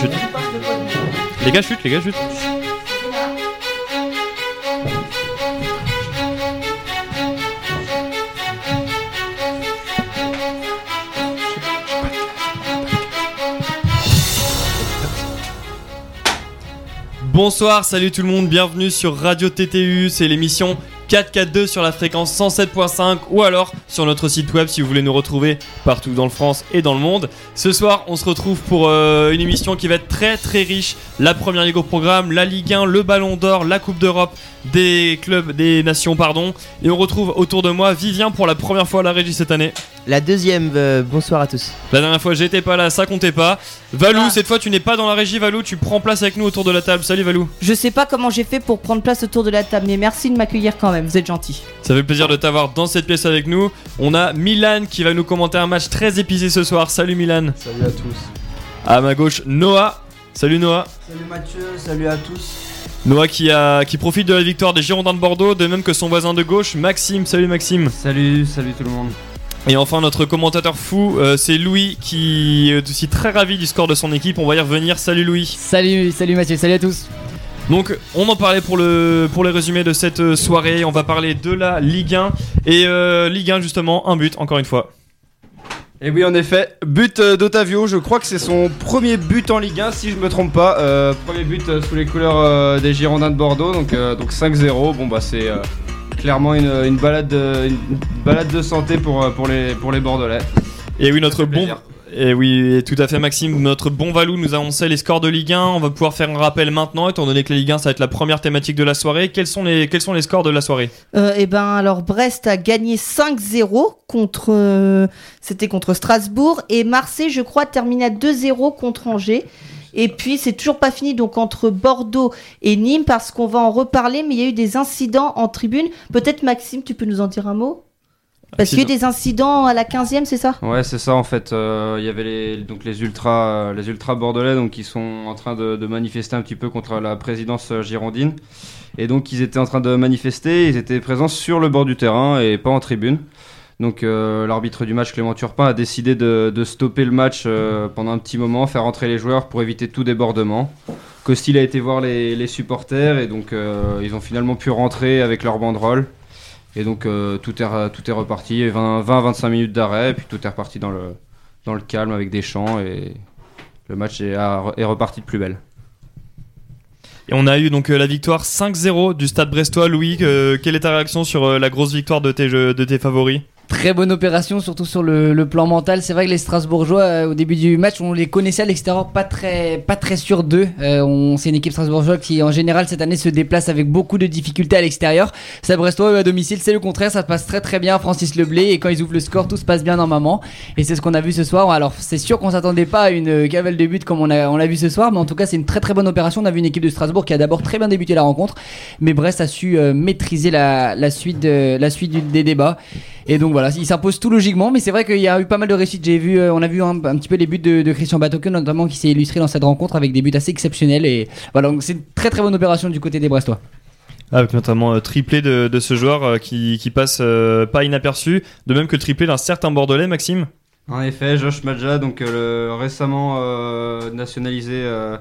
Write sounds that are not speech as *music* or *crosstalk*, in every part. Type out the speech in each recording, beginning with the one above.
Chute. Les gars chutent, les gars chutent. Bonsoir, salut tout le monde, bienvenue sur Radio TTU, c'est l'émission 442 sur la fréquence 107.5 ou alors sur notre site web si vous voulez nous retrouver partout dans le France et dans le monde. Ce soir, on se retrouve pour euh, une émission qui va être très très riche. La première ligue au programme, la Ligue 1, le Ballon d'Or, la Coupe d'Europe, des clubs, des nations, pardon. Et on retrouve autour de moi Vivien pour la première fois à la régie cette année. La deuxième, euh, bonsoir à tous. La dernière fois, j'étais pas là, ça comptait pas. Valou, Ah. cette fois, tu n'es pas dans la régie, Valou, tu prends place avec nous autour de la table. Salut Valou. Je sais pas comment j'ai fait pour prendre place autour de la table, mais merci de m'accueillir quand même, vous êtes gentil. Ça fait plaisir de t'avoir dans cette pièce avec nous. On a Milan qui va nous commenter un match très épisé ce soir. Salut Milan. Salut à tous. À ma gauche, Noah. Salut Noah. Salut Mathieu, salut à tous. Noah qui, a, qui profite de la victoire des Girondins de Bordeaux, de même que son voisin de gauche, Maxime. Salut Maxime. Salut, salut tout le monde. Et enfin, notre commentateur fou, euh, c'est Louis qui est aussi très ravi du score de son équipe. On va y revenir. Salut Louis. Salut, salut Mathieu, salut à tous. Donc, on en parlait pour le, pour les résumés de cette euh, soirée. On va parler de la Ligue 1. Et euh, Ligue 1, justement, un but, encore une fois. Et oui, en effet, but euh, d'Otavio, je crois que c'est son premier but en Ligue 1, si je me trompe pas. Euh, premier but euh, sous les couleurs euh, des Girondins de Bordeaux, donc, euh, donc 5-0. Bon, bah, c'est clairement une, une balade de, une balade de santé pour, pour, les, pour les Bordelais. Et oui, notre bon. Plaisir. Et oui, tout à fait, Maxime. Notre bon Valou nous a annoncé les scores de Ligue 1. On va pouvoir faire un rappel maintenant, étant donné que la Ligue 1, ça va être la première thématique de la soirée. Quels sont les, quels sont les scores de la soirée Euh, et ben alors Brest a gagné 5-0 contre euh, c'était contre Strasbourg et Marseille je crois termine à 2-0 contre Angers. Et puis c'est toujours pas fini donc entre Bordeaux et Nîmes parce qu'on va en reparler mais il y a eu des incidents en tribune. Peut-être Maxime tu peux nous en dire un mot? Parce qu'il y a eu des incidents à la 15e, c'est ça? Ouais, c'est ça en fait. Euh, Il y avait les, donc les ultras, euh, les ultras bordelais donc qui sont en train de, de manifester un petit peu contre la présidence euh, girondine. Et donc ils étaient en train de manifester, ils étaient présents sur le bord du terrain et pas en tribune. Donc euh, l'arbitre du match Clément Turpin a décidé de, de stopper le match euh, pendant un petit moment, faire entrer les joueurs pour éviter tout débordement. Costil a été voir les, les supporters et donc euh, ils ont finalement pu rentrer avec leur banderole. Et donc euh, tout, est, tout est reparti, 20-25 minutes d'arrêt, puis tout est reparti dans le, calme avec des chants, et le match est, reparti de plus belle. Et on a eu donc euh, la victoire 5-0 du Stade Brestois. Louis, euh, quelle est ta réaction sur la grosse victoire de tes favoris? Très bonne opération, surtout sur le, plan mental. C'est vrai que les Strasbourgeois, euh, au début du match, on les connaissait à l'extérieur, pas très, pas très sûrs d'eux. Euh, c'est une équipe strasbourgeoise qui, en général, cette année, se déplace avec beaucoup de difficultés à l'extérieur. Ça, Brestois, à domicile, c'est le contraire. Ça se passe très très bien. Francis Leblé, et quand ils ouvrent le score, tout se passe bien normalement. Et c'est ce qu'on a vu ce soir. Alors, c'est sûr qu'on s'attendait pas à une cavale de buts comme on a, on l'a vu ce soir, mais en tout cas, c'est une très très bonne opération. On a vu une équipe de Strasbourg qui a d'abord très bien débuté la rencontre, mais Brest a su euh, maîtriser la, la suite, la suite des débats. Et donc voilà, il s'impose tout logiquement, mais c'est vrai qu'il y a eu pas mal de réussites. J'ai vu, euh, on a vu un, un petit peu les buts de, de Christian Batoke notamment qui s'est illustré dans cette rencontre avec des buts assez exceptionnels. Et voilà, donc c'est une très très bonne opération du côté des Brestois. Avec notamment euh, triplé de, de ce joueur euh, qui, qui passe euh, pas inaperçu, de même que le triplé d'un certain Bordelais, Maxime. En effet, Josh Madja, donc euh, le récemment euh, nationalisé euh,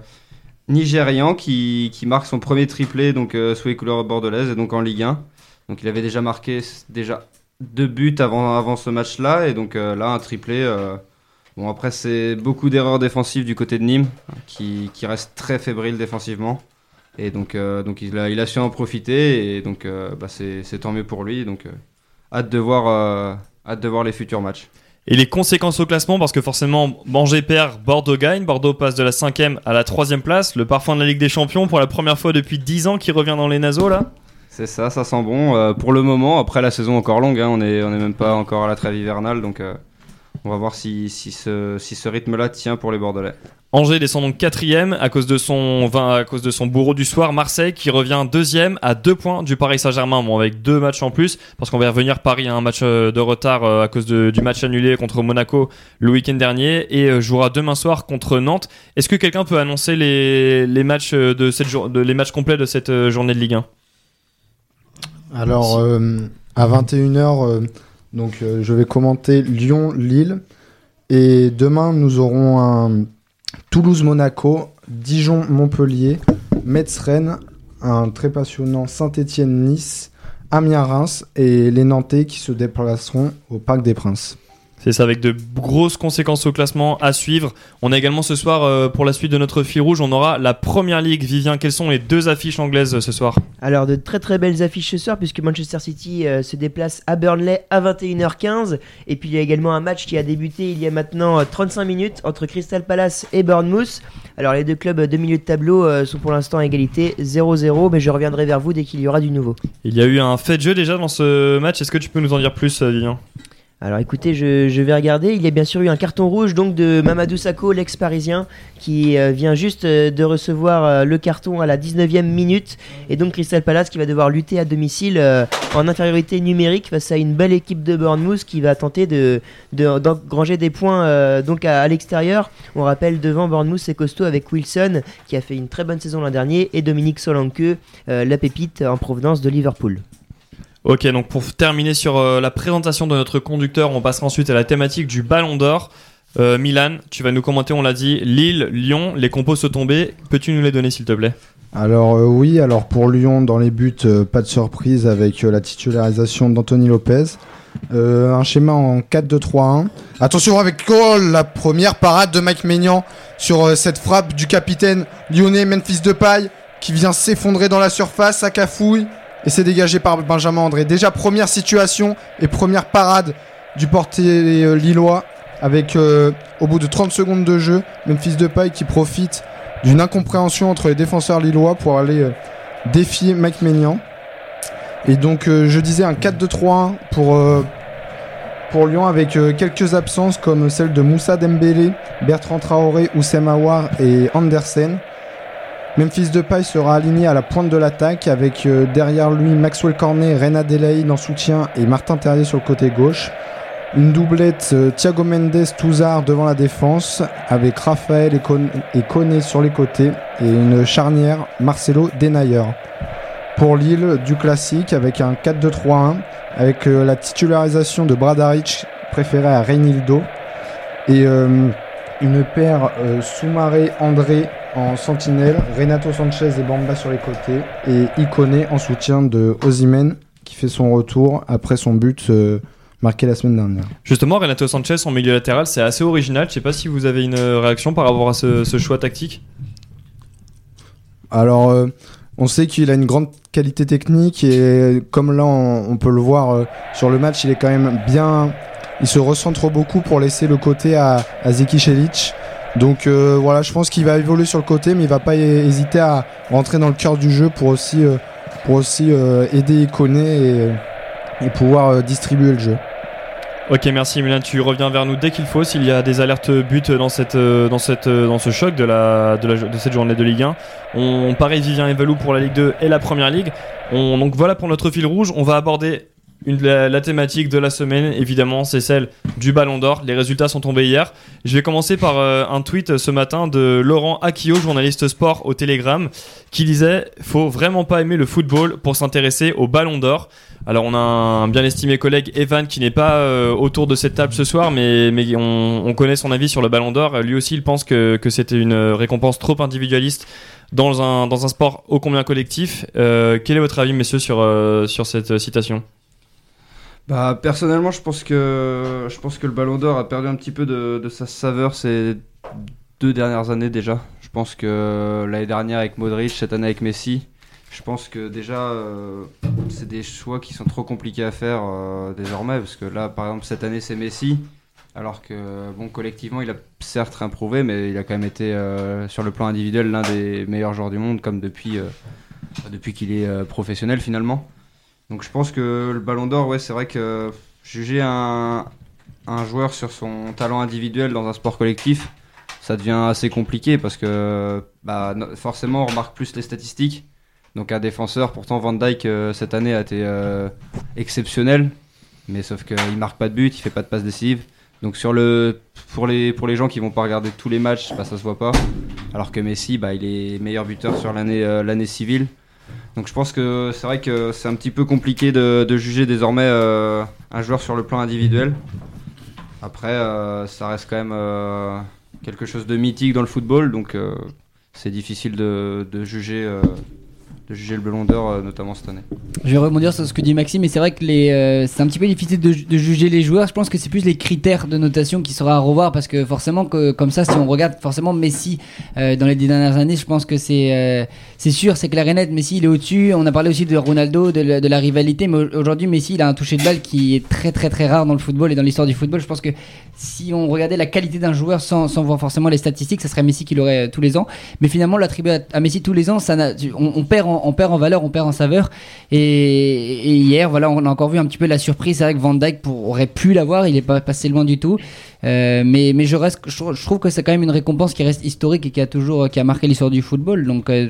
nigérian, qui, qui marque son premier triplé donc, euh, sous les couleurs bordelaises, et donc en Ligue 1. Donc il avait déjà marqué déjà deux buts avant, avant ce match-là, et donc euh, là, un triplé. euh, Bon, après, c'est beaucoup d'erreurs défensives du côté de Nîmes, qui, qui reste très fébrile défensivement. Et donc, euh, donc il, a, il a su en profiter, et donc bah, c'est tant mieux pour lui. Donc, hâte, de voir, hâte de voir les futurs matchs. Et les conséquences au classement, parce que forcément, Angers perd, Bordeaux gagne. Bordeaux passe de la 5ème à la 3ème place. Le parfum de la Ligue des Champions pour la première fois depuis 10 ans qui revient dans les naseaux là. C'est ça, ça sent bon. Euh, pour le moment, après la saison encore longue, hein, on est on est même pas encore à la trêve hivernale, donc euh, on va voir si, ce, rythme-là tient pour les Bordelais. Angers descend donc quatrième à cause de son à cause de son bourreau du soir. Marseille qui revient deuxième à deux points du Paris Saint-Germain, bon avec deux matchs en plus parce qu'on va revenir. Paris a un match euh, de retard à cause du match annulé contre Monaco le week-end dernier et jouera demain soir contre Nantes. Est-ce que quelqu'un peut annoncer les, matchs de cette les matchs complets de cette journée de Ligue 1 Alors, euh, à 21h, donc euh, je vais commenter Lyon-Lille. Et demain, nous aurons un Toulouse-Monaco, Dijon-Montpellier, Metz-Rennes, un très passionnant Saint-Étienne-Nice, Amiens-Reims et les Nantais qui se déplaceront au Parc des Princes. C'est ça, avec de grosses conséquences au classement à suivre. On a également ce soir, euh, pour la suite de notre fil rouge, on aura la première ligue. Vivien, quelles sont les deux affiches anglaises euh, ce soir? Alors de très très belles affiches ce soir puisque Manchester City euh, se déplace à Burnley à 21h15 et puis il y a également un match qui a débuté il y a maintenant euh, 35 minutes entre Crystal Palace et Bournemouth. Alors les deux clubs de milieu de tableau sont pour l'instant à égalité 0-0 mais je reviendrai vers vous dès qu'il y aura du nouveau. Il y a eu un fait de jeu déjà dans ce match. Est-ce que tu peux nous en dire plus, Vivien? Alors écoutez, je, vais regarder. Il y a bien sûr eu un carton rouge donc de Mamadou Sakho, l'ex-parisien, qui euh, vient juste euh, de recevoir euh, le carton à la 19e minute. Et donc Crystal Palace qui va devoir lutter à domicile en infériorité numérique face à une belle équipe de Bournemouth qui va tenter de, de- d'engranger des points donc à, l'extérieur. On rappelle devant Bournemouth c'est costaud avec Wilson qui a fait une très bonne saison l'an dernier et Dominique Solanke, la pépite en provenance de Liverpool. Ok, donc pour terminer sur euh, la présentation de notre conducteur, on passera ensuite à la thématique du Ballon d'Or. Euh, Milan, tu vas nous commenter, on l'a dit, Lille, Lyon, les compos sont tombés. Peux-tu nous les donner s'il te plaît? Alors euh, oui, alors pour Lyon, dans les buts, pas de surprise avec la titularisation d'Anthony Lopez. Un schéma en 4-2-3-1. Attention avec la première parade de Mike Maignan sur cette frappe du capitaine lyonnais Memphis Depay qui vient s'effondrer dans la surface, à cafouille et c'est dégagé par Benjamin André. Déjà première situation et première parade du portier euh, lillois avec euh, au bout de 30 secondes de jeu Memphis Depay qui profite d'une incompréhension entre les défenseurs lillois pour aller euh, défier Mike Maignan. Et donc je disais un 4-2-3-1 pour, pour Lyon avec quelques absences comme celle de Moussa Dembélé, Bertrand Traoré, Oussem Aouar et Andersen. Memphis Depay sera aligné à la pointe de l'attaque avec euh, derrière lui Maxwell Cornet, Rena Delahaye en soutien et Martin Terrier sur le côté gauche. Une doublette euh, Thiago Mendes Touzard devant la défense avec Raphaël et Con- et Koné sur les côtés et une charnière Marcelo Denayer. Pour Lille, du classique avec un 4-2-3-1 avec euh, la titularisation de Bradaric préféré à Reynildo et une paire euh, Soumaré André en sentinelle, Renato Sanchez et Bamba sur les côtés et Ikoné en soutien de Osimhen qui fait son retour après son but euh, marqué la semaine dernière. Justement, Renato Sanchez en milieu latéral, c'est assez original. Je sais pas si vous avez une réaction par rapport à ce, ce choix tactique. Alors, euh, on sait qu'il a une grande qualité technique et comme là, on, on peut le voir euh, sur le match, il est quand même bien. Il se recentre beaucoup pour laisser le côté à, à Zeki. Donc euh, voilà, je pense qu'il va évoluer sur le côté, mais il va pas hé- hésiter à rentrer dans le cœur du jeu pour aussi, euh, pour aussi euh, aider Ikoné et, et pouvoir distribuer le jeu. Ok, merci Milan. Tu reviens vers nous dès qu'il faut. S'il y a des alertes but dans cette, dans cette, dans ce choc de la, de cette journée de Ligue 1, on, on parie Vivien et Valou pour la Ligue 2 et la Première Ligue. On, donc voilà pour notre fil rouge. On va aborder une, la, la thématique de la semaine. Évidemment, c'est celle du Ballon d'Or. Les résultats sont tombés hier. Je vais commencer par euh, un tweet ce matin de Laurent Akio, journaliste sport au Télégramme, qui disait "Faut vraiment pas aimer le football pour s'intéresser au Ballon d'Or." Alors on a un bien estimé collègue Evan qui n'est pas euh, autour de cette table ce soir, mais, on, on connaît son avis sur le Ballon d'Or. Lui aussi, il pense que, c'était une récompense trop individualiste dans un, sport ô combien collectif. Euh, quel est votre avis, messieurs, euh, sur cette citation? Bah personnellement, je pense que le Ballon d'Or a perdu un petit peu de, sa saveur ces deux dernières années déjà. Je pense que l'année dernière avec Modric, cette année avec Messi, je pense que déjà euh, c'est des choix qui sont trop compliqués à faire euh, désormais parce que là, par exemple, cette année c'est Messi, alors que bon collectivement il a certes improuvé, mais il a quand même été euh, sur le plan individuel l'un des meilleurs joueurs du monde comme depuis qu'il est professionnel finalement. Donc je pense que le Ballon d'Or, ouais, c'est vrai que juger un, joueur sur son talent individuel dans un sport collectif, ça devient assez compliqué parce que bah, forcément on remarque plus les statistiques. Donc un défenseur, pourtant Van Dyke euh, cette année a été euh, exceptionnel, mais sauf qu'il marque pas de but, il fait pas de passe décisive. Donc sur le, pour les gens qui vont pas regarder tous les matchs, bah, ça se voit pas. Alors que Messi, bah, il est meilleur buteur sur l'année euh, l'année civile. Donc je pense que c'est vrai que c'est un petit peu compliqué de, juger désormais euh, un joueur sur le plan individuel. Après, euh, ça reste quand même euh, quelque chose de mythique dans le football, donc c'est difficile de, juger, de juger le Ballon euh, notamment cette année. Je vais rebondir sur ce que dit Maxime, mais c'est vrai que euh, c'est un petit peu difficile de, juger les joueurs. Je pense que c'est plus les critères de notation qui sera à revoir parce que forcément, que, comme ça, si on regarde forcément Messi euh, dans les dix dernières années, je pense que c'est c'est sûr, c'est clair et net. Messi, il est au-dessus. On a parlé aussi de Ronaldo, de la, rivalité, mais aujourd'hui, Messi, il a un toucher de balle qui est très très très rare dans le football et dans l'histoire du football. Je pense que si on regardait la qualité d'un joueur sans, sans voir forcément les statistiques, ça serait Messi qui l'aurait tous les ans. Mais finalement, l'attribuer à, Messi tous les ans, ça on, on perd en, on perd en valeur, on perd en saveur. Et, hier, voilà, on a encore vu un petit peu la surprise. C'est vrai que Van Dyke aurait pu l'avoir, il est pas passé loin du tout. Euh, mais, je trouve- que c'est quand même une récompense qui reste historique et qui a toujours, qui a marqué l'histoire du football. Donc euh,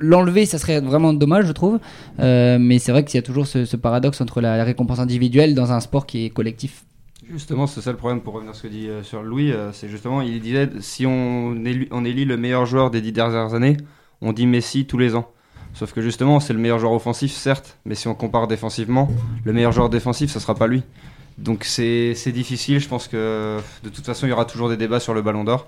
l'enlever, ça serait vraiment dommage, je trouve. Euh, mais c'est vrai qu'il y a toujours ce, paradoxe entre la, récompense individuelle dans un sport qui est collectif. Justement, c'est ça le problème pour revenir à ce que dit sur Louis. c'est justement, il disait si on élit le meilleur joueur des dix dernières années, on dit Messi tous les ans. Sauf que justement, c'est le meilleur joueur offensif, certes, mais si on compare défensivement, le meilleur joueur défensif, ça sera pas lui. Donc c'est difficile. Je pense que de toute façon, il y aura toujours des débats sur le Ballon d'Or.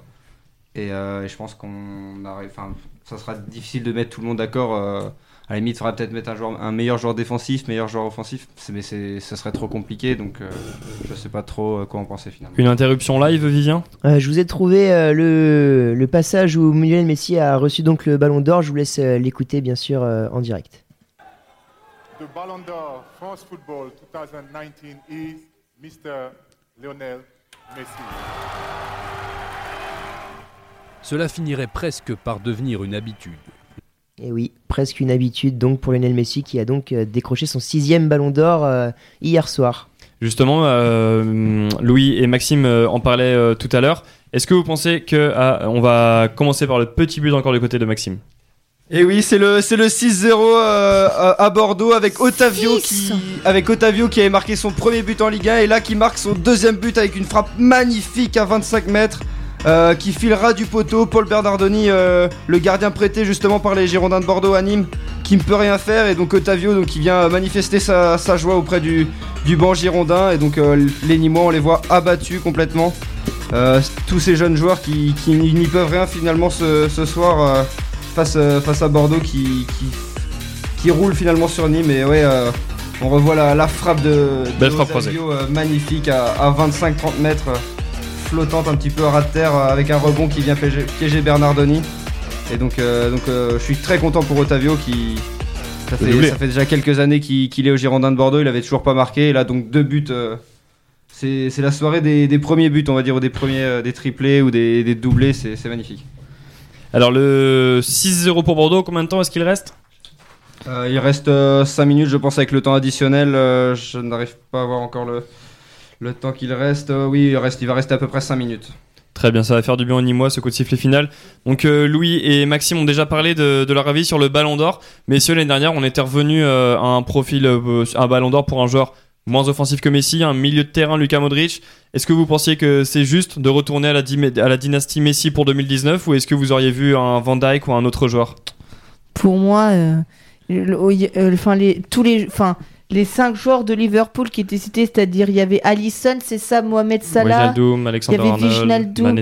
Et, euh, je pense qu'on arrive. Enfin, ça sera difficile de mettre tout le monde d'accord. euh, à la limite, il faudra peut-être mettre un, joueur, un meilleur joueur défensif, meilleur joueur offensif. Mais c'est- ça serait trop compliqué, donc euh, je sais pas trop euh, quoi en penser finalement. Une interruption live, Vivien? Euh, je vous ai trouvé euh, le, le passage où Lionel Messi a reçu donc le ballon d'or. Je vous laisse euh, l'écouter bien sûr euh, en direct. The Ballon d'Or France Football 2019 is Mr. Lionel Messi. Cela finirait presque par devenir une habitude. Et oui, presque une habitude donc pour Lionel Messi qui a donc euh, décroché son sixième ballon d'or euh, hier soir. Justement, euh, Louis et Maxime en parlaient euh, tout à l'heure. Est-ce que vous pensez que ah, on va commencer par le petit but encore du côté de Maxime? Et oui, c'est le c'est le 6-0 euh, à à Bordeaux avec Otavio Six. qui avec Otavio qui avait marqué son premier but en Ligue 1 et là qui marque son deuxième but avec une frappe magnifique à 25 mètres euh, qui filera du poteau. Paul Bernardoni, euh, le gardien prêté justement par les Girondins de Bordeaux à Nîmes, qui ne peut rien faire et donc Otavio donc qui vient manifester sa, sa joie auprès du du banc girondin et donc euh, les Nîmois on les voit abattus complètement. Tous ces jeunes joueurs qui, qui n'y peuvent rien finalement ce, ce soir. face, face à Bordeaux qui, qui, qui roule finalement sur Nîmes. Et ouais, on revoit la, la frappe de, de Otavio, magnifique à, à 25-30 mètres, flottante un petit peu à ras de terre euh, avec un rebond qui vient piéger, piéger Bernardoni. Et donc, euh, donc euh, je suis très content pour Otavio qui. Ça fait, ça fait déjà quelques années qu'il est au Girondin de Bordeaux, il avait toujours pas marqué. Et là, donc deux buts. euh, c'est la soirée des, des premiers buts, on va dire, ou des premiers euh, des triplés ou des, des doublés, c'est magnifique. Alors le 6-0 pour Bordeaux, combien de temps est-ce qu'il reste? Euh, il reste 5 minutes, je pense, avec le temps additionnel. je n'arrive pas à voir encore le, le temps qu'il reste. Euh, oui, il, reste, il va rester à peu près 5 minutes. Très bien, ça va faire du bien au Nîmois ce coup de sifflet final. Donc euh, Louis et Maxime ont déjà parlé de, de leur avis sur le Ballon d'Or. Messieurs, l'année dernière, on était revenu euh, à un profil, euh, un Ballon d'Or pour un joueur moins offensif que Messi, un milieu de terrain Lucas Modric. Est-ce que vous pensiez que c'est juste de retourner à la, dy- à la dynastie Messi pour 2019 ou est-ce que vous auriez vu un Van Dijk ou un autre joueur? Pour moi, euh, le- oh, y- euh, enfin, les, tous les, enfin, les cinq joueurs de Liverpool qui étaient cités, c'est-à-dire il y avait Alisson, c'est ça, Mohamed Salah. Wijnaldum, Alexander il y avait Wijnaldum.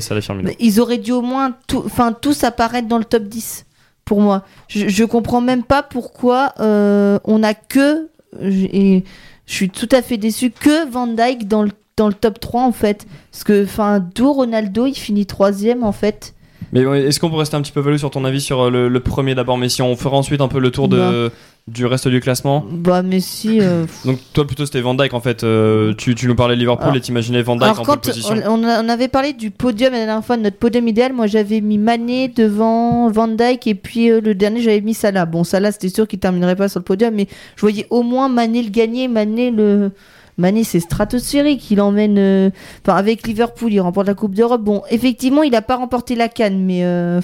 Mais Ils auraient dû au moins tout- tous apparaître dans le top 10 pour moi. Je, je comprends même pas pourquoi euh, on a que, je- et je suis tout à fait déçu, que Van Dyke dans le, dans le top 3 en fait. Parce que, enfin, d'où Ronaldo, il finit troisième en fait. Mais est-ce qu'on peut rester un petit peu valu sur ton avis sur euh, le, le premier d'abord Messi On fera ensuite un peu le tour de, du reste du classement. Bah, mais si. euh, Donc toi plutôt c'était Van Dyke en fait. euh, tu, tu nous parlais de Liverpool Alors- et t'imaginais Van Dyke Alors en pole quand position. on, avait parlé du podium la dernière fois, de notre podium idéal, moi j'avais mis Mané devant Van Dyke et puis euh, le dernier j'avais mis Salah. Bon Salah c'était sûr qu'il terminerait pas sur le podium, mais je voyais au moins Mané le gagner, Mané le, Mané, c'est stratosphérique. Il emmène. euh, Enfin, avec Liverpool, il remporte la Coupe d'Europe. Bon, effectivement, il n'a pas remporté la Cannes, mais euh,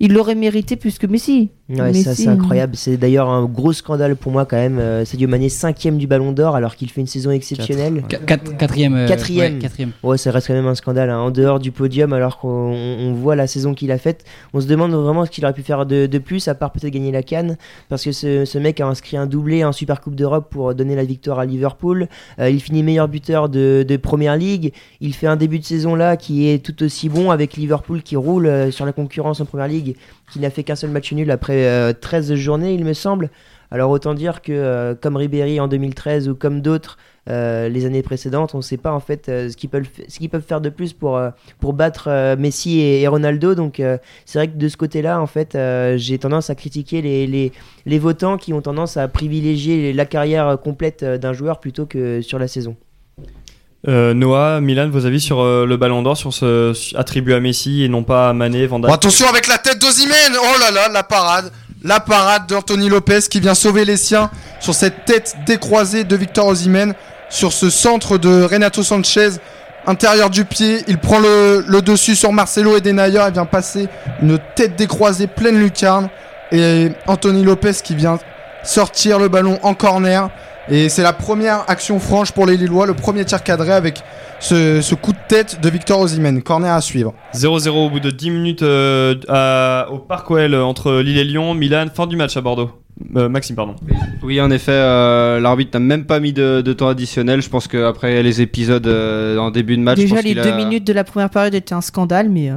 il l'aurait mérité plus que Messi. Ouais, ça c'est incroyable. C'est d'ailleurs un gros scandale pour moi quand même. Euh, Sadio Mané cinquième du Ballon d'Or alors qu'il fait une saison exceptionnelle. Qu- quat- Quatrième. euh, Quatrième. ouais, quatrième. Ouais, ça reste quand même un scandale. hein. En dehors du podium, alors qu'on on voit la saison qu'il a faite, on se demande vraiment ce qu'il aurait pu faire de, de plus, à part peut-être gagner la Cannes, parce que ce, ce mec a inscrit un doublé en Super Coupe d'Europe pour donner la victoire à Liverpool. Euh, il finit meilleur buteur de, de Première Ligue. Il fait un début de saison là qui est tout aussi bon avec Liverpool qui roule euh, sur la concurrence en Première Ligue, qui n'a fait qu'un seul match nul après euh, 13 journées, il me semble. Alors autant dire que euh, comme Ribéry en 2013 ou comme d'autres euh, les années précédentes, on ne sait pas en fait euh, ce qu'ils peuvent, faire de plus pour, euh, battre euh, Messi et, Ronaldo. Donc euh, c'est vrai que de ce côté-là, en fait, euh, j'ai tendance à critiquer les, votants qui ont tendance à privilégier la carrière euh, complète euh, d'un joueur plutôt que sur la saison. Euh, Noah, Milan, vos avis sur euh, le Ballon d'Or, sur ce attribué à Messi et non pas à Mané, Van attention avec la tête d'Ozimène Oh là là, la parade. La parade d'Anthony Lopez qui vient sauver les siens sur cette tête décroisée de Victor Osimhen, sur ce centre de Renato Sanchez, intérieur du pied, il prend le, le dessus sur Marcelo et Denayer, il vient passer une tête décroisée pleine lucarne, et Anthony Lopez qui vient sortir le ballon en corner, et c'est la première action franche pour les Lillois, le premier tir cadré avec ce, ce coup de tête de Victor Osimhen, corner à suivre. 0-0 au bout de 10 minutes euh, à- au Parc OL entre Lille et Lyon. Milan, fin du match à Bordeaux. Euh, Maxime, pardon. Oui, en effet, euh, l'arbitre n'a même pas mis de, de temps additionnel. Je pense qu'après les épisodes euh, en début de match, je Déjà, pense les deux a- minutes de la première période étaient un scandale, mais.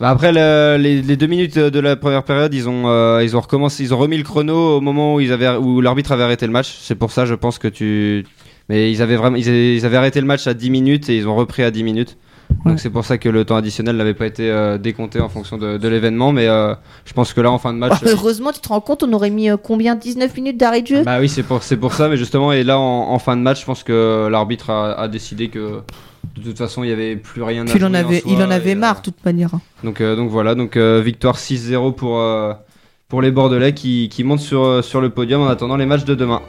Bah, après le- les, les deux minutes de la première période, ils ont euh, ils ont recommencé, ils ont remis le chrono au moment où ils avaient où l'arbitre avait arrêté le match. C'est pour ça, je pense que tu. Mais ils avaient vraiment ils avaient, ils avaient arrêté le match à 10 minutes et ils ont repris à 10 minutes. Donc Ouais. c'est pour ça que le temps additionnel n'avait pas été euh, décompté en fonction de, de l'événement. Mais euh, je pense que là en fin de match. oh, heureusement, tu te rends compte, on aurait mis euh, combien 19 minutes d'arrêt de jeu? Bah oui, c'est pour, c'est pour ça, mais justement, et là en, en fin de match, je pense que l'arbitre a, a décidé que de toute façon, il n'y avait plus rien à il en avait, soi, il en avait euh, marre, de toute manière. donc, euh, donc voilà, donc euh, victoire 6-0 pour, pour les Bordelais qui, qui montent sur, sur le podium en attendant les matchs de demain.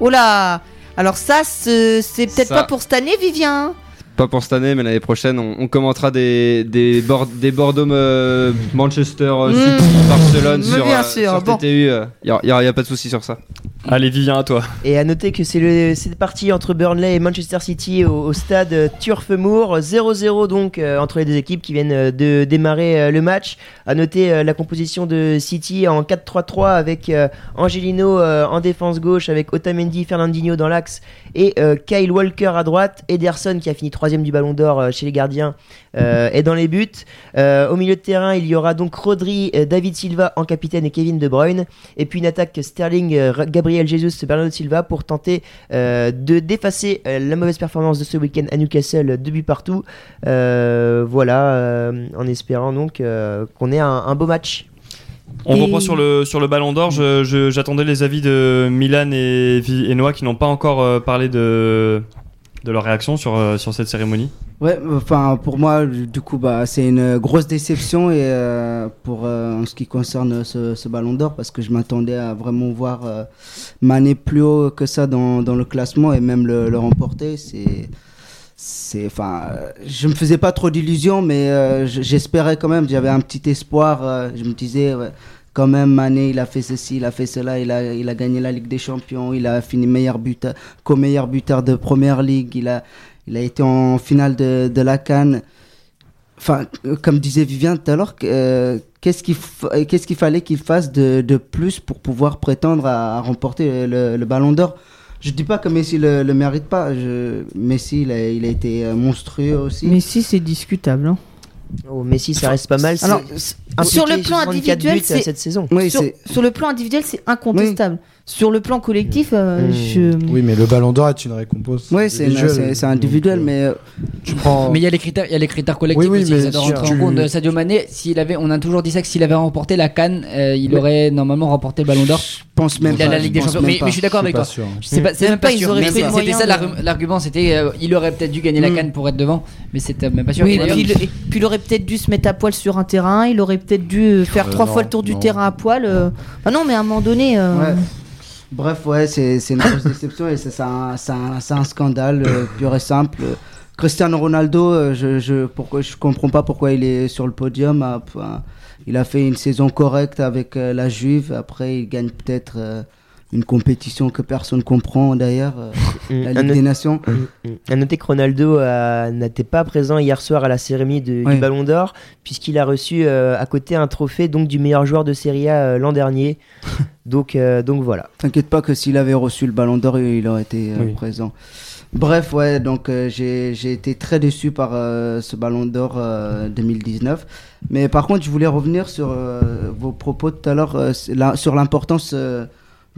Oh là Alors, ça, c'est c'est peut-être pas pour cette année, Vivien Pas pour cette année, mais l'année prochaine, on, on commentera des, des, Bord- des Bordeaux euh, Manchester euh, Mmh. City, Barcelone Mais sur, bien euh, sûr, sur bon. TTU. Il n'y a, y a pas de souci sur ça. Allez, Vivien, à toi. Et à noter que c'est le c'est parti entre Burnley et Manchester City au, au stade euh, Turf Moor 0-0 donc euh, entre les deux équipes qui viennent de démarrer euh, le match. À noter euh, la composition de City en 4-3-3 avec euh, Angelino euh, en défense gauche avec Otamendi, Fernandinho dans l'axe et euh, Kyle Walker à droite. Ederson qui a fini troisième du Ballon d'Or euh, chez les gardiens euh, est dans les buts. Au milieu de terrain il y aura donc Rodri, David Silva en capitaine et Kevin De Bruyne. Et puis une attaque Sterling, Gabriel Jesus, Bernardo Silva pour tenter de d'effacer la mauvaise performance de ce week-end à Newcastle, deux buts partout. Voilà, en espérant donc qu'on ait un beau match. On Et- reprend sur le, sur le Ballon d'Or. J'attendais les avis de Milan et, et Noah qui n'ont pas encore euh, parlé de, de leur réaction sur, euh, sur cette cérémonie. Ouais, enfin pour moi, du coup, bah, c'est une grosse déception et euh, pour euh, en ce qui concerne ce, ce Ballon d'Or parce que je m'attendais à vraiment voir euh, Mané plus haut que ça dans, dans le classement et même le, le remporter. C'est, c'est, enfin, je me faisais pas trop d'illusions, mais euh, j'espérais quand même. J'avais un petit espoir. euh, je me disais. ouais, quand même, Mané, il a fait ceci, il a fait cela, il a, il a gagné la Ligue des Champions, il a fini meilleur buteur, co-meilleur buteur de Première Ligue, il a, il a été en finale de, de la Cannes. Enfin, euh, comme disait Vivien tout à l'heure, euh, qu'est-ce qu'il euh, qu'est-ce qu'il fallait qu'il fasse de, de plus pour pouvoir prétendre à, remporter le, Ballon d'Or? Je dis pas que Messi le, le mérite pas. Messi, il a, il a été monstrueux aussi. Mais si, c'est discutable. hein. Oh, Messi, ça reste pas mal. Alors, sur le plan 64 individuel, c'est- cette saison. Oui, sur, c'est sur le plan individuel, c'est incontestable. Sur le plan collectif, euh, Mmh. je. Oui, mais le Ballon d'Or est une récompense. oui, c'est individuel, Donc, mais euh, tu prends. Mais il y a les critères, il y a les critères collectifs Oui, oui, aussi, mais ça doit rentrer en compte. Euh, Sadio Mané, s'il avait, on a toujours dit ça que s'il avait remporté la Cannes, euh, il Mais- aurait normalement remporté le Ballon d'Or. je pense même Il a pas. la je Ligue des Champions. Mais, mais je suis d'accord avec pas toi. C'est pas, c'est Même même pas sûr. C'était ça l'argument, c'était il aurait peut-être dû gagner la Mm. Cannes pour être devant, mais c'était même pas sûr. Oui, puis, il- aurait peut-être dû se mettre à poil sur un terrain, il aurait peut-être dû faire trois fois le tour du terrain à poil. Ah non, mais à un moment donné. Bref, ouais, c'est c'est une grosse déception et c'est un, un, un scandale euh, pur et simple. Cristiano Ronaldo, euh, je, je, pourquoi, je comprends pas pourquoi il est sur le podium. Ah, enfin, il a fait une saison correcte avec euh, la Juve. Après, il gagne peut-être euh, une compétition que personne comprend d'ailleurs, euh, *laughs* la Un Ligue des Nations. À noter que Ronaldo euh, n'était pas présent hier soir à la cérémonie de- Oui. du Ballon d'Or, puisqu'il a reçu euh, à côté un trophée donc du meilleur joueur de Serie A euh, l'an dernier. *laughs* donc, donc voilà. T'inquiète pas que s'il avait reçu le ballon d'or, il aurait été Oui. présent. Bref, ouais, donc j'ai été très déçu par ce ballon d'or euh, 2019. Mais par contre, je voulais revenir sur vos propos tout à l'heure sur l'importance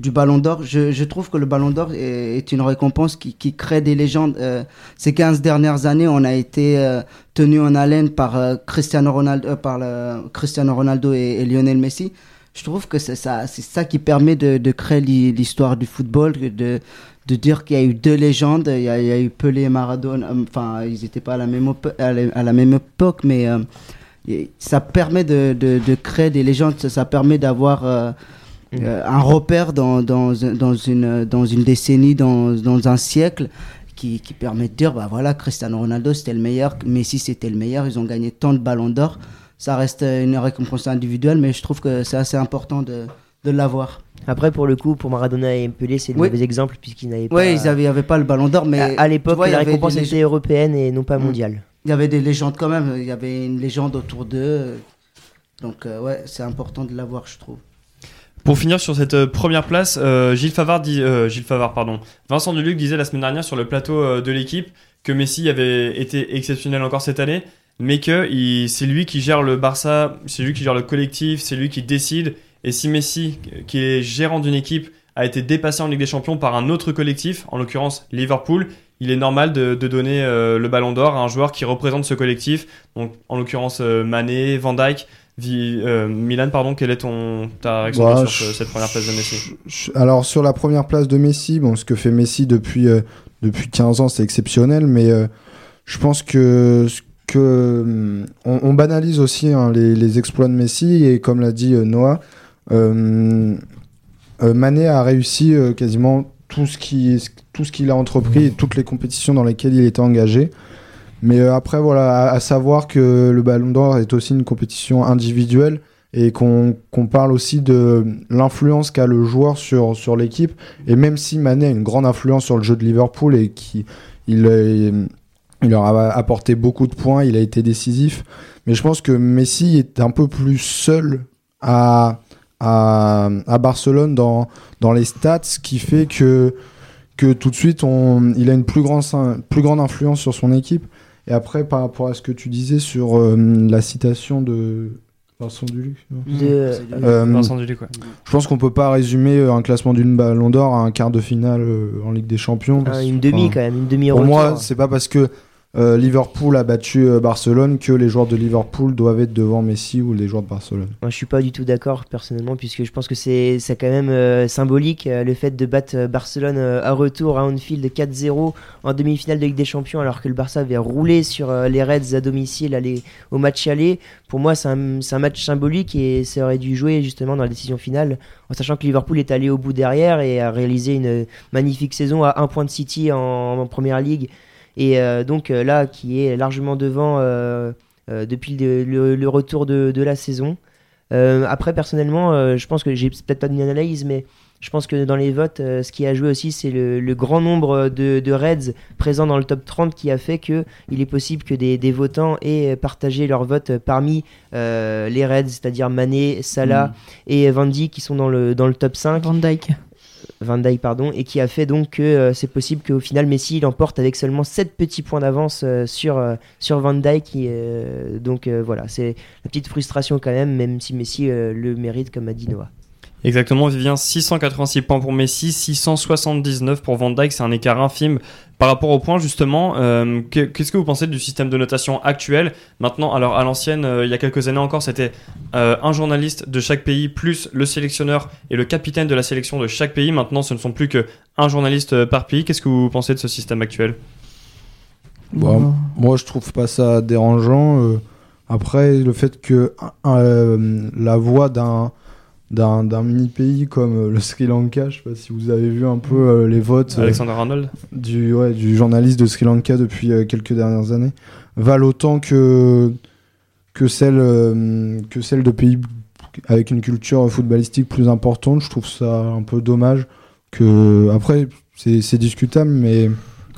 du ballon d'or. Je, trouve que le ballon d'or est, une récompense qui, crée des légendes. Euh, ces 15 dernières années, on a été euh, tenu en haleine par euh, Cristiano Ronaldo, euh, et, Lionel Messi. Je trouve que c'est ça, c'est ça qui permet de, créer l'hi- l'histoire du football, de, dire qu'il y a eu deux légendes. Il y a, eu Pelé et Maradona. Enfin, ils n'étaient pas à la même, à la, même époque, mais ça permet de, créer des légendes. Ça permet d'avoir euh, euh, un repère dans, dans, dans, une, dans une décennie, dans, dans un siècle. Qui, qui permet de dire, bah voilà, Cristiano Ronaldo c'était le meilleur, Messi c'était le meilleur, ils ont gagné tant de ballons d'or. Ça reste une récompense individuelle, mais je trouve que c'est assez important de, de l'avoir. Après, pour le coup, pour Maradona et Pelé, c'est le Oui. mauvais exemple, puisqu'ils n'avaient pas. Ouais, ils avaient, ils avaient pas le ballon d'or, mais à, à l'époque, la récompense était lég- européenne et non pas Mm. mondiale. il y avait des légendes quand même. Il y avait une légende autour d'eux. Donc, euh, ouais, c'est important de l'avoir, je trouve. Pour finir sur cette euh, première place, euh, Gilles Favard euh, Vincent Duluc disait la semaine dernière sur le plateau de l'équipe que Messi avait été exceptionnel encore cette année, mais que c'est lui qui gère le Barça, c'est lui qui gère le collectif, c'est lui qui décide. Et si Messi, qui est gérant d'une équipe, a été dépassé en Ligue des Champions par un autre collectif, en l'occurrence Liverpool, il est normal de, donner le Ballon d'Or à un joueur qui représente ce collectif. Donc, en l'occurrence, euh, Mané, Van Dijk. Euh, Milan, pardon, quelle est ton, ta réaction Bah, sur je- cette première place de Messi Je- Alors sur la première place de Messi, bon, ce que fait Messi depuis, euh, depuis 15 ans, c'est exceptionnel, mais euh, je pense que, que hum, on, on banalise aussi hein, les, les exploits de Messi et comme l'a dit Noah, euh, Mané a réussi quasiment tout ce qui tout ce qu'il a entrepris et toutes les compétitions dans lesquelles il était engagé. Mais euh, après voilà, à, savoir que le Ballon d'Or est aussi une compétition individuelle et qu'on qu'on parle aussi de l'influence qu'a le joueur sur, sur l'équipe. Et même si Mané a une grande influence sur le jeu de Liverpool et qu'il il, leur a apporté beaucoup de points, il a été décisif. Mais je pense que Messi est un peu plus seul à, à, à Barcelone dans, dans les stats, ce qui fait que, que tout de suite, il a une plus, grande plus grande influence sur son équipe. Et après, par rapport à ce que tu disais sur euh, la citation de Vincent Duluc, non De- Euh, Vincent Duluc, ouais. je pense qu'on peut pas résumer euh, un classement d'une Ballon d'Or à un quart de finale euh, en Ligue des Champions. Ah, parce- une demi enfin, quand même, une demi Pour moi, c'est pas parce que euh, Liverpool a battu euh, Barcelone que les joueurs de Liverpool doivent être devant Messi ou les joueurs de Barcelone. Moi, je suis pas du tout d'accord personnellement, puisque je pense que c'est quand même euh, symbolique le fait de battre Barcelone à retour à Anfield 4-0 en demi-finale de Ligue des Champions, alors que le Barça avait roulé sur les Reds à domicile aller, au match aller. Pour moi, c'est un, un match symbolique et ça aurait dû jouer justement dans la décision finale, en sachant que Liverpool est allé au bout derrière et a réalisé une magnifique saison à un point de City en, en première ligue. Et euh, donc euh, là, qui est largement devant euh, depuis le, le- le retour de, de la saison. Après, personnellement, je pense que j'ai peut-être pas une analyse, mais je pense que dans les votes, ce qui a joué aussi, c'est le, le grand nombre de, de Reds présents dans le top 30 qui a fait que il est possible que des, des votants aient partagé leur vote parmi euh, les Reds, c'est-à-dire Mané, Salah et Van Dijk qui sont dans le, dans le top 5. Van Dyke. Van Dijk, pardon, et qui a fait donc que euh, c'est possible qu'au final Messi il emporte avec seulement 7 petits points d'avance euh, sur, euh, sur Van Dijk. donc voilà, c'est la petite frustration quand même, même si Messi le mérite, comme a dit Noah. Exactement, Vivien, 686 points pour Messi, 679 pour Van Dijk, c'est un écart infime par rapport au point justement. euh, que- Qu'est-ce que vous pensez du système de notation actuel? Maintenant, alors à l'ancienne, euh, il y a quelques années encore, c'était euh, un journaliste de chaque pays plus le sélectionneur et le capitaine de la sélection de chaque pays. Maintenant, ce ne sont plus que un journaliste par pays. Qu'est-ce que vous pensez de ce système actuel? Bon, moi, je trouve pas ça dérangeant. euh, après, le fait que euh, la voix d'un d'un mini pays comme euh, le Sri Lanka. Je sais pas si vous avez vu un peu euh, les votes euh, Alexander Arnold du, ouais, du journaliste de Sri Lanka depuis quelques dernières années valent autant que, que, celle, que celle de pays avec une culture footballistique plus importante. Je trouve ça un peu dommage. Que, après, c'est discutable, mais.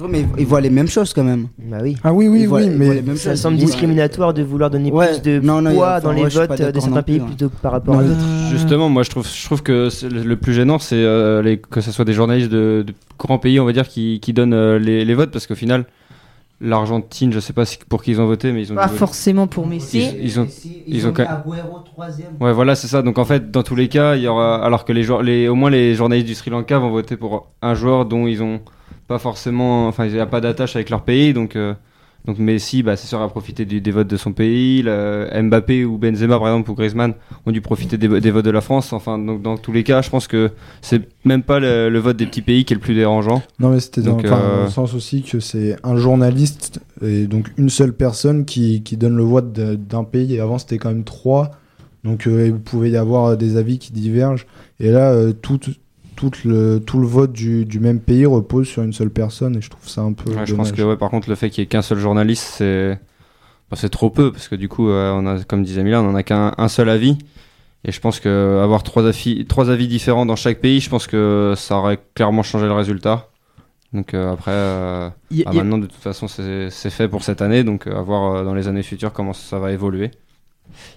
Mais ils voient les mêmes choses quand même. Bah oui. Ah oui, oui, Ils voient- oui, mais. Ça choses. semble discriminatoire de vouloir donner Ouais, plus de non, non, poids enfin, dans les votes de certains pays ouais. plutôt que par rapport à d'autres. Justement, moi je trouve, je trouve que c'est le plus gênant, c'est euh, les- que ce soit des journalistes de, de grands pays, on va dire, qui, qui donnent euh, les, les votes, parce qu'au final, l'Argentine, je sais pas si- pour qui ils ont voté, mais ils ont. Pas forcément pour Messi. Ils- ils ont- ils ont quand- Agüero. Ouais, voilà, c'est ça. Donc en fait, dans tous les cas, il y aura, alors que les joueurs, les, au moins les journalistes du Sri Lanka vont voter pour un joueur dont ils ont pas forcément, enfin, il n'y a pas d'attache avec leur pays, donc. euh, donc Messi, bah, c'est sûr, a profité du- des votes de son pays. Le- Mbappé ou Benzema, par exemple, ou Griezmann ont dû profiter des, des votes de la France. Enfin, donc dans tous les cas, je pense que c'est même pas le, le vote des petits pays qui est le plus dérangeant. Non, mais c'était dans, euh, dans le sens aussi que c'est un journaliste et donc une seule personne qui, qui donne le vote d'un pays. Et avant, c'était quand même trois. Donc, euh, il pouvait y avoir des avis qui divergent. Et là, euh, tout, tout, le, tout le vote du, du même pays repose sur une seule personne. Et je trouve ça un peu. Ouais, je pense que ouais, par contre, le fait qu'il y ait qu'un seul journaliste, c'est bah, c'est trop peu parce que du coup, euh, on a, comme disait Milan, on en a qu'un un seul avis. Et je pense que avoir trois avis, trois avis différents dans chaque pays, je pense que ça aurait clairement changé le résultat. Donc euh, après, euh, y bah, y maintenant de toute façon, c'est c'est fait pour cette année, donc euh, à voir euh, dans les années futures comment ça va évoluer.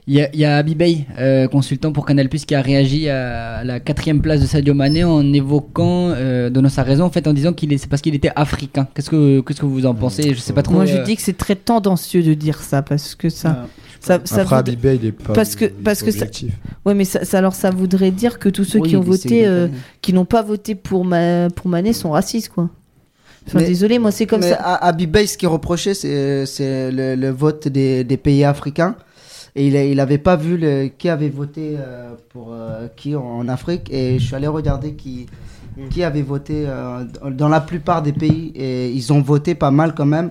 Il y a, il y a Abibay, euh, consultant pour Canal+, qui a réagi à la quatrième place de Sadio Mané en évoquant, euh, donnant sa raison, en fait, en disant qu'il est, c'est parce qu'il était africain. Qu'est-ce que, qu'est-ce que vous en pensez? Je sais pas trop. Moi, je euh, dis que c'est très tendancieux de dire ça parce que ça, ça, ça Après, voudrait- Abibay, il est pas. parce que- parce que ça- ouais, mais ça, ça- alors ça voudrait dire que tous ceux Oui, qui ont voté, euh, qui n'ont pas voté pour ma, pour Mané sont racistes, quoi. Enfin, Mais- désolé, moi c'est comme Mais ça. à Abibay, ce qui est reproché, c'est c'est le, le vote des, des pays africains. Et il, a- il avait pas vu qui avait voté euh, pour euh, qui en, Afrique. Et je suis allé regarder qui, qui avait voté euh, dans- dans la plupart des pays. Et ils ont voté pas mal quand même.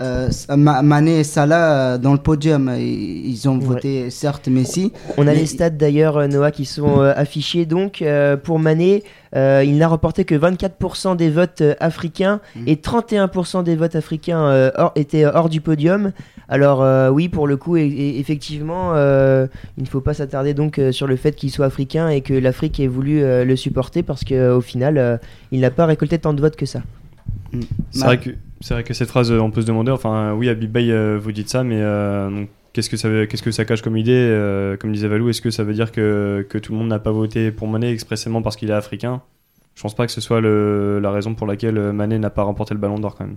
Euh, Ma- Mané et Salah euh, dans le podium. Ils, ils ont Ouais. voté certes Messi. On a Mais- les stats d'ailleurs, euh, Noah, qui sont euh, affichés. Donc, euh, pour Mané, euh, il n'a remporté que 24% des votes euh, africains et 31% des votes africains euh, hors- étaient hors du podium. Alors, euh, oui, pour le coup, e- e- effectivement, euh, il ne faut pas s'attarder donc euh, sur le fait qu'il soit africain et que l'Afrique ait voulu euh, le supporter parce qu'au final, euh, il n'a pas récolté tant de votes que ça. C'est Ma- vrai que c'est vrai que cette phrase, euh, on peut se demander. Enfin, oui, Bey, euh, vous dites ça, mais euh, donc, qu'est-ce que ça veut- qu'est-ce que ça cache comme idée euh, Comme disait Valou, est-ce que ça veut dire que, que tout le monde n'a pas voté pour Mané expressément parce qu'il est africain? Je pense pas que ce soit le- la raison pour laquelle Mané n'a pas remporté le Ballon d'Or quand même.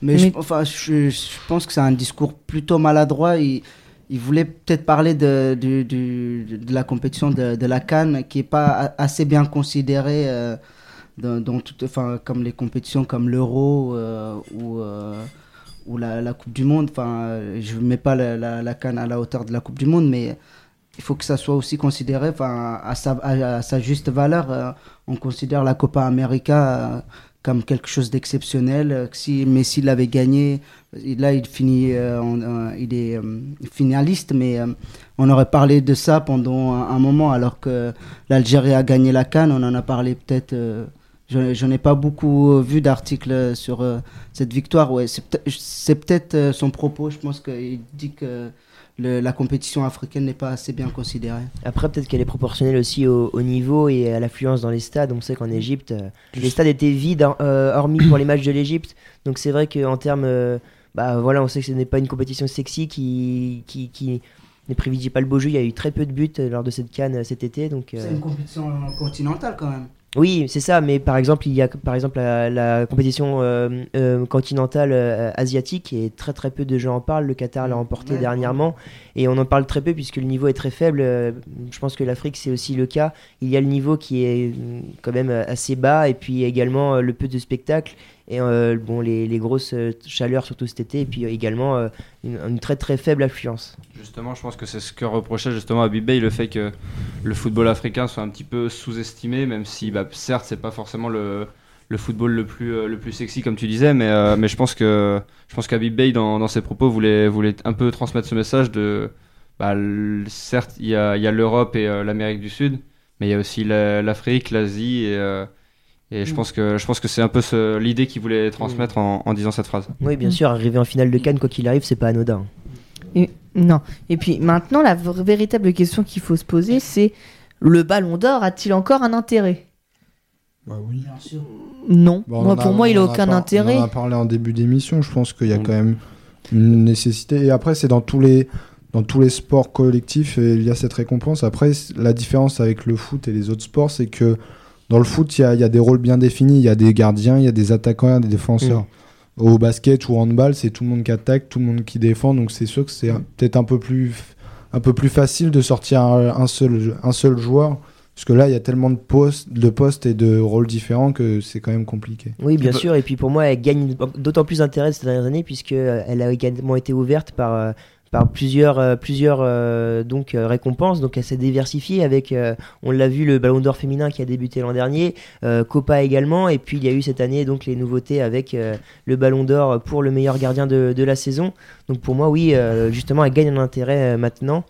Mais, je, enfin, je, je pense que c'est un discours plutôt maladroit. Il, il voulait peut-être parler de, de la compétition de, de la Cannes, qui n'est pas assez bien considérée euh, dans, dans enfin, comme les compétitions comme l'Euro euh, ou, euh, ou la, la Coupe du Monde. Enfin, je ne mets pas la, la, Cannes à la hauteur de la Coupe du Monde, mais il faut que ça soit aussi considéré enfin, à, sa, à, sa juste valeur. euh, on considère la Copa América comme quelque chose d'exceptionnel. Si Messi l'avait gagné, là il finit, il est finaliste, mais on aurait parlé de ça pendant un, un moment, alors que l'Algérie a gagné la Cannes. On en a parlé peut-être. Euh, je, je n'ai pas beaucoup vu d'articles sur euh, cette victoire. Ouais, c'est peut-être euh, son propos. Je pense qu'il dit que le- la compétition africaine n'est pas assez bien considérée. Après, peut-être qu'elle est proportionnelle aussi au, au niveau et à l'affluence dans les stades. On sait qu'en Égypte, euh, les stades étaient vides, hein, euh, hormis pour les matchs de l'Égypte. Donc c'est vrai qu'en termes, euh, bah voilà, on sait que ce n'est pas une compétition sexy qui, qui, qui ne privilégie pas le beau jeu. Il y a eu très peu de buts euh, lors de cette canne euh, cet été. Donc euh, C'est une compétition continentale quand même. Oui, c'est ça. Mais par exemple, il y a par exemple la, la compétition euh, euh, continentale euh, asiatique et très très peu de gens en parlent. Le Qatar l'a remporté Ouais. dernièrement et on en parle très peu puisque le niveau est très faible. Euh, Je pense que l'Afrique c'est aussi le cas. Il y a le niveau qui est euh, quand même euh, assez bas et puis également le peu de spectacles et bon les, grosses chaleurs surtout cet été et puis également une, très très faible affluence. Justement, je pense que c'est ce que reprochait justement à le fait que le football africain soit un petit peu sous-estimé, même si, bah, certes, c'est pas forcément le, le football le plus, euh, le plus sexy, comme tu disais, mais, euh, mais je pense que je pense qu'Habib Bey, dans, dans ses propos, voulait, voulait un peu transmettre ce message de bah, l- certes, il y a, il y a l'Europe et euh, l'Amérique du Sud, mais il y a aussi la- l'Afrique, l'Asie et, euh, et je Mm. pense que je pense que c'est un peu ce- l'idée qu'il voulait transmettre en, en disant cette phrase. Oui, bien Mm. sûr, arriver en finale de Cannes, quoi qu'il arrive, c'est pas anodin. Et, non. Et puis maintenant, la véritable question qu'il faut se poser, c'est le Ballon d'Or a-t-il encore un intérêt? Bah oui. Non. Bon, Moi, a- pour moi, il a on en aucun par- intérêt. On en a parlé en début d'émission. Je pense qu'il y a Mm. quand même une nécessité. Et après, c'est dans tous les dans tous les sports collectifs, et il y a cette récompense. Après, la différence avec le foot et les autres sports, c'est que dans le foot, il y a, il y a des rôles bien définis. Il y a des gardiens, il y a des attaquants, il y a des défenseurs. Au basket ou au handball, c'est tout le monde qui attaque, tout le monde qui défend. Donc c'est sûr que c'est un- peut-être un peu plus un peu plus facile de sortir un, un seul un seul joueur. Parce que là, il y a tellement de postes, de postes et de rôles différents que c'est quand même compliqué. Oui, bien bah- sûr. Et puis pour moi, elle gagne d'autant plus d'intérêt ces dernières années puisque euh, elle a également été ouverte par euh, par plusieurs euh, plusieurs donc récompenses. Donc elle s'est diversifiée avec, euh, on l'a vu, le Ballon d'Or féminin qui a débuté l'an dernier, euh, Copa également. Et puis il y a eu cette année donc les nouveautés avec le Ballon d'Or pour le meilleur gardien de, de la saison. Donc pour moi, oui, justement, elle gagne un intérêt maintenant.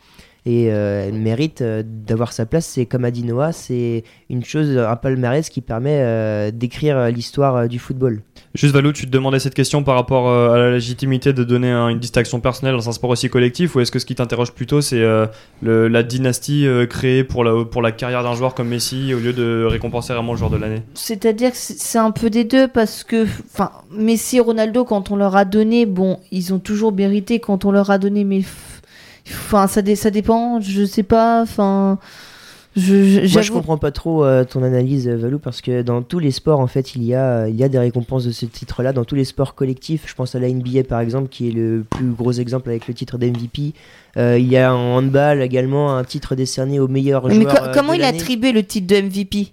Et euh, elle mérite euh, d'avoir sa place. C'est comme a dit Noah, c'est une chose, un palmarès qui permet euh, d'écrire l'histoire euh, du football. Juste Valou, tu te demandais cette question par rapport euh, à la légitimité de donner un- une distinction personnelle dans un sport aussi collectif ou est-ce que ce qui t'interroge plutôt c'est euh, la dynastie euh, créée pour la, pour la carrière d'un joueur comme Messi au lieu de récompenser vraiment le joueur de l'année? C'est-à-dire que c'est un peu des deux parce que, enfin, Messi et Ronaldo, quand on leur a donné, bon, ils ont toujours mérité quand on leur a donné, mais, enfin, ça, dé- ça dépend, je sais pas, enfin, je, je- Moi, je comprends pas trop euh, ton analyse, euh, Valou, parce que dans tous les sports, en fait, il y a, il y a des récompenses de ce titre-là. Dans tous les sports collectifs, je pense à la NBA, par exemple, qui est le plus gros exemple avec le titre d'MVP. Euh, il y a en handball également un titre décerné au meilleur Mais joueur. co- euh, comment de il a attribué le titre de MVP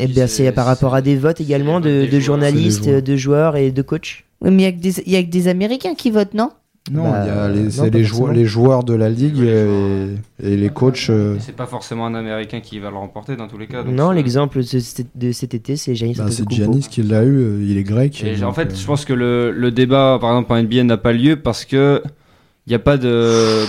Eh bien, c'est par rapport à des votes également de, des de joueurs, journalistes, joueurs. de joueurs et de coachs. Oui, mais il y a a que des Américains qui votent, non? Non, Bah, il y a les, non, c'est les, joueurs, les joueurs de la ligue euh, et, et les coachs. euh, C'est pas forcément un Américain qui va le remporter dans tous les cas. donc Non, l'exemple de, cet- de cet été, c'est Giannis bah, c'est. Giannis qui l'a eu, euh, il est grec. Et donc, en fait, euh, je pense que le, le débat, par exemple, en NBA n'a pas lieu parce que il n'y a pas de.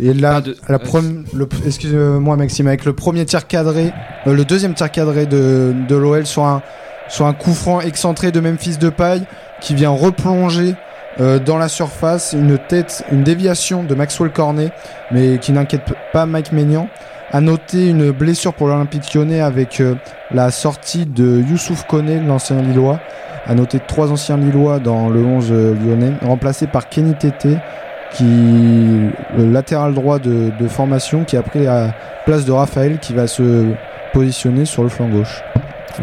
Et là, pas de- la euh, prom- le- excuse-moi Maxime, avec le premier tir cadré, euh, le deuxième tir cadré de, de l'OL sur un, sur un coup franc excentré de Memphis de paille qui vient replonger euh, dans la surface une tête, une déviation de Maxwell Cornet, mais qui n'inquiète pas Mike Maignan. À noter une blessure pour l'Olympique lyonnais avec euh, la sortie de Youssouf Koné, l'ancien Lillois. À noter trois anciens Lillois dans le 11 euh, lyonnais, remplacé par Kenny Tété, qui le latéral droit de, de formation qui a pris la place de Raphaël qui va se positionner sur le flanc gauche.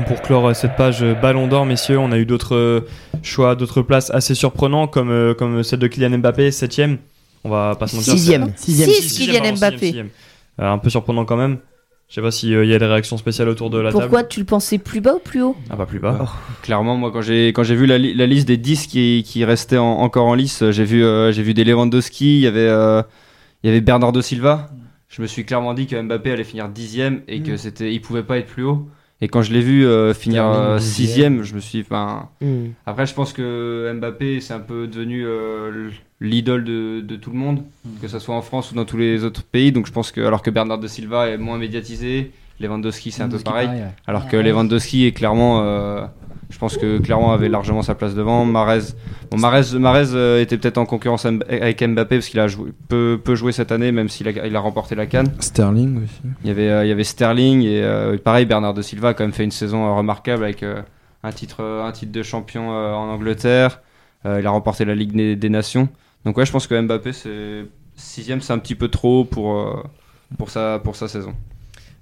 Pour clore euh, cette page euh, Ballon d'Or, messieurs, on a eu d'autres euh, choix, d'autres places assez surprenants comme, comme celle de Kylian Mbappé, 7ème. On va pas se mentir. Sixième. Sixième. c'est- Six, sixième, Kylian pardon, Mbappé. sixième, sixième. Un peu surprenant quand même. Je sais pas s'il y a des réactions spéciales autour de la Pourquoi table. tu le pensais plus bas ou plus haut? Ah bah plus bas. Clairement, moi, quand j'ai quand j'ai vu la, li- la liste des 10 qui, qui restaient en- encore en lice, j'ai vu euh, j'ai vu des Lewandowski, il y avait euh, il y avait Bernardo Silva. Je me suis clairement dit que Mbappé allait finir dixième et que c'était il pouvait pas être plus haut. Et quand je l'ai vu euh, finir euh, sixième, je me suis enfin Hmm. Après, je pense que Mbappé, c'est un peu devenu euh, l'idole de, de tout le monde, que ce soit en France ou dans tous les autres pays. Donc, je pense que, alors que Bernard de Silva est moins médiatisé, Lewandowski, c'est un peu pareil. Alors que Lewandowski est clairement, euh, je pense que clairement avait largement sa place devant. Marez, bon, Marez, Marez euh, était peut-être en concurrence avec Mbappé parce qu'il a joué, peu, peu joué cette année, même s'il a, il a remporté la canne. Sterling aussi. Il y avait, euh, il y avait Sterling et euh, pareil, Bernard de Silva a quand même fait une saison remarquable avec un, titre, un titre de champion en Angleterre. Il a remporté la Ligue des, des Nations. Donc ouais, je pense que Mbappé, c'est sixième, c'est un petit peu trop pour, pour, sa, pour sa saison.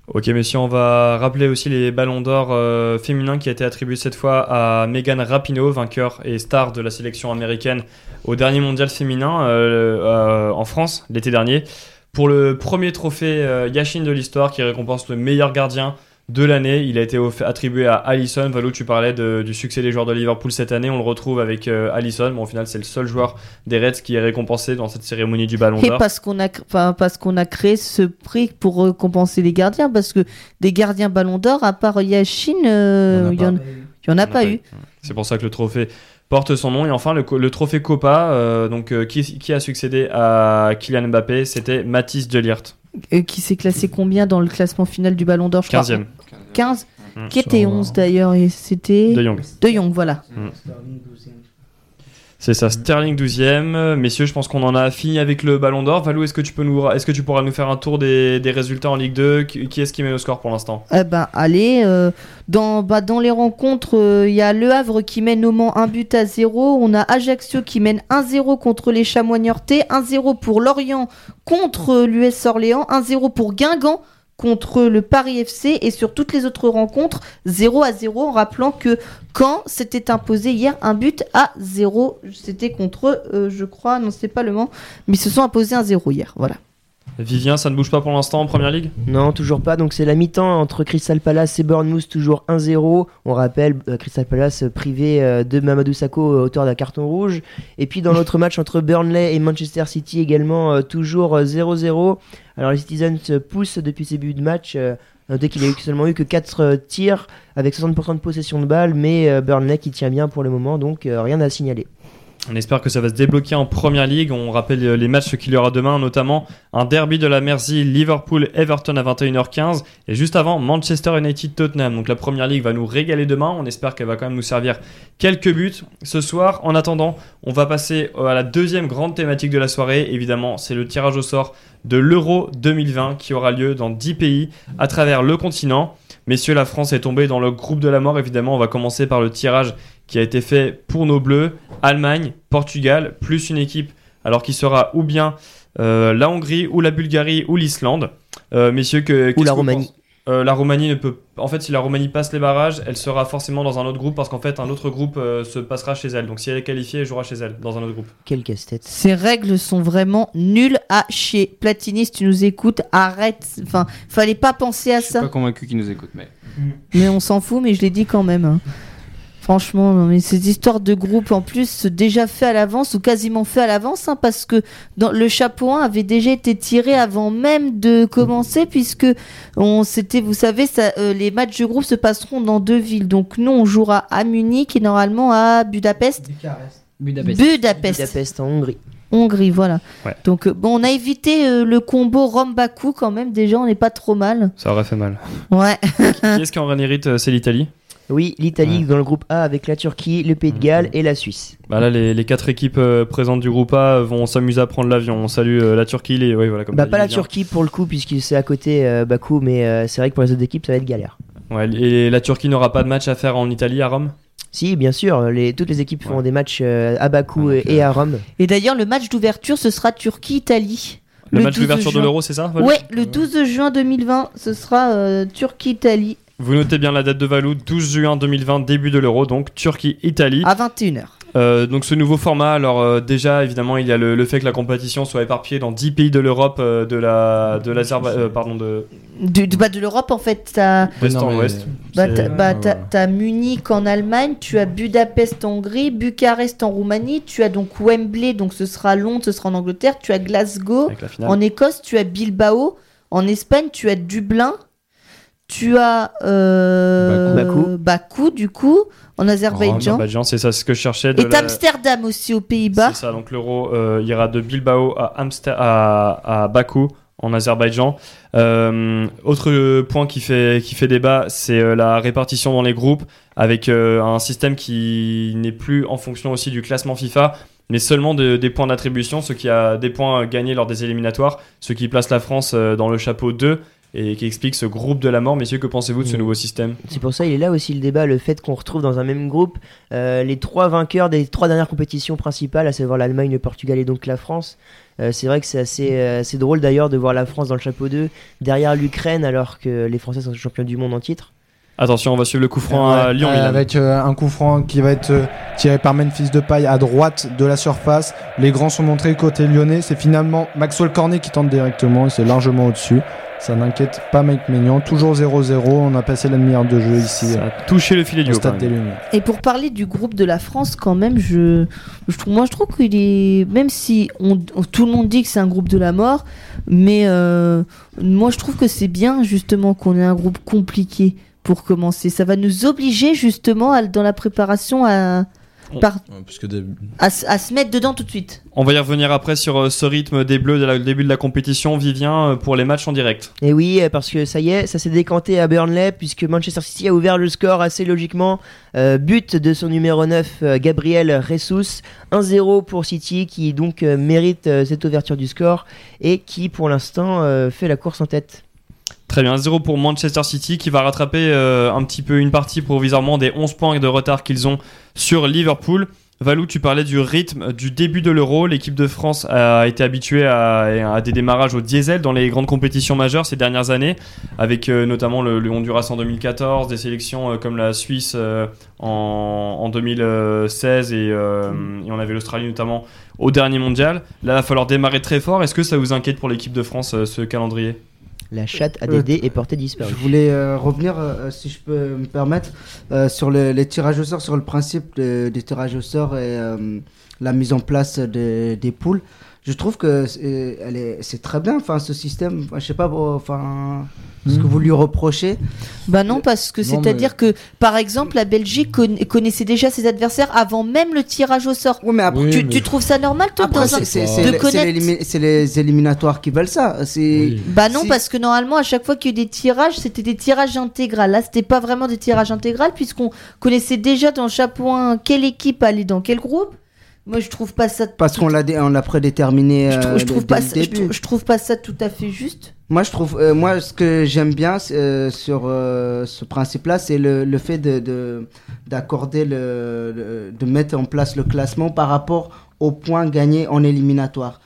Ok messieurs, on va rappeler aussi les ballons d'or euh, féminins qui a été attribués cette fois à Megan Rapinoe, vainqueur et star de la sélection américaine au dernier mondial féminin euh, euh, en France l'été dernier. Pour le premier trophée Yashin de l'histoire qui récompense le meilleur gardien de l'année, il a été attribué à Allison. Valou, tu parlais de- du succès des joueurs de Liverpool cette année, on le retrouve avec euh, Allison. Bon, au final, c'est le seul joueur des Reds qui est récompensé dans cette cérémonie du ballon Et d'or. parce qu'on a, cr- enfin, parce qu'on a créé ce prix pour récompenser les gardiens, parce que des gardiens Ballon d'Or, à part Yashin, euh, il y en, a pas eu. C'est pour ça que le trophée porte son nom. Et enfin, le, trophée Copa, euh, donc euh, qui, qui a succédé à Kylian Mbappé, c'était Mathis Delirte, Euh, qui s'est classé combien dans le classement final du Ballon d'Or je crois 15e. 15 Mm. Qui était 11 d'ailleurs et c'était De Jong. De Jong, voilà. C'est ça, Sterling 12e. Euh, Messieurs, je pense qu'on en a fini avec le Ballon d'Or. Valou, est-ce que tu peux nous, est-ce que tu pourras nous faire un tour des, des résultats en Ligue 2 Qui, est-ce qui met au score pour l'instant? Eh ben, allez, euh, dans, bah, dans les rencontres, euh, il y a Le Havre qui mène au Mans un but à 0. On a Ajaccio qui mène 1-0 contre les Chamois Niortais. 1-0 pour Lorient contre l'US Orléans. 1-0 pour Guingamp contre le Paris FC. Et sur toutes les autres rencontres, 0 à 0. En rappelant que Caen s'était imposé hier un but à 0. C'était contre, euh, je crois, non, c'est pas Le Mans, mais ils se sont imposés un 0 hier. Voilà. Vivien, ça ne bouge pas pour l'instant en Première Ligue? Non, toujours pas. Donc c'est la mi-temps entre Crystal Palace et Bournemouth, toujours 1-0. On rappelle euh, Crystal Palace privé euh, de Mamadou Sakho, euh, auteur d'un carton rouge. Et puis dans l'autre match entre Burnley et Manchester City également, toujours euh, 0-0. Alors les Citizens poussent depuis ces buts de match. Notez qu'il a eu seulement eu que 4 tirs avec 60% de possession de balle, mais Burnley qui tient bien pour le moment, donc rien à signaler. On espère que ça va se débloquer en première ligue. On rappelle euh, les matchs qu'il y aura demain, notamment un derby de la Mersey, Liverpool-Everton à 21h15. Et juste avant, Manchester United-Tottenham. Donc la première ligue va nous régaler demain. On espère qu'elle va quand même nous servir quelques buts ce soir. En attendant, on va passer euh, à la deuxième grande thématique de la soirée. Évidemment, c'est le tirage au sort de l'Euro 2020 qui aura lieu dans 10 pays à travers le continent. Messieurs, la France est tombée dans le groupe de la mort. Évidemment, on va commencer par le tirage qui a été fait pour nos bleus. Allemagne, Portugal, plus une équipe, alors qui sera ou bien euh, la Hongrie, ou la Bulgarie, ou l'Islande. Euh, messieurs, que, qu'est-ce la Roumanie. Euh, la Roumanie ne peut. En fait, si la Roumanie passe les barrages, elle sera forcément dans un autre groupe parce qu'en fait, un autre groupe euh, se passera chez elle. Donc, si elle est qualifiée, elle jouera chez elle dans un autre groupe. Quel casse-tête. Ces règles sont vraiment nulles à chier. Platini, si tu nous écoutes, arrête. Enfin, fallait pas penser à Je suis ça. pas convaincu qu'ils nous écoutent, mais. Mais on s'en fout, mais je l'ai dit quand même. hein. Franchement, non, mais ces histoires de groupe en plus déjà fait à l'avance ou quasiment fait à l'avance, hein, parce que dans, le chapeau 1 avait déjà été tiré avant même de commencer, puisque on s'était, vous savez, ça, euh, les matchs de groupe se passeront dans deux villes. Donc nous, on jouera à Munich et normalement à Budapest. Budapest. Budapest. Budapest en Hongrie. Hongrie, voilà. Ouais. Donc euh, bon, on a évité euh, le combo Rome-Bakou quand même. Déjà, on n'est pas trop mal. Ça aurait fait mal. Ouais. qui est-ce qui en hérite C'est l'Italie. Oui, l'Italie dans le groupe A avec la Turquie, le Pays de Galles et la Suisse. Bah là, les, les quatre équipes euh, présentes du groupe A vont s'amuser à prendre l'avion. On salue euh, la Turquie, les. Oui, voilà, comme Bah pas la bien. Turquie pour le coup puisque c'est à côté euh, Bakou, mais euh, c'est vrai que pour les autres équipes ça va être galère. Ouais, et la Turquie n'aura pas de match à faire en Italie, à Rome? Si, bien sûr, les, toutes les équipes font Ouais. des matchs euh, à Bakou Ouais, et, à Rome. Et d'ailleurs, le match d'ouverture, ce sera Turquie-Italie. Le, match 12 d'ouverture de juin. l'Euro, c'est ça Ouais, le 12 juin 2020, ce sera euh, Turquie-Italie Vous notez bien la date de Valou, 12 juin 2020, début de l'Euro, donc Turquie-Italie. à 21h. Euh, donc ce nouveau format, alors euh, déjà évidemment il y a le, le fait que la compétition soit éparpillée dans 10 pays de l'Europe, euh, de la de l'Azerbaïdjan, euh, pardon de Du, du- bah, de l'Europe, en fait, t'as d'est non, en ouest. bah, t'as- bah, ouais. Munich en Allemagne, tu as Budapest en Hongrie, Bucarest en Roumanie, tu as donc Wembley, donc ce sera Londres, ce sera en Angleterre, tu as Glasgow en Écosse, tu as Bilbao, en Espagne, tu as Dublin, tu as euh, Bakou. Bakou, du coup, en Azerbaïdjan, c'est ça ce que je cherchais. De et la- Amsterdam aussi aux Pays-Bas. C'est ça, donc l'euro euh, ira de Bilbao à, Amster- à, à Bakou en Azerbaïdjan. Euh, autre point qui fait, qui fait débat, c'est la répartition dans les groupes avec un système qui n'est plus en fonction aussi du classement FIFA, mais seulement de- des points d'attribution, ce qui a des points gagnés lors des éliminatoires, ce qui place la France dans le chapeau 2 et qui explique ce groupe de la mort. Messieurs, que pensez-vous de ce Mm. nouveau système? C'est pour ça il est là aussi le débat, le fait qu'on retrouve dans un même groupe euh, les trois vainqueurs des trois dernières compétitions principales, à savoir l'Allemagne, le Portugal et donc la France. Euh, c'est vrai que c'est assez, euh, assez drôle d'ailleurs de voir la France dans le chapeau 2 derrière l'Ukraine alors que les Français sont champions du monde en titre. Attention, on va suivre le coup franc à Lyon. euh, avec euh, un coup franc qui va être tiré par Memphis Depay à droite de la surface. Les grands sont montrés côté lyonnais. C'est finalement Maxwell Cornet qui tente directement et c'est largement au-dessus. Ça n'inquiète pas Mike Maignan. Toujours 0-0. On a passé la demi-heure de jeu ici Ça euh, a touché le filet du haut. stade des. Lumières. Et pour parler du groupe de la France, quand même, je, je trouve, moi je trouve qu'il est, même si on, tout le monde dit que c'est un groupe de la mort, mais euh, moi je trouve que c'est bien justement qu'on ait un groupe compliqué pour commencer. Ça va nous obliger justement à- dans la préparation à, par- Ouais, parce que des- à, se mettre dedans tout de suite. On va y revenir après sur euh, ce rythme des Bleus dès le début de la compétition. Vivien, euh, pour les matchs en direct. Et oui, euh, parce que ça y est, ça s'est décanté à Burnley, puisque Manchester City a ouvert le score assez logiquement. Euh, but de son numéro 9, euh, Gabriel Jesus. 1-0 pour City, qui donc mérite cette ouverture du score, et qui pour l'instant fait la course en tête. Très bien, 0 pour Manchester City qui va rattraper euh, un petit peu une partie provisoirement des 11 points de retard qu'ils ont sur Liverpool. Valou, tu parlais du rythme du début de l'Euro. L'équipe de France a été habituée à, des démarrages au diesel dans les grandes compétitions majeures ces dernières années, avec euh, notamment le, Honduras en 2014, des sélections euh, comme la Suisse en, en 2016 et, et on avait l'Australie notamment au dernier mondial. Là, il va falloir démarrer très fort. Est-ce que ça vous inquiète pour l'équipe de France ce calendrier? La chatte ADD est portée disparue. Je voulais euh, revenir, euh, si je peux me permettre, euh, sur le- les tirages au sort, sur le principe de- des tirages au sort et euh, la mise en place de- des poules. Je trouve que c'est elle est- c'est très bien, enfin, ce système. Je sais pas, enfin, ce que vous lui reprochez. Bah non, parce que c'est-à-dire que, par exemple, la Belgique conna- connaissait déjà ses adversaires avant même le tirage au sort. Oui, mais après, tu, tu trouves ça normal, toi, Après, dans un- de connaître c'est les éliminatoires qui veulent ça. C'est Bah non, parce que normalement, à chaque fois qu'il y a eu des tirages, c'était des tirages intégrales. Là, c'était pas vraiment des tirages intégrales, puisqu'on connaissait déjà dans chaque point quelle équipe allait dans quel groupe. Moi, je trouve pas ça. parce qu'on l'a dé- on l'a prédéterminé. Je, trou- euh, je trouve dès pas ça, je, trouve pas ça tout à fait juste. Moi, je trouve, euh, moi, ce que j'aime bien euh, sur euh, ce principe-là, c'est le, le fait de de- d'accorder le, le- de mettre en place le classement par rapport aux points gagnés en éliminatoire.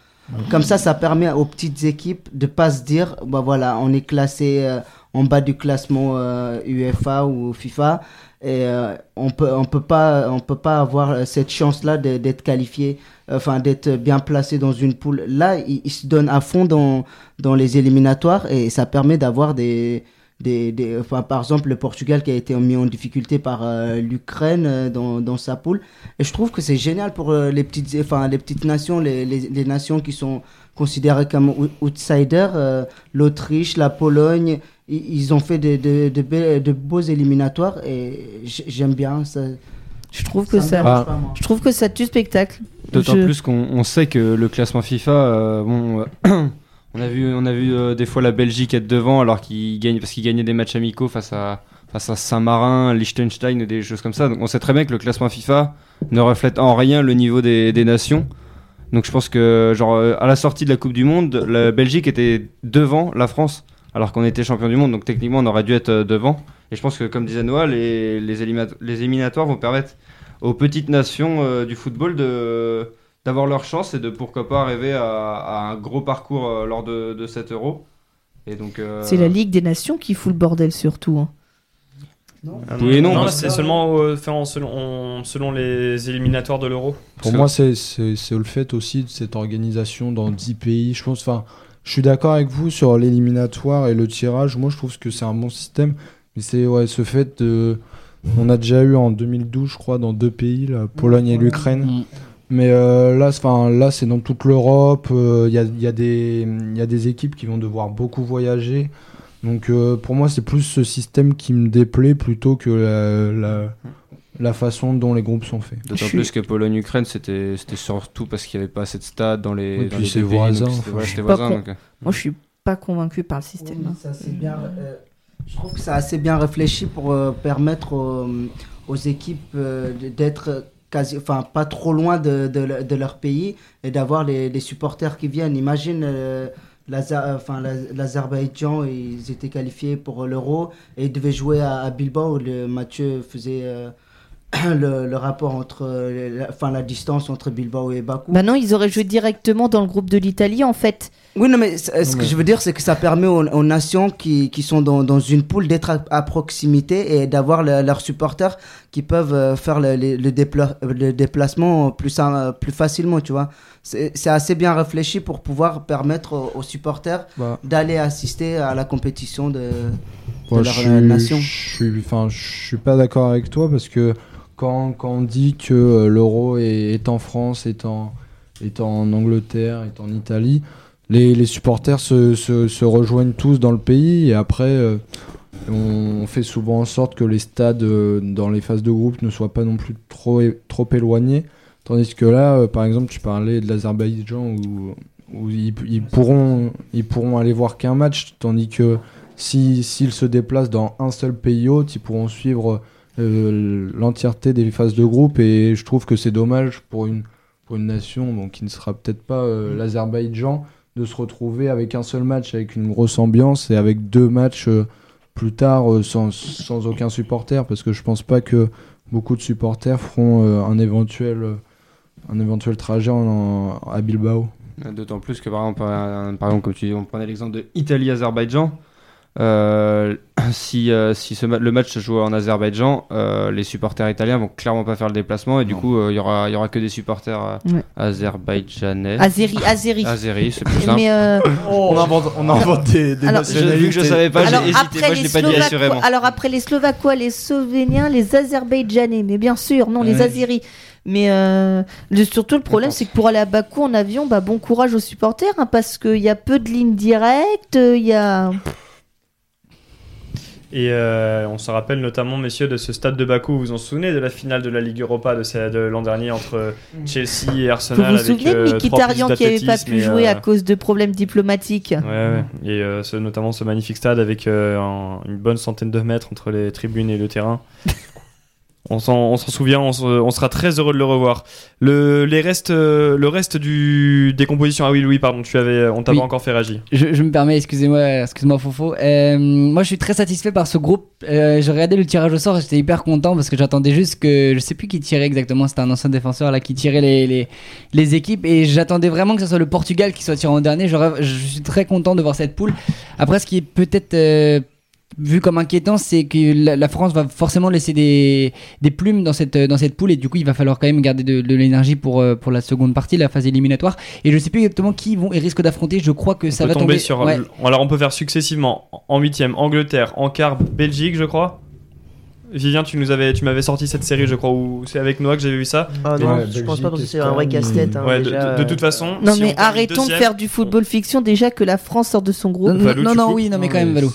Comme ça, ça permet aux petites équipes de pas se dire, bah voilà, on est classé euh, en bas du classement euh, UEFA ou FIFA et euh, on peut on peut pas on peut pas avoir euh, cette chance là d'être qualifié enfin d'être bien placé dans une poule. Là ils il se donnent à fond dans dans les éliminatoires et ça permet d'avoir des des, des enfin par exemple le Portugal qui a été mis en difficulté par euh, l'Ukraine euh, dans, dans sa poule et je trouve que c'est génial pour euh, les petites enfin les petites nations les, les, les nations qui sont considérées comme ou- outsiders euh, l'Autriche la Pologne i- ils ont fait de, de, de, be- de beaux éliminatoires et j'aime bien ça Je trouve que ça. moi. Je trouve que ça tue spectacle. D'autant Je- plus qu'on on sait que le classement FIFA, euh, bon, euh, *clears throat* on a vu, on a vu euh, des fois la Belgique être devant alors qu'ils gagnent parce qu'ils gagnaient des matchs amicaux face à face à Saint-Marin, Liechtenstein des choses comme ça. Donc on sait très bien que le classement FIFA ne reflète en rien le niveau des, nations. Donc je pense que genre euh, à la sortie de la Coupe du Monde, la Belgique était devant la France alors qu'on était champion du monde. Donc techniquement on aurait dû être euh, devant. Et je pense que comme disait Noah, les, les, éliminat- les éliminatoires vont permettre aux petites nations du football de d'avoir leur chance et de pourquoi pas arriver à, à un gros parcours euh, lors de, de cet euro. Et donc euh, C'est la Ligue des Nations qui fout le bordel surtout. hein. Oui non, là, parce c'est seulement euh, fait en- selon, selon les éliminatoires de l'Euro. Pour moi, c'est le fait aussi de cette organisation dans 10 pays. Je pense, enfin, je suis d'accord avec vous sur l'éliminatoire et le tirage. Moi, je trouve que c'est un bon système. Mais c'est ouais, ce fait de. On a déjà eu en 2012, je crois, dans deux pays, la Pologne et l'Ukraine. Mm. Mais euh, là, enfin, là, c'est dans toute l'Europe. Il y, a, y a des y a des équipes qui vont devoir beaucoup voyager. Donc, euh, pour moi, c'est plus ce système qui me déplaît plutôt que la, la, la façon dont les groupes sont faits. D'autant suis- plus que Pologne-Ukraine, c'était c'était surtout parce qu'il n'y avait pas assez de stades dans les, Oui, dans puis c'est voisin, enfin, voilà, donc, euh. Moi, je suis pas convaincu par le système. hein. ça, c'est bien, euh, je trouve que c'est assez bien réfléchi pour euh, permettre aux, aux équipes euh, d'être quasi, enfin pas trop loin de, de, le- de leur pays et d'avoir les, les supporters qui viennent. Imagine euh, l'Azer- enfin, la- l'Azerbaïdjan, ils étaient qualifiés pour l'Euro et ils devaient jouer à, Bilbao. où Le, Mathieu faisait euh, *coughs* le, le rapport entre, euh, la, enfin la distance entre Bilbao et Bakou. Bah non, ils auraient joué directement dans le groupe de l'Italie en fait. Oui, non, mais c- ce mais- que je veux dire, c'est que ça permet aux, aux nations qui, qui sont dans, dans une poule d'être à, à proximité et d'avoir le- leurs supporters qui peuvent euh, faire le, le- le dépla- le déplacement plus, sim- plus facilement, tu vois. C'est c'est assez bien réfléchi pour pouvoir permettre aux, aux supporters Bah. d'aller assister à la compétition de, de Moi, leur je euh, nation. Je suis, enfin, je suis pas d'accord avec toi parce que quand, quand on dit que euh, l'euro est, en France, est en, est en Angleterre, est en Italie, les, les supporters se, se, rejoignent tous dans le pays et après, euh, On fait souvent en sorte que les stades euh, dans les phases de groupe ne soient pas non plus trop, trop éloignés. Tandis que là, par exemple, tu parlais de l'Azerbaïdjan où, où ils, pourront, ils pourront aller voir qu'un match, tandis que si- s'ils se déplacent dans un seul pays hôte, ils pourront suivre euh, l'entièreté des phases de groupe. Et je trouve que c'est dommage pour une, pour une nation donc, qui ne sera peut-être pas euh, l'Azerbaïdjan de se retrouver avec un seul match, avec une grosse ambiance et avec deux matchs euh, plus tard sans, sans aucun supporter, parce que je pense pas que beaucoup de supporters feront un, éventuel, un éventuel trajet en, en- à Bilbao. D'autant plus que par exemple, par exemple comme tu dis, on prenait l'exemple de Italie-Azerbaïdjan. Euh, *clears throat* si euh, si ce ma- le match se joue en Azerbaïdjan, euh, les supporters italiens vont clairement pas faire le déplacement et du coup euh, il y aura il y aura que des supporters euh, Ouais. azerbaïdjanais. Azeri, Azeri. Azeri, c'est plus simple. Mais euh, On invente, on invente des, des Alors- Je- vu que je savais pas, j'ai alors hésité. après Moi je les l'ai pas dit assurément. alors après les Slovaquois, les Slovéniens, les Azerbaïdjanais, mais bien sûr, non, les Ouais. Azeris. Mais euh, le- surtout le problème, c'est que pour aller à Bakou en avion, bah bon courage aux supporters, hein, parce qu'il y a peu de lignes directes, il y a. Et euh, on se rappelle notamment, messieurs, de ce stade de Bakou. Vous vous en souvenez de la finale de la Ligue Europa de, l'an dernier entre Chelsea et Vous Arsenal vous avec souvenez de euh, Mkhitaryan qui n'avait pas pu jouer euh, à cause de problèmes diplomatiques? Ouais, ouais. Et euh, ce- notamment ce magnifique stade avec un- une bonne centaine de mètres entre les tribunes et le terrain. *laughs* On s'en, souvient, on, se- on sera très heureux de le revoir. Le, les restes, euh, le reste du, des compositions. Ah oui, Louis, pardon, tu avais, on t'avait Oui. encore fait réagir. Je, je me permets, excusez-moi, excuse-moi Fofo. Euh, moi, je suis très satisfait par ce groupe. Euh, j'ai regardé le tirage au sort, j'étais hyper content parce que j'attendais juste que je sais plus qui tirait exactement. C'était un ancien défenseur là qui tirait les, les, les équipes et j'attendais vraiment que ce soit le Portugal qui soit tiré en dernier. J'aurais- Je suis très content de voir cette poule. Après, ce qui est peut-être euh, vu comme inquiétant, c'est que la, la France va forcément laisser des, des plumes dans cette, dans cette poule et du coup, il va falloir quand même garder de, de l'énergie pour, euh, pour la seconde partie, la phase éliminatoire. Et je sais plus exactement qui vont et risquent d'affronter. Je crois que ça va tomber tomber sur. ouais. Alors on peut faire successivement en huitième Angleterre, en quart Belgique, je crois. Vivien, tu nous avais, tu m'avais sorti cette série, je crois, ou c'est avec Noah que j'avais vu ça. Ah non, Ouais, je pense pas parce que c'est un vrai casse-tête. hein, ouais, de, déjà, de- de euh. toute façon. Non si mais arrêtons de faire du football fiction déjà que la France sort de son groupe. Non, Valou, non, oui, non, mais quand même, Valou.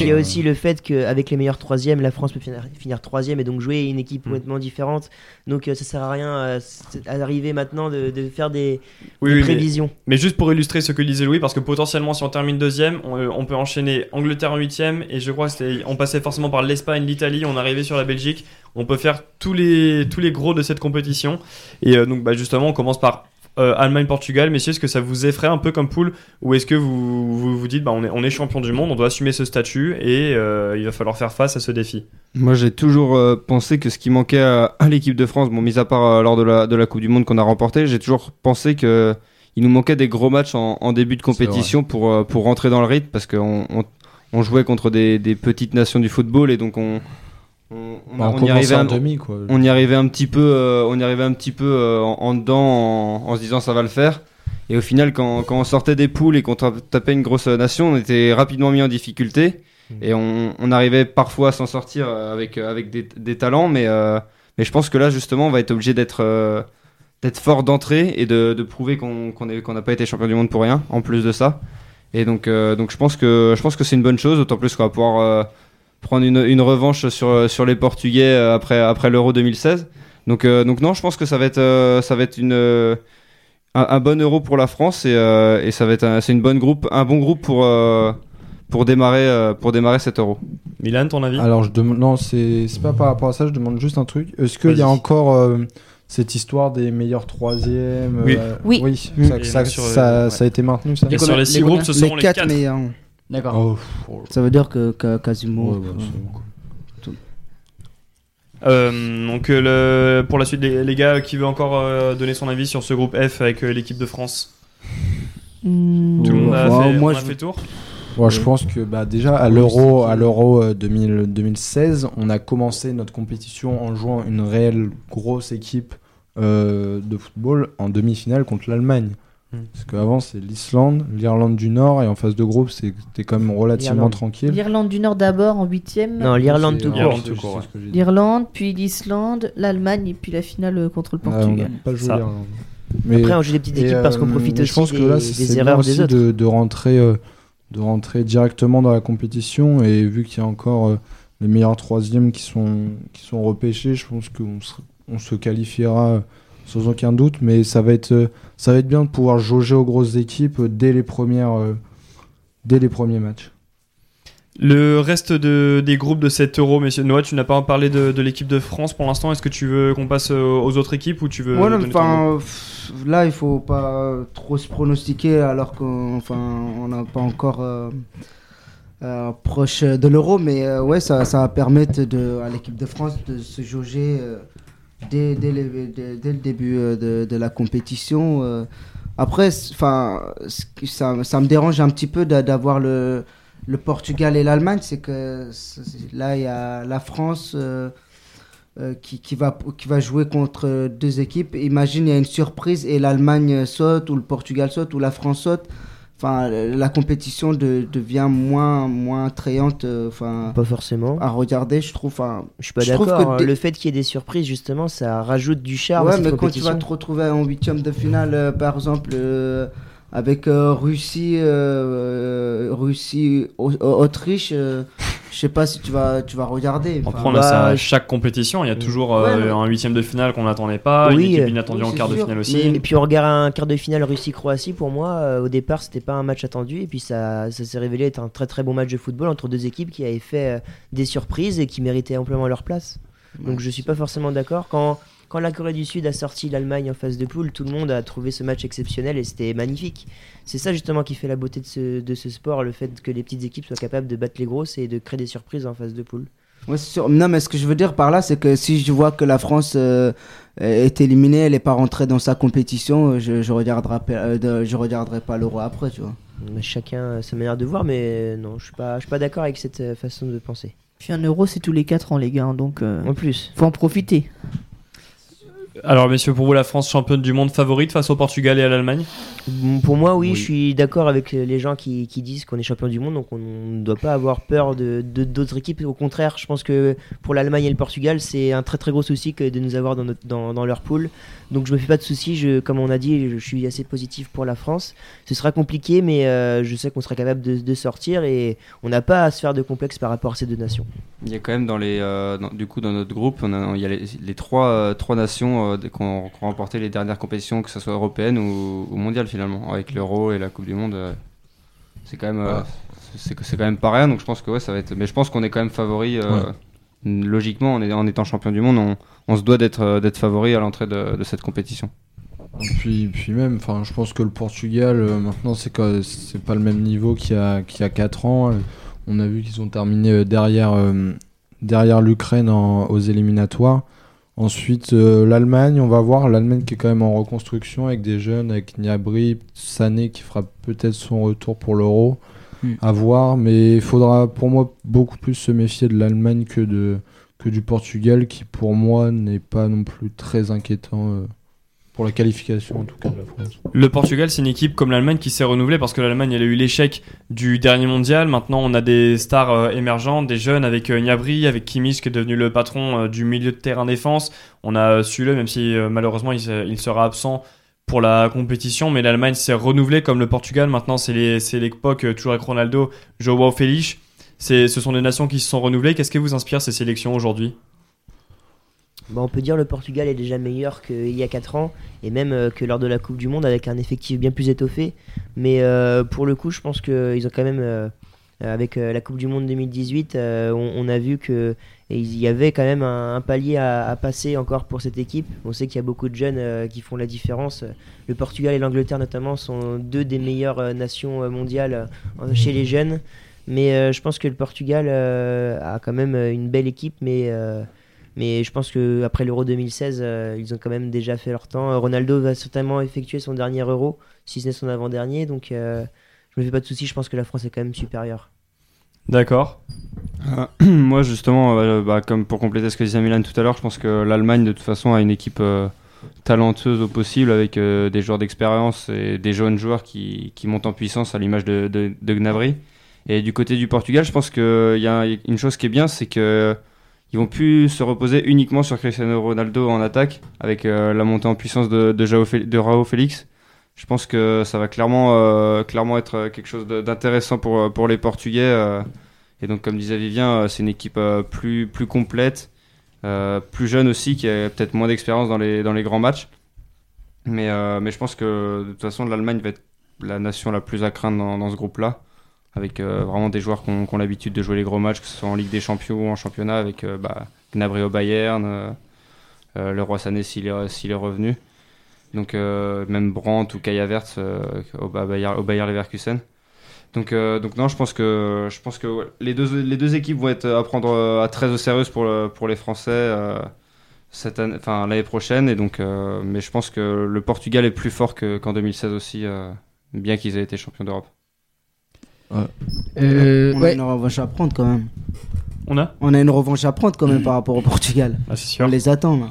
Il y a aussi le fait qu'avec les meilleurs troisièmes, la France peut finir, finir troisième et donc jouer une équipe Mm. complètement différente. Donc euh, ça sert à rien euh, à arriver maintenant de, de faire des, Oui, des oui, mais- prévisions. Mais juste pour illustrer ce que disait Louis, parce que potentiellement, si on termine deuxième, on, euh, on peut enchaîner Angleterre en huitième, et je crois que on passait forcément par l'Espagne, l'Italie, on arrivait sur la Belgique. On peut faire tous les, tous les gros de cette compétition. Et euh, donc, bah, justement, on commence par euh, Allemagne-Portugal. Messieurs, est-ce que ça vous effraie un peu comme poule Ou est-ce que vous, vous vous dites, bah, on, est, on est champion du monde, on doit assumer ce statut, et euh, il va falloir faire face à ce défi? Moi, j'ai toujours euh, pensé que ce qui manquait à, à l'équipe de France, bon, mis à part euh, lors de la, de la Coupe du Monde qu'on a remporté, j'ai toujours pensé que il nous manquait des gros matchs en, en début de compétition pour, pour rentrer dans le rythme parce qu'on on, on jouait contre des, des petites nations du football et donc on, on, on, Bah, on on y arrivait un- demi, quoi. on y arrivait un petit peu, euh, on y arrivait un petit peu euh, en, en dedans en, en se disant ça va le faire. Et au final, quand, quand on sortait des poules et qu'on ta- tapait une grosse nation, on était rapidement mis en difficulté. Et on, arrivait parfois à s'en sortir euh, avec, avec des, des talents, mais, euh, mais je pense que là, justement, on va être obligé d'être d'être fort d'entrée et de, de prouver qu'on qu'on n'a pas été champion du monde pour rien, en plus de ça. Et donc, donc je pense que, je pense que c'est une bonne chose, d'autant plus qu'on va pouvoir prendre une, une revanche sur, sur les Portugais euh, après, après l'Euro 2016. Donc, euh, donc non, je pense que ça va être, euh, ça va être une, euh, un, un bon Euro pour la France et, euh, et ça va être un, c'est une bonne groupe, un bon groupe pour, euh, pour, démarrer, euh, pour démarrer cet Euro. Milan, ton avis? Alors, je demande. Non, c'est c'est pas par rapport à ça, je demande juste un truc. Est-ce qu'il y a encore euh, cette histoire des meilleurs troisièmes Oui. euh, Oui. Oui, ça, ça, donc sur, ça- ça a été maintenu, ça Et sur les six les groupes, ce seront les les 4 quatre. meilleurs. D'accord. Oh, oh. Ça veut dire que, que- quasiment. Ouais, bah, euh, Euh, donc euh, le, pour la suite, les, les gars, qui veut encore euh, donner son avis sur ce groupe F avec euh, l'équipe de France? Hmm. Tout le monde a, Ouais, fait, moi, on a je- fait tour? Ouais, je pense que bah, déjà à l'Euro, à l'Euro euh, 2000 2016, on a commencé notre compétition en jouant une réelle grosse équipe euh, de football en demi-finale contre l'Allemagne. Hmm. Parce qu'avant c'est l'Islande, l'Irlande du Nord et en phase de groupe c'était quand même relativement tranquille. L'Irlande du Nord d'abord en huitième. Non, l'Irlande tout court. L'Irlande puis l'Islande, l'Allemagne et puis la finale euh, contre le Ah, Portugal. pas joué Ça. l'Irlande. Mais- Après, on joue des petites et, équipes parce qu'on euh, profite aussi je pense que là, des erreurs aussi des autres. De, de rentrer euh, de rentrer directement dans la compétition. Et vu qu'il y a encore euh, les meilleurs troisièmes qui sont, qui sont repêchés, je pense qu'on se, on se qualifiera sans aucun doute. Mais ça va être, euh, ça va être bien de pouvoir jauger aux grosses équipes euh, dès les, premières, euh, dès les premiers matchs. Le reste de, des groupes de cet euro, messieurs Noah, tu n'as pas parlé de, de l'équipe de France pour l'instant. Est-ce que tu veux qu'on passe aux autres équipes ou tu veux Ouais, enfin, là, il faut pas trop se pronostiquer alors qu'on enfin, on n'a pas encore euh, euh, proche de l'euro, mais euh, ouais, ça, ça va permettre de, à l'équipe de France de se jauger euh, dès, dès, les- dès- le début euh, de, de la compétition. euh. Après, enfin, ça, ça me dérange un petit peu d'a- d'avoir le, le Portugal et l'Allemagne, c'est que là, il y a la France. euh, qui, qui, va, qui va jouer contre deux équipes. Imagine, il y a une surprise et l'Allemagne saute, ou le Portugal saute, ou la France saute. Enfin, la compétition de- devient moins, moins attrayante euh, enfin, Pas forcément. à regarder, je trouve. Enfin, Je suis pas je trouve d'accord. que dès- Le fait qu'il y ait des surprises, justement, ça rajoute du charme à ouais, cette mais quand tu vas te retrouver en huitième de finale, euh, par exemple, euh, avec euh, Russie, euh, euh, Russie, Au- Autriche, euh, je sais pas si tu vas, tu vas regarder. Enfin, Après, on a bah, ça à chaque compétition. Il y a toujours Ouais, mais- un huitième de finale qu'on n'attendait pas, Oui, une équipe inattendue oui, en quart de finale aussi. Mais- et puis on regarde un quart de finale Russie-Croatie, pour moi, euh, au départ, c'était pas un match attendu. Et puis ça, ça s'est révélé être un très très bon match de football entre deux équipes qui avaient fait euh, des surprises et qui méritaient amplement leur place. Donc je suis pas forcément d'accord. Quand, quand la Corée du Sud a sorti l'Allemagne en phase de poule, tout le monde a trouvé ce match exceptionnel et c'était magnifique. C'est ça justement qui fait la beauté de ce, de ce sport, le fait que les petites équipes soient capables de battre les grosses et de créer des surprises en phase de poule. Ouais, c'est sûr. Non, mais ce que je veux dire par là, c'est que si je vois que la France euh, est éliminée, elle n'est pas rentrée dans sa compétition, euh, je, je regarderai, pas- euh, je regarderai pas l'euro après, tu vois. Mais Chacun a sa manière de voir, mais non, je suis pas, je suis pas d'accord avec cette façon de penser. Puis un euro, c'est tous les 4 ans, les gars. Donc, euh, En plus. faut en profiter. Alors, messieurs, pour vous, la France championne du monde favorite face au Portugal et à l'Allemagne Pour moi, oui, Oui. je suis d'accord avec les gens qui, qui disent qu'on est champion du monde, donc on ne doit pas avoir peur de de- d'autres équipes. Au contraire, je pense que pour l'Allemagne et le Portugal, c'est un très très gros souci que de nous avoir dans, notre, dans, dans leur poule. Donc je me fais pas de soucis, je, comme on a dit, je suis assez positif pour la France. Ce sera compliqué, mais euh, je sais qu'on sera capable de, de sortir et on n'a pas à se faire de complexe par rapport à ces deux nations. Il y a quand même dans les, euh, dans- du coup dans notre groupe, on a, il y a les, les trois, euh, trois nations euh, qui ont remporté les dernières compétitions, que ce soit européennes ou, ou mondiales finalement, avec l'Euro et la Coupe du Monde. euh, c'est quand même, euh, c'est c'est quand même pas rien. Donc je pense que ouais, ça va être. Mais je pense qu'on est quand même favori. euh, Logiquement, en, est- en étant champion du monde, on, on se doit d'être d'être favori à l'entrée de, de cette compétition. Puis, puis même, enfin, je pense que le Portugal, euh, maintenant, c'est pas le même niveau qu'il y a, qu'il y a 4 ans. On a vu qu'ils ont terminé derrière, euh, derrière l'Ukraine aux éliminatoires. Ensuite, euh, l'Allemagne, on va voir. L'Allemagne qui est quand même en reconstruction avec des jeunes, avec Gnabry, Sané qui fera peut-être son retour pour l'Euro. Hmm. À voir, mais il faudra pour moi beaucoup plus se méfier de l'Allemagne que, de, que du Portugal qui pour moi n'est pas non plus très inquiétant. euh, pour la qualification en tout cas de la France. Le Portugal, c'est une équipe comme l'Allemagne qui s'est renouvelée parce que l'Allemagne, elle a eu l'échec du dernier mondial. Maintenant, on a des stars euh, émergentes, des jeunes avec euh, Gnabry, avec Kimmich qui est devenu le patron euh, du milieu de terrain défense. On a euh, Sule, même si malheureusement il, se- il sera absent pour la compétition, mais l'Allemagne s'est renouvelée comme le Portugal. Maintenant, c'est l'époque toujours avec Ronaldo, Joao Félix. Ce sont des nations qui se sont renouvelées. Qu'est-ce qui vous inspire ces sélections aujourd'hui? Bah, on peut dire le Portugal est déjà meilleur qu'il y a 4 ans et même euh, que lors de la Coupe du Monde avec un effectif bien plus étoffé. Mais euh, pour le coup, je pense qu'ils ont quand même, euh, avec la Coupe du Monde 2018, euh, on, a vu que et il y avait quand même un, palier à, passer encore pour cette équipe. On sait qu'il y a beaucoup de jeunes qui font la différence. Le Portugal et l'Angleterre notamment sont deux des meilleures nations mondiales chez les jeunes. Mais je pense que le Portugal a quand même une belle équipe, mais mais je pense que après l'Euro 2016, euh, ils ont quand même déjà fait leur temps. Euh, Ronaldo va certainement effectuer son dernier Euro, si ce n'est son avant-dernier. Donc euh, je me fais pas de soucis, je pense que la France est quand même supérieure. D'accord. Euh, *clears throat* moi, justement, euh, bah, comme pour compléter ce que disait Milan tout à l'heure, je pense que l'Allemagne, de toute façon, a une équipe euh, talentueuse au possible avec euh, des joueurs d'expérience et des jeunes joueurs qui, qui montent en puissance à l'image de, de, de Gnabry. Et du côté du Portugal, je pense qu'il y a une chose qui est bien, c'est que ils vont plus se reposer uniquement sur Cristiano Ronaldo en attaque avec euh, la montée en puissance de, Raúl Félix. je pense que ça va clairement, euh, clairement être quelque chose d'intéressant pour, pour les Portugais. euh. et donc, comme disait Vivien, euh, c'est une équipe euh, plus, plus complète, euh, plus jeune aussi, qui a peut-être moins d'expérience dans les, dans les grands matchs. Mais, euh, mais je pense que de toute façon, l'Allemagne va être la nation la plus à craindre dans, dans ce groupe-là. Avec euh, vraiment des joueurs qui ont, l'habitude de jouer les gros matchs, que ce soit en Ligue des Champions ou en championnat, avec euh, bah, Gnabry au Bayern, euh, le Roi Sané s'il est, revenu. Donc même Brandt ou euh, au, Ba- Bayer, au Bayer Leverkusen. Donc, non, je pense que, les, deux, équipes vont être à prendre à très au sérieux pour, le- pour les Français l'année prochaine. Et donc, mais je pense que le Portugal est plus fort que- qu'en 2016 aussi, bien qu'ils aient été champions d'Europe. Euh, on a ouais. une revanche à prendre quand même. On a On a une revanche à prendre quand même par rapport au Portugal. Ah, c'est sûr. On les attend là.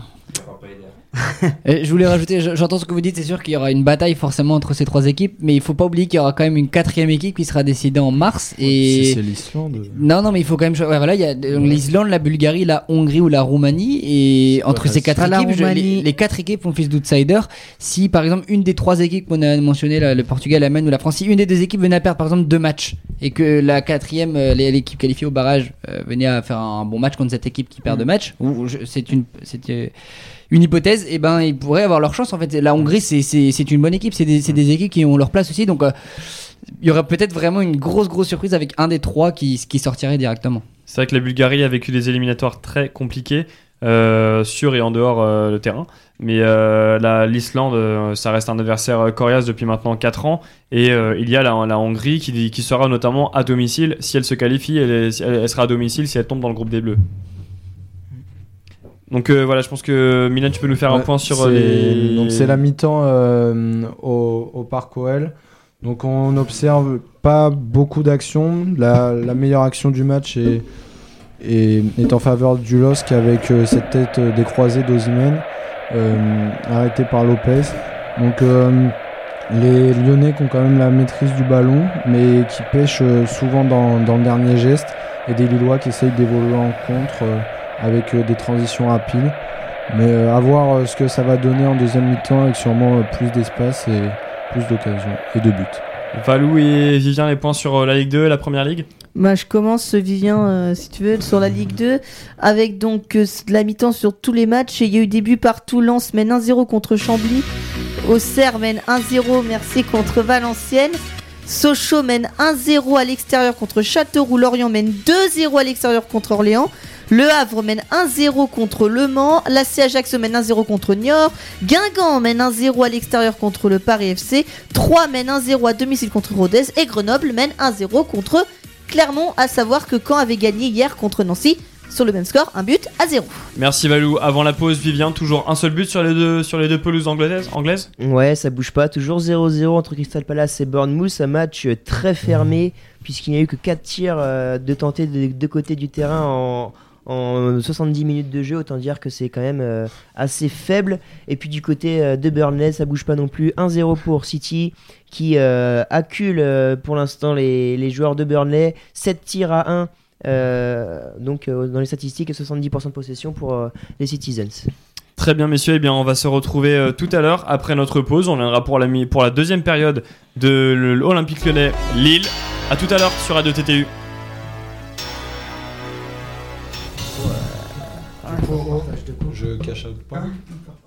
*laughs* Je voulais rajouter, j'entends ce que vous dites, c'est sûr qu'il y aura une bataille forcément entre ces trois équipes, mais il faut pas oublier qu'il y aura quand même une quatrième équipe qui sera décidée en mars. Si Et c'est l'Islande. non, non, mais il faut quand même. Ouais, voilà, il y a l'Islande, la Bulgarie, la Hongrie ou la Roumanie, et entre ces quatre Ah, équipes, je- les, quatre équipes font fils d'outsider. Si par exemple une des trois équipes qu'on a mentionné, le Portugal, l'Allemagne ou la France, si une des deux équipes venait à perdre par exemple deux matchs et que la quatrième, euh, l'équipe qualifiée au barrage, euh, venait à faire un bon match contre cette équipe qui perd deux matchs, c'est une, c'est euh, une hypothèse, et ben ils pourraient avoir leur chance. En fait, la Hongrie, c'est- une bonne équipe, c'est des, des équipes qui ont leur place aussi, donc. euh, il y aurait peut-être vraiment une grosse grosse surprise avec un des trois qui, qui sortirait directement. C'est vrai que la Bulgarie a vécu des éliminatoires très compliqués, euh, sur et en dehors euh, le terrain. Mais la- l'Islande, ça reste un adversaire coriace depuis maintenant 4 ans. Et il y a la, la Hongrie qui, qui sera notamment à domicile. Si elle se qualifie, elle sera à domicile si elle tombe dans le groupe des Bleus. Donc euh, voilà, je pense que Milan, tu peux nous faire un point sur euh, les. Donc c'est la mi-temps euh, au, au Parc OL. Donc on observe pas beaucoup d'actions. La, la meilleure action du match est, est, est en faveur du LOSC avec euh, cette tête décroisée d'Ozimène arrêtée par Lopez. Donc les Lyonnais qui ont quand même la maîtrise du ballon mais qui pêchent souvent dans, dans le dernier geste et des Lillois qui essayent d'évoluer en contre avec euh, des transitions rapides. Mais euh, à voir euh, ce que ça va donner en deuxième mi-temps avec sûrement euh, plus d'espace et plus d'occasions et de buts. Valou et Vivien, les points sur euh, la Ligue 2 et la Première Ligue? Bah, je commence, Vivien, euh, si tu veux, sur la Ligue 2, avec donc euh, de la mi-temps sur tous les matchs. Et il y a eu des buts partout. Lens mène 1-0 contre Chambly. Auxerre mène 1-0, merci, contre Valenciennes. Sochaux mène 1-0 à l'extérieur contre Châteauroux. Lorient mène 2-0 à l'extérieur contre Orléans. Le Havre mène 1-0 contre Le Mans. L'AC Ajaccio mène 1-0 contre Niort. Guingamp mène 1-0 à l'extérieur contre le Paris FC. 3 mène 1-0 à domicile contre Rodez. Et Grenoble mène 1-0 contre Clermont. À savoir que Caen avait gagné hier contre Nancy sur le même score, un but à 0. Merci Valou. Avant la pause, Vivien, toujours un seul but sur les deux, sur les deux pelouses anglaises, anglaises Ouais, ça bouge pas. Toujours 0-0 entre Crystal Palace et Bournemouth. Un match euh, très fermé, puisqu'il n'y a eu que 4 tirs euh, de tenter de deux côtés du terrain en, en 70 minutes de jeu. Autant dire que c'est quand même euh, assez faible. Et puis du côté euh, de Burnley, ça bouge pas non plus. 1-0 pour City, qui euh, accule pour l'instant les, les joueurs de Burnley. 7 tirs à 1. euh, donc dans les statistiques, 70% de possession pour les Citizens. Très bien, messieurs. Eh bien, on va se retrouver tout à l'heure après notre pause. On viendra pour la, pour la deuxième période de l'Olympique Lyonnais Lille. À tout à l'heure sur Radio TTU. Je cache pas. Et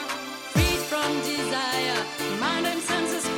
from desire. Mind and senses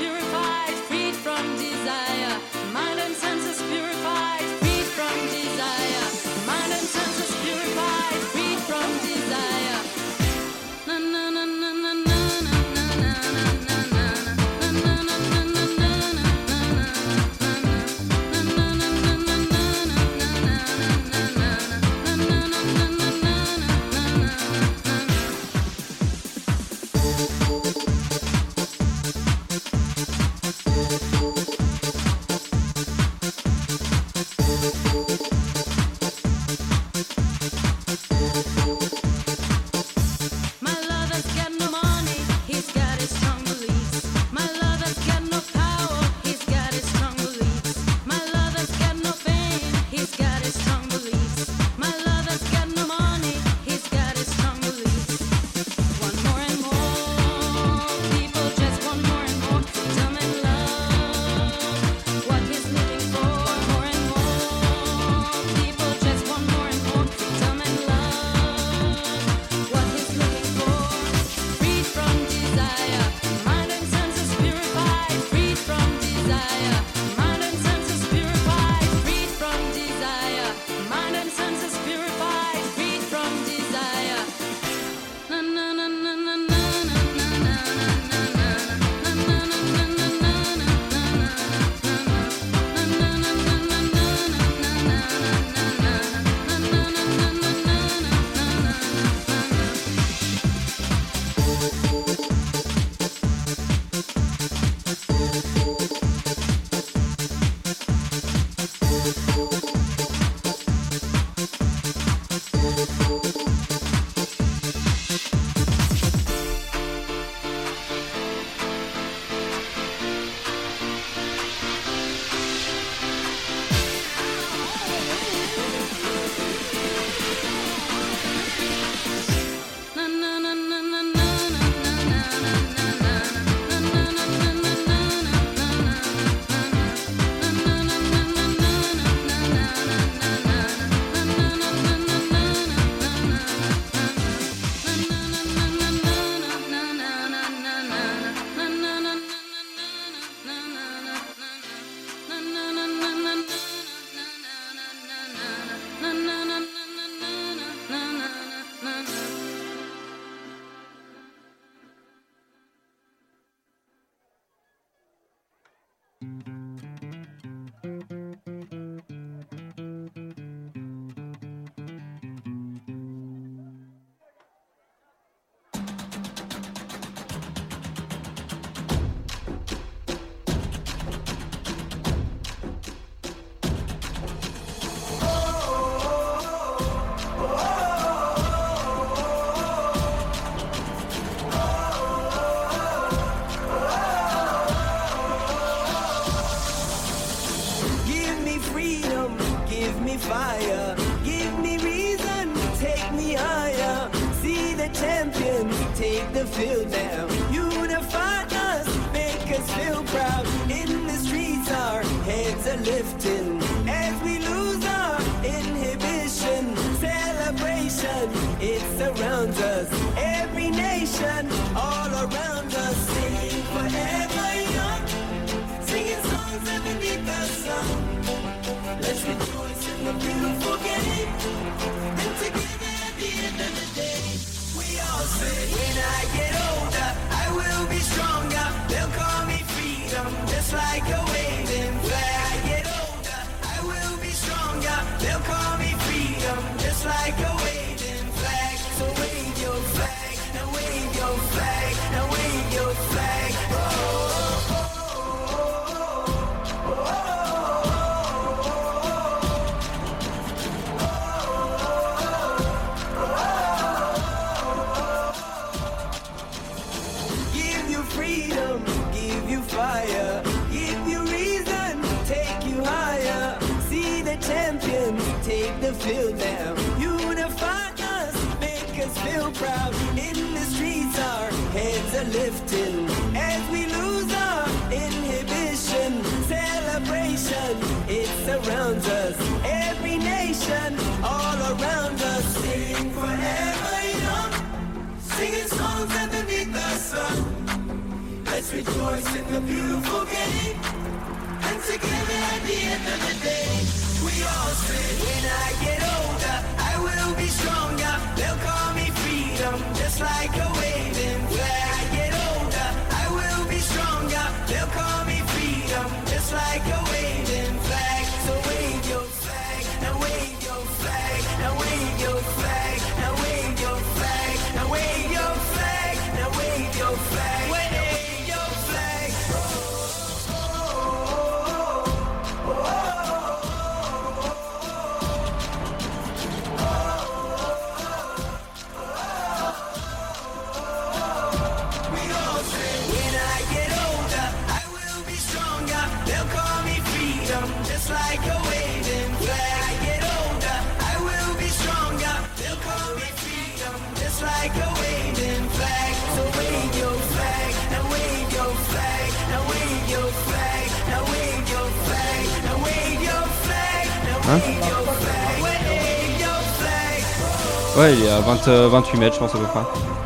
Ouais, il est à 20, euh, 28 mètres, je pense à peu près.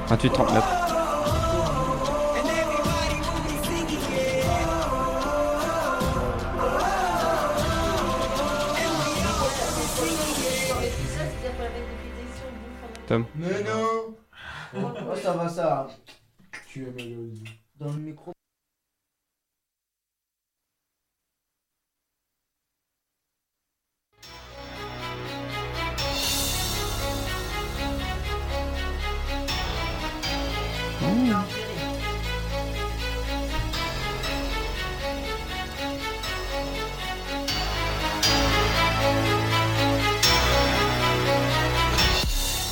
28-30 mètres. Tom. Mais non Oh, ça va, ça. Tu es Dans le micro.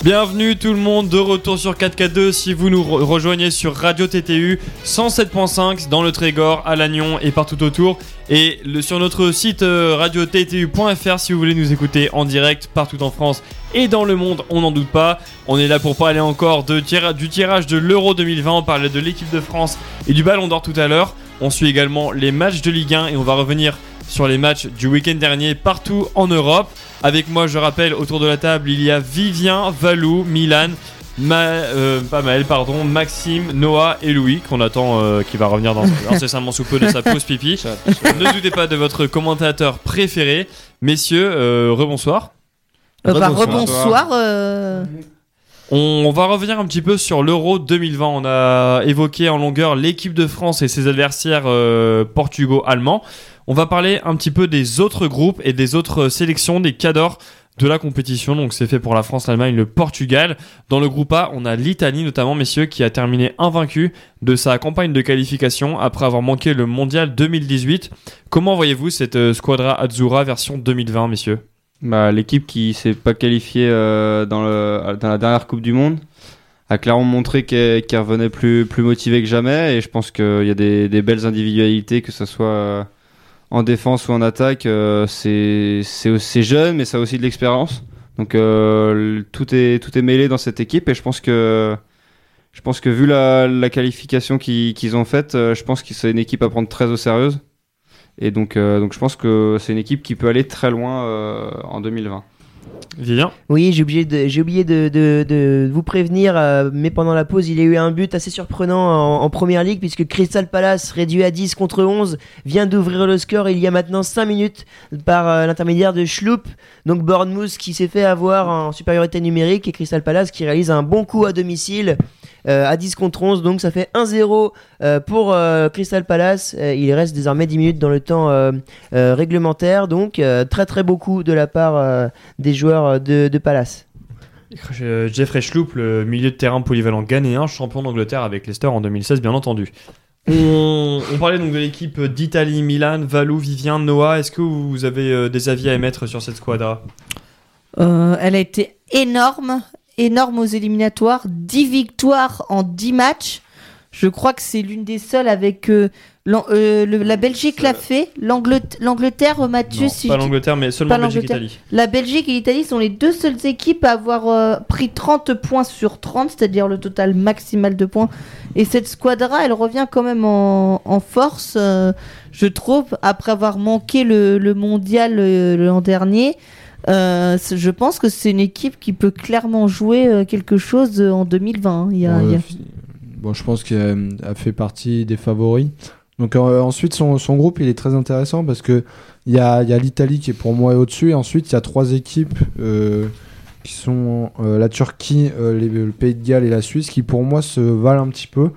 Bienvenue tout le monde, de retour sur 4K2 si vous nous re- rejoignez sur Radio TTU 107.5 dans le Trégor, à Lannion et partout autour. Et sur notre site euh, radiottu.fr si vous voulez nous écouter en direct partout en France et dans le monde, on n'en doute pas. On est là pour parler encore du tirage de l'Euro 2020, on parlait de l'équipe de France et du Ballon d'Or tout à l'heure. On suit également les matchs de Ligue 1 et on va revenir sur les matchs du week-end dernier partout en Europe. Avec moi, je rappelle, autour de la table, il y a Vivien, Valou, Milan, Ma- euh, pas pardon, Maxime, Noah et Louis, qu'on attend, euh, qui va revenir dans *laughs* incessamment sous peu de sa pause pipi. ne doutez pas de votre commentateur préféré. Messieurs, euh, rebonsoir. Euh, bah, rebonsoir. euh, On va revenir un petit peu sur l'Euro 2020. On a évoqué en longueur l'équipe de France et ses adversaires euh, portugo-allemands. On va parler un petit peu des autres groupes et des autres sélections, des cadors de la compétition. Donc c'est fait pour la France, l'Allemagne, le Portugal. Dans le groupe A, on a l'Italie notamment, messieurs, qui a terminé invaincu de sa campagne de qualification après avoir manqué le Mondial 2018. Comment voyez-vous cette euh, Squadra Azzurra version 2020, messieurs? Bah, L'équipe qui s'est pas qualifiée euh, dans, la dernière Coupe du Monde a clairement montré qu'elle qu'elle revenait plus, plus motivée que jamais. Et je pense qu'il y a des, des belles individualités, que ce soit euh, en défense ou en attaque. euh, c'est jeune, mais ça a aussi de l'expérience. Donc euh, tout, est, tout est mêlé dans cette équipe. Et je pense que, je pense que vu la, qualification qu'ils ont faite, euh, je pense que c'est une équipe à prendre très au sérieux. Et donc, donc je pense que c'est une équipe qui peut aller très loin en 2020. Oui, j'ai oublié de, vous prévenir, euh, mais pendant la pause, il y a eu un but assez surprenant en, première ligue, puisque Crystal Palace, réduit à 10 contre 11, vient d'ouvrir le score il y a maintenant 5 minutes par euh, l'intermédiaire de Schloop. Donc Bournemouth qui s'est fait avoir en supériorité numérique et Crystal Palace qui réalise un bon coup à domicile. euh, à 10 contre 11, donc ça fait 1-0 euh, pour Crystal Palace. Il reste désormais 10 minutes dans le temps réglementaire, donc très très beau coup de la part des joueurs euh, de, de Palace. Euh, Jeffrey Schlupp, le milieu de terrain polyvalent ghanéen, champion d'Angleterre avec Leicester en 2016, bien entendu. On, on parlait donc de l'équipe d'Italie, Milan, Valou, Vivien, Noah. Est-ce que vous avez euh, des avis à émettre sur cette squadra? Euh, elle a été énorme, énorme aux éliminatoires. 10 victoires en 10 matchs. Je crois que c'est l'une des seules avec euh, euh, le- la Belgique l'a fait. L'Anglet- L'Angleterre, Mathieu, Non, si pas l'Angleterre, mais seulement Pas l'Angleterre. Belgique-Italie. La Belgique et l'Italie sont les deux seules équipes à avoir euh, pris 30 points sur 30, c'est-à-dire le total maximal de points. Et cette squadra, elle revient quand même en, en force, euh, je trouve, après avoir manqué le, le mondial euh, l'an dernier. Euh, je pense que c'est une équipe qui peut clairement jouer euh, quelque chose euh, en 2020. hein. Il y a- Ouais, il y a- fi- Bon, je pense qu'elle a fait partie des favoris. Donc euh, ensuite, son, son groupe, il est très intéressant parce que il y a, y a l'Italie qui est pour moi au-dessus. Et ensuite, il y a trois équipes euh, qui sont euh, la Turquie, le Pays de Galles et la Suisse qui pour moi se valent un petit peu.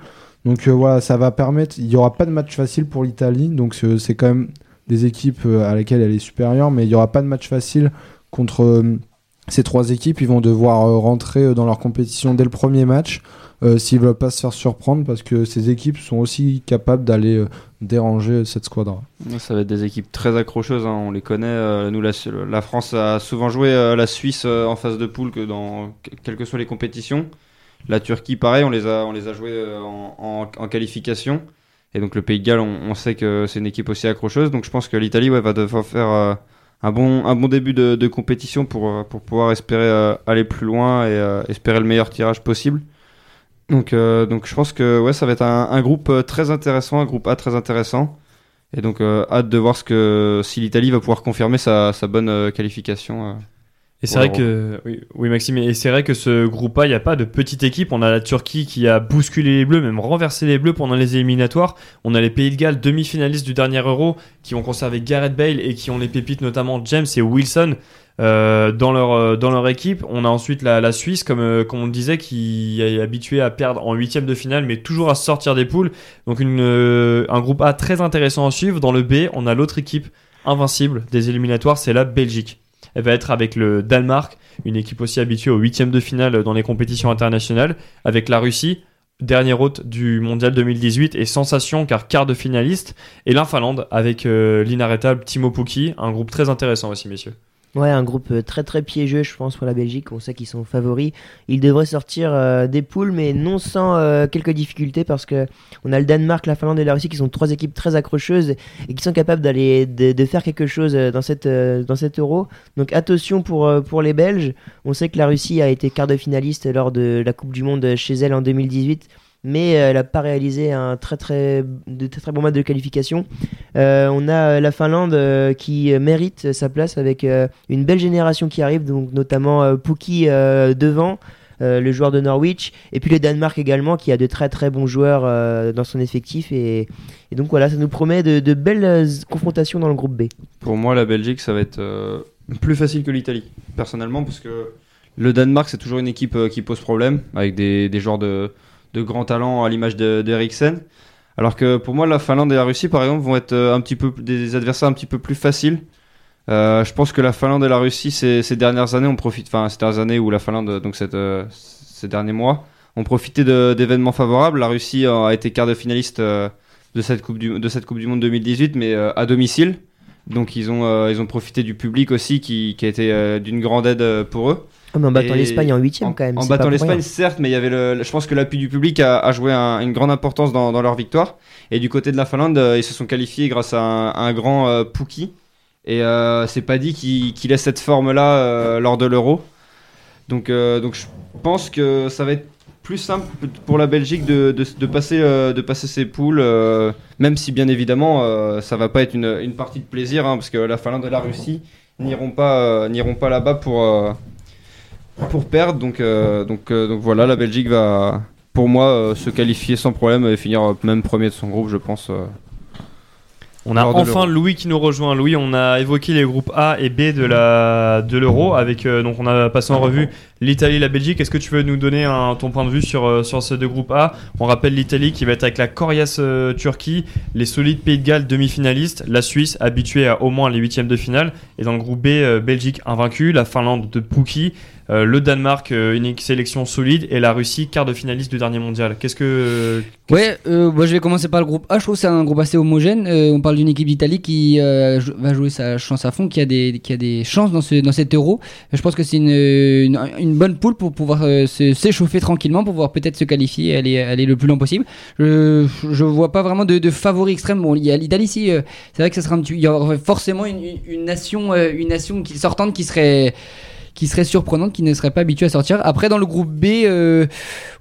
Donc voilà, ça va permettre. Il n'y aura pas de match facile pour l'Italie. Donc c'est quand même des équipes à laquelle elle est supérieure. Mais il n'y aura pas de match facile contre ces trois équipes. Ils vont devoir rentrer dans leur compétition dès le premier match euh, s'ils veulent pas se faire surprendre parce que ces équipes sont aussi capables d'aller euh, déranger cette squadra. Ça va être des équipes très accrocheuses, hein, on les connaît. euh, nous, la, France a souvent joué euh, la Suisse en phase de poule que dans quelles que soient les compétitions. La Turquie, pareil, on les a, on les a joués en, qualification. Et donc le Pays de Galles, on, sait que c'est une équipe aussi accrocheuse. Donc je pense que l'Italie va devoir faire un, bon, un bon début de, compétition pour, pour pouvoir espérer aller plus loin et espérer le meilleur tirage possible. Donc, euh, donc je pense que ouais, ça va être un, un groupe euh, très intéressant, un groupe A très intéressant. Et donc euh, hâte de voir ce que si l'Italie va pouvoir confirmer sa, sa bonne qualification. Et c'est vrai que oui, oui Maxime, et c'est vrai que ce groupe A, il n'y a pas de petite équipe. On a la Turquie qui a bousculé les Bleus, même renversé les Bleus pendant les éliminatoires. On a les Pays de Galles, demi-finalistes du dernier Euro, qui ont conservé Gareth Bale et qui ont les pépites notamment James et Wilson euh, dans leur euh, dans leur équipe. On a ensuite la, Suisse, comme euh, comme on le disait, qui est habituée à perdre en huitième de finale, mais toujours à sortir des poules. Donc une un groupe A très intéressant à suivre. Dans le B, on a l'autre équipe invincible des éliminatoires, c'est la Belgique. Elle va être avec le Danemark, une équipe aussi habituée aux huitièmes de finale dans les compétitions internationales, avec la Russie, dernière hôte du mondial 2018 et sensation car quart de finaliste, et la Finlande avec l'inarrêtable Timo Pukki, un groupe très intéressant aussi, messieurs. Ouais, un groupe euh, très très piégeux, je pense, pour la Belgique. On sait qu'ils sont favoris. Ils devraient sortir euh, des poules, mais non sans euh, quelques difficultés parce que on a le Danemark, la Finlande et la Russie qui sont trois équipes très accrocheuses et qui sont capables d'aller de, faire quelque chose dans cette dans cet Euro. Donc attention pour pour les Belges. On sait que la Russie a été quart de finaliste lors de la Coupe du Monde chez elle en 2018 mais euh, elle n'a pas réalisé un très très de très, très bon match de qualification. Euh, on a euh, la Finlande qui mérite sa place avec une belle génération qui arrive, donc notamment euh, devant. le joueur de Norwich et puis le Danemark également qui a de très très bons joueurs dans son effectif et, donc voilà ça nous promet de, belles confrontations dans le groupe B Pour moi, la Belgique, ça va être plus facile que l'Italie, personnellement, parce que le Danemark, c'est toujours une équipe qui pose problème, avec des, des joueurs de, de grands talents à l'image de- d'Eriksen. Alors que pour moi, la Finlande et la Russie, par exemple, vont être euh, un petit peu des adversaires un petit peu plus faciles. Euh, je pense que la Finlande et la Russie, ces, dernières années, on profite, enfin ces dernières années où la Finlande, donc euh, ces derniers mois, ont profité d'événements favorables. La Russie a été quart de finaliste de cette coupe du de cette Coupe du Monde 2018, mais à domicile. Donc ils ont ils ont profité du public aussi qui, qui a été d'une grande aide pour eux. Ah, mais en battant l'Espagne en huitième, quand même, En battant l'Espagne certes, mais il y avait le, je pense que l'appui du public a, a joué un- une grande importance dans, dans leur victoire. Et du côté de la Finlande, euh, ils se sont qualifiés grâce à un, un grand euh. Et euh, c'est pas dit qu'il qu'il ait cette forme-là euh, lors de l'Euro. Donc, donc je pense que ça va être plus simple pour la Belgique de, de, de passer, de passer ses poules, même si bien évidemment ça va pas être une, une partie de plaisir, hein, parce que la Finlande et la Russie n'iront pas, n'iront pas là-bas pour, pour perdre. Donc, euh, donc, euh, donc voilà, la Belgique va, pour moi, euh, se qualifier sans problème et finir même premier de son groupe, je pense. On a enfin. Louis qui nous rejoint. Louis, on a évoqué les groupes A et B de la de l'Euro avec euh, donc on a passé en revue l'Italie la Belgique. Est-ce que tu veux nous donner ton point de vue sur euh, sur ces deux groupes A? On rappelle l'Italie qui va être avec la coriace euh, Turquie, les solides Pays de Galles demi-finalistes, la Suisse habituée à au moins les huitièmes de finale et dans le groupe B euh, Belgique invaincue, la Finlande de euh, le Danemark euh, une sélection solide et la Russie quart de finaliste du dernier mondial. Qu'est-ce que Ouais, moi je vais commencer par le groupe A. Je trouve c'est un groupe assez homogène. On parle d'une équipe d'Italie qui va jouer sa chance à fond, qui a des, qui a des chances dans, ce, dans cet euro. Je pense que c'est une bonne poule pour pouvoir euh, s'échauffer tranquillement, pour pouvoir peut-être se qualifier et aller, aller le plus loin possible. Je, je vois pas vraiment de, de favori extrême. Bon, il y a l'Italie ici, euh, c'est vrai que ça sera un petit, il y aurait forcément une, une- une nation, euh, une nation qui sortante qui serait qui serait surprenante, qui ne serait pas habituée à sortir. Après, dans le groupe B, euh,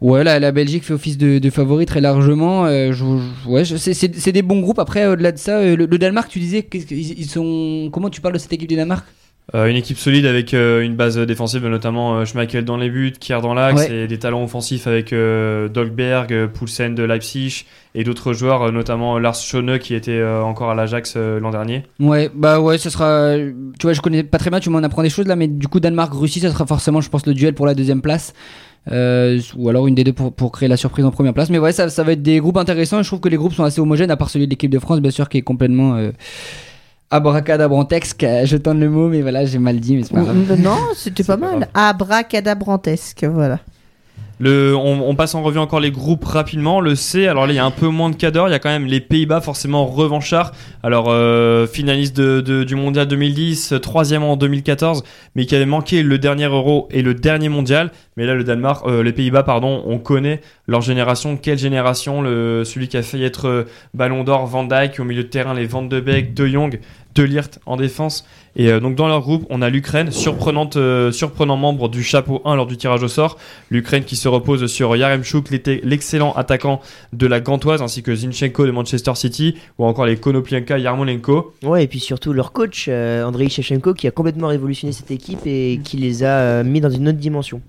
ouais, la, Belgique fait office de, de favori très largement. Ouais, c'est- des bons groupes. Après, au-delà de ça, le, Danemark, tu disais, qu'ils- ils sont, comment tu parles de cette équipe du Danemark? Euh, une équipe solide avec euh, une base défensive, notamment euh, Schmeichel dans les buts, Kier dans l'axe, Ouais. et des talents offensifs avec euh, Dolberg, Poulsen de Leipzig, et d'autres joueurs, notamment Lars Schöne qui était encore à l'Ajax l'an dernier. Ouais, bah ouais, ce sera. Tu vois, je connais pas très bien, tu m'en apprends des choses là, mais du coup, Danemark-Russie, ça sera forcément, je pense, le duel pour la deuxième place. Euh, ou alors une des deux pour, pour créer la surprise en première place. Mais ouais, ça, ça va être des groupes intéressants. et Je trouve que les groupes sont assez homogènes, à part celui de l'équipe de France, bien sûr, qui est complètement. Euh, Abracadabrantesque, je tente le mot, mais voilà, j'ai mal dit, mais c'est pas grave. Non, c'était *laughs* pas mal. Abracadabrantesque, voilà. On, passe en revue encore les groupes rapidement. Le C, alors là il y a un peu moins de cadors. Il y a quand même les Pays-Bas forcément revanchards. Alors euh, finaliste du mondial 2010, euh, troisième en 2014, mais qui avait manqué le dernier Euro et le dernier mondial. Mais là le Danemark, euh, les Pays-Bas pardon, on connaît leur génération. Quelle génération? Celui qui a failli être euh, Ballon d'Or, Van Dijk au milieu de terrain, les Van de Beek, De Jong, De Ligt en défense. Et euh, donc dans leur groupe, on a l'Ukraine, surprenante, euh, surprenant membre du chapeau 1 lors du tirage au sort. L'Ukraine qui se repose sur Yaremchuk, l'excellent attaquant de la Gantoise, ainsi que Zinchenko de Manchester City, ou encore les Konoplianka, Yarmolenko. Ouais, et puis surtout leur coach, euh, Andrei Shevchenko, qui a complètement révolutionné cette équipe et qui les a euh, mis dans une autre dimension.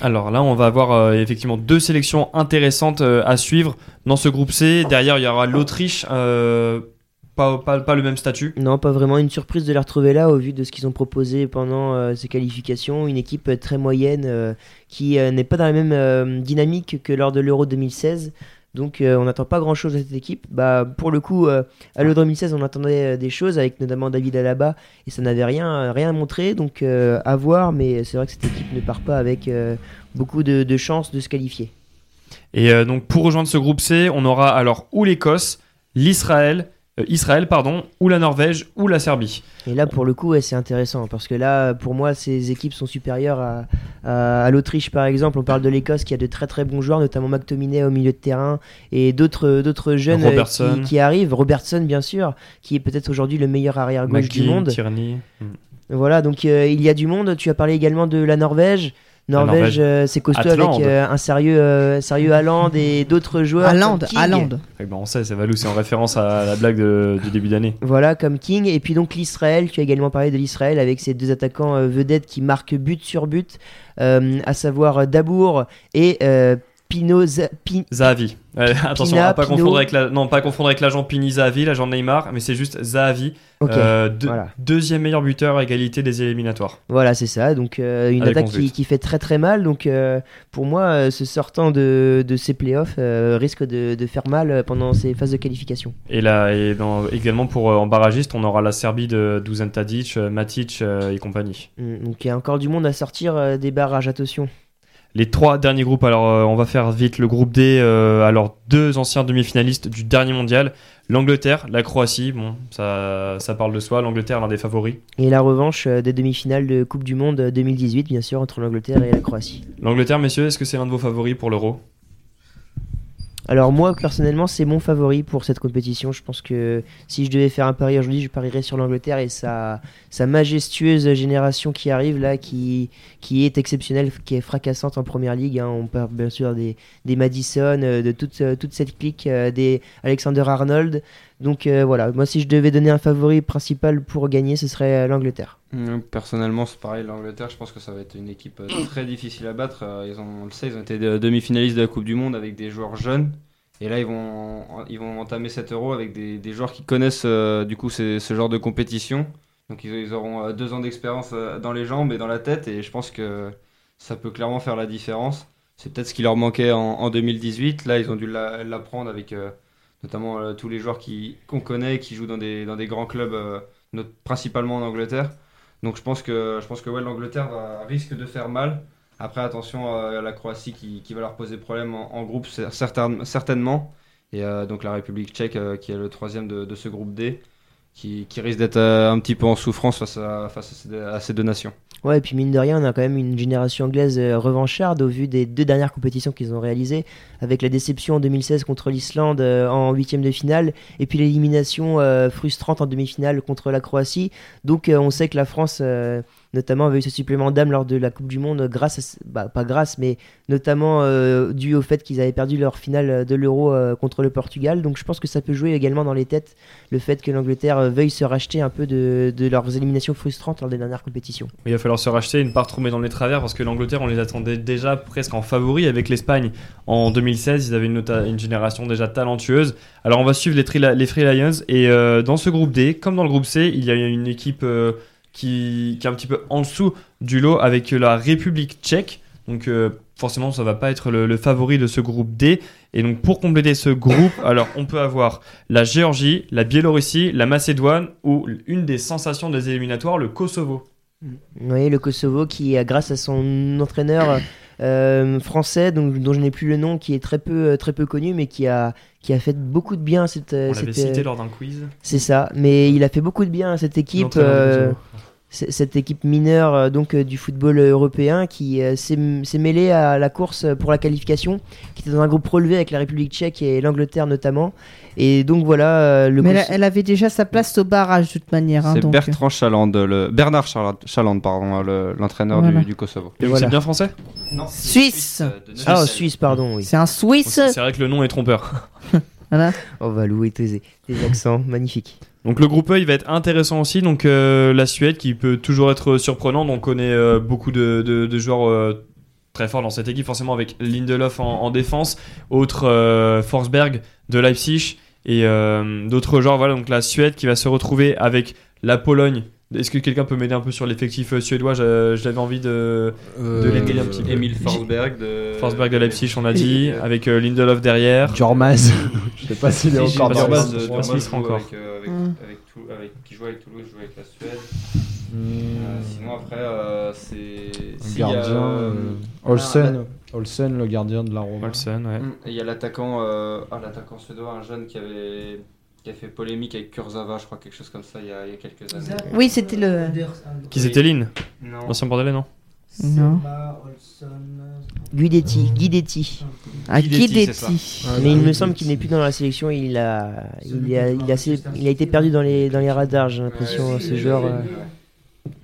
Alors là, on va avoir euh, effectivement deux sélections intéressantes euh, à suivre dans ce groupe C. Derrière, il y aura l'Autriche, euh, pas, pas, pas le même statut. Non, pas vraiment une surprise de les retrouver là au vu de ce qu'ils ont proposé pendant euh, ces qualifications. Une équipe euh, très moyenne euh, qui euh, n'est pas dans la même euh, dynamique que lors de l'Euro 2016. Donc euh, on n'attend pas grand chose de cette équipe. Bah, pour le coup, euh, à l'Euro 2016, on attendait euh, des choses avec notamment David Alaba et ça n'avait rien, rien montré. Donc euh, à voir, mais c'est vrai que cette équipe ne part pas avec euh, beaucoup de, de chances de se qualifier. Et euh, donc pour rejoindre ce groupe C, on aura alors ou l'Écosse, l'Israël, euh, Israël pardon, ou la Norvège ou la Serbie. Et là, pour le coup, ouais, c'est intéressant parce que là, pour moi, ces équipes sont supérieures à, à- à l'Autriche, par exemple. On parle de l'Écosse qui a de très très bons joueurs, notamment McTominay au milieu de terrain et d'autres d'autres jeunes euh, qui, qui arrivent. Robertson, bien sûr, qui est peut-être aujourd'hui le meilleur arrière gauche du monde. Tierney. Mm. Voilà, donc euh, il y a du monde. Tu as parlé également de la Norvège. Norvège, Norvège. euh, c'est costaud avec euh, un sérieux, euh, sérieux Haaland et d'autres joueurs. Haaland. Haaland. Ouais, bah, on sait, c'est Valou, c'est en référence à la blague de- du début d'année. Voilà, comme King. Et puis donc l'Israël, tu as également parlé de l'Israël avec ces deux attaquants euh, vedettes qui marquent but sur but, euh, à savoir Dabour et Pino Za- Pi- Zahavi. Ouais, *laughs* attention, Pina, à pas Pino. confondre avec la, non, pas confondre avec l'agent Pini Zahavi, l'agent Neymar, mais c'est juste Zahavi, Ok, euh, voilà. deuxième meilleur buteur à égalité des éliminatoires. Voilà, c'est ça. Donc euh, une Avec attaque 11 qui, fait très très mal. Donc euh, pour moi, euh, ce sortant de, de ces playoffs euh, risque de, de faire mal pendant ces phases de qualification. Et là, et dans- également pour euh, en barragiste, on aura la Serbie de Dusan Tadic, euh, Matic euh, et compagnie. Mm, Donc il y a encore du monde à sortir euh, des barrages, attention. Les trois derniers groupes, alors euh, on va faire vite le groupe D, euh, alors deux anciens demi-finalistes du dernier mondial, l'Angleterre, la Croatie, bon, ça, ça parle de soi, l'Angleterre l'un des favoris. Et la revanche euh, des demi-finales de Coupe du Monde euh, 2018, bien sûr, entre l'Angleterre et la Croatie. L'Angleterre, messieurs, est-ce que c'est l'un de vos favoris pour l'Euro? Alors moi personnellement c'est mon favori pour cette compétition. Je pense que si je devais faire un pari aujourd'hui, je parierais sur l'Angleterre et sa, sa majestueuse génération qui arrive là, qui, qui est exceptionnelle, qui est fracassante en première ligue. hein. On parle bien sûr des, des Madison, euh, de toute, euh, toute cette clique, euh, des Alexander Arnold. Donc euh, voilà, moi si je devais donner un favori principal pour gagner, ce serait euh, l'Angleterre. Mm, Personnellement, c'est pareil. L'Angleterre, je pense que ça va être une équipe euh, très difficile à battre. Ils ont, on le sait, ils ont été de- demi-finalistes de la Coupe du Monde avec des joueurs jeunes. Et là, ils vont, ils vont entamer cet Euro avec des, des joueurs qui connaissent du coup ce genre de compétition. Donc ils, auront deux ans d'expérience dans les jambes et dans la tête. Et je pense que ça peut clairement faire la différence. C'est peut-être ce qui leur manquait en, en 2018. Là, ils ont dû la- l'apprendre avec notamment euh, tous les joueurs qui- qu'on connaît, qui jouent dans des, grands clubs, euh, principalement en Angleterre. Donc je pense que, je l'Angleterre risque de faire mal. Après, attention à la Croatie qui, va leur poser problème en, en groupe, certain- certainement. Et euh, donc la République tchèque euh, qui est le troisième de ce groupe D. qui, risque d'être euh, un petit peu en souffrance face à, face à ces, deux nations. Ouais, et puis mine de rien, on a quand même une génération anglaise euh, revancharde au vu des deux dernières compétitions qu'ils ont réalisées, avec la déception en 2016 contre l'Islande euh, en huitième de finale, et puis l'élimination frustrante en demi-finale contre la Croatie. Donc on sait que la France, notamment, eu ce supplément d'âme lors de la Coupe du Monde, grâce, à, bah, pas grâce, mais notamment euh, dû au fait qu'ils avaient perdu leur finale de l'Euro euh, contre le Portugal. Donc je pense que ça peut jouer également dans les têtes le fait que l'Angleterre euh, veuille se racheter un peu de, leurs éliminations frustrantes lors des dernières compétitions. Il va falloir se racheter et ne pas retomber dans les travers parce que l'Angleterre, on les attendait déjà presque en favori avec l'Espagne en 2016. Ils avaient une, une génération déjà talentueuse. Alors on va suivre les, les Free Lions et dans ce groupe D, comme dans le groupe C, il y a une équipe qui, qui est un petit peu en dessous du lot avec la République tchèque. Donc euh, forcément, ça va pas être le, le favori de ce groupe D. Et donc pour compléter ce groupe, *coughs* alors on peut avoir la Géorgie, la Biélorussie, la Macédoine ou une des sensations des éliminatoires, le Kosovo. Oui, le Kosovo qui, grâce à son entraîneur euh, français, donc, dont je n'ai plus le nom, qui est très peu, euh, très peu connu, mais qui a, qui a fait beaucoup de bien à cette. euh, On cette, cité euh, lors d'un quiz. C'est ça, mais il a fait beaucoup de bien à cette équipe. Cette équipe mineure euh, donc euh, du football européen qui euh, s'est mêlée à la course pour la qualification, qui était dans un groupe relevé avec la République tchèque et l'Angleterre notamment. Et donc voilà, le Mais elle, avait déjà sa place au barrage de toute manière. hein, C'est Bertrand Chaland, le, Bernard Chaland, Chaland, pardon, le- l'entraîneur Voilà. du, du Kosovo. Et vous, c'est bien français? Non. Suisse. Ah, oh, Suisse, pardon, oui. C'est un Suisse. C'est vrai que le nom est trompeur. *laughs* Voilà. On va louer tes, tes accents, magnifique. Donc le groupe E, il va être intéressant aussi. Donc euh, la Suède, qui peut toujours être surprenante. On connaît euh, beaucoup de, joueurs euh, très forts dans cette équipe, forcément avec Lindelof en, en défense, autre Forsberg de Leipzig et d'autres joueurs. Voilà, donc la Suède qui va se retrouver avec la Pologne. Est-ce que quelqu'un peut m'aider un peu sur l'effectif euh, suédois J'avais envie de, de Euh, l'aider un petit peu. Emile Forsberg de- Forsberg de Leipzig, on a *laughs* dit, avec euh, Lindelof derrière. Jormaz. *laughs* Je sais pas s'il est encore dans encore. Mm. qui joue avec Toulouse, joue avec la Suède. Euh, sinon après, euh, c'est gardien. euh, euh, Olsen. Olsen, le gardien de la Roma. Olsen, ouais. Mm. Il y a l'attaquant, euh, ah, l'attaquant suédois, un jeune qui avait qui a fait polémique avec Kurzawa, je crois quelque chose comme ça il y a, il y a quelques années. Oui, c'était le. Qui c'était Lynn Non. L'ancien bordelais, non Non. Guidetti, Guidetti. Ah, Guidetti, ça. Mais il me semble qu'il n'est plus dans la sélection. Il a, il a, il a, assez- il a été perdu dans les, dans les radars. J'ai l'impression Ouais, ce joueur. euh.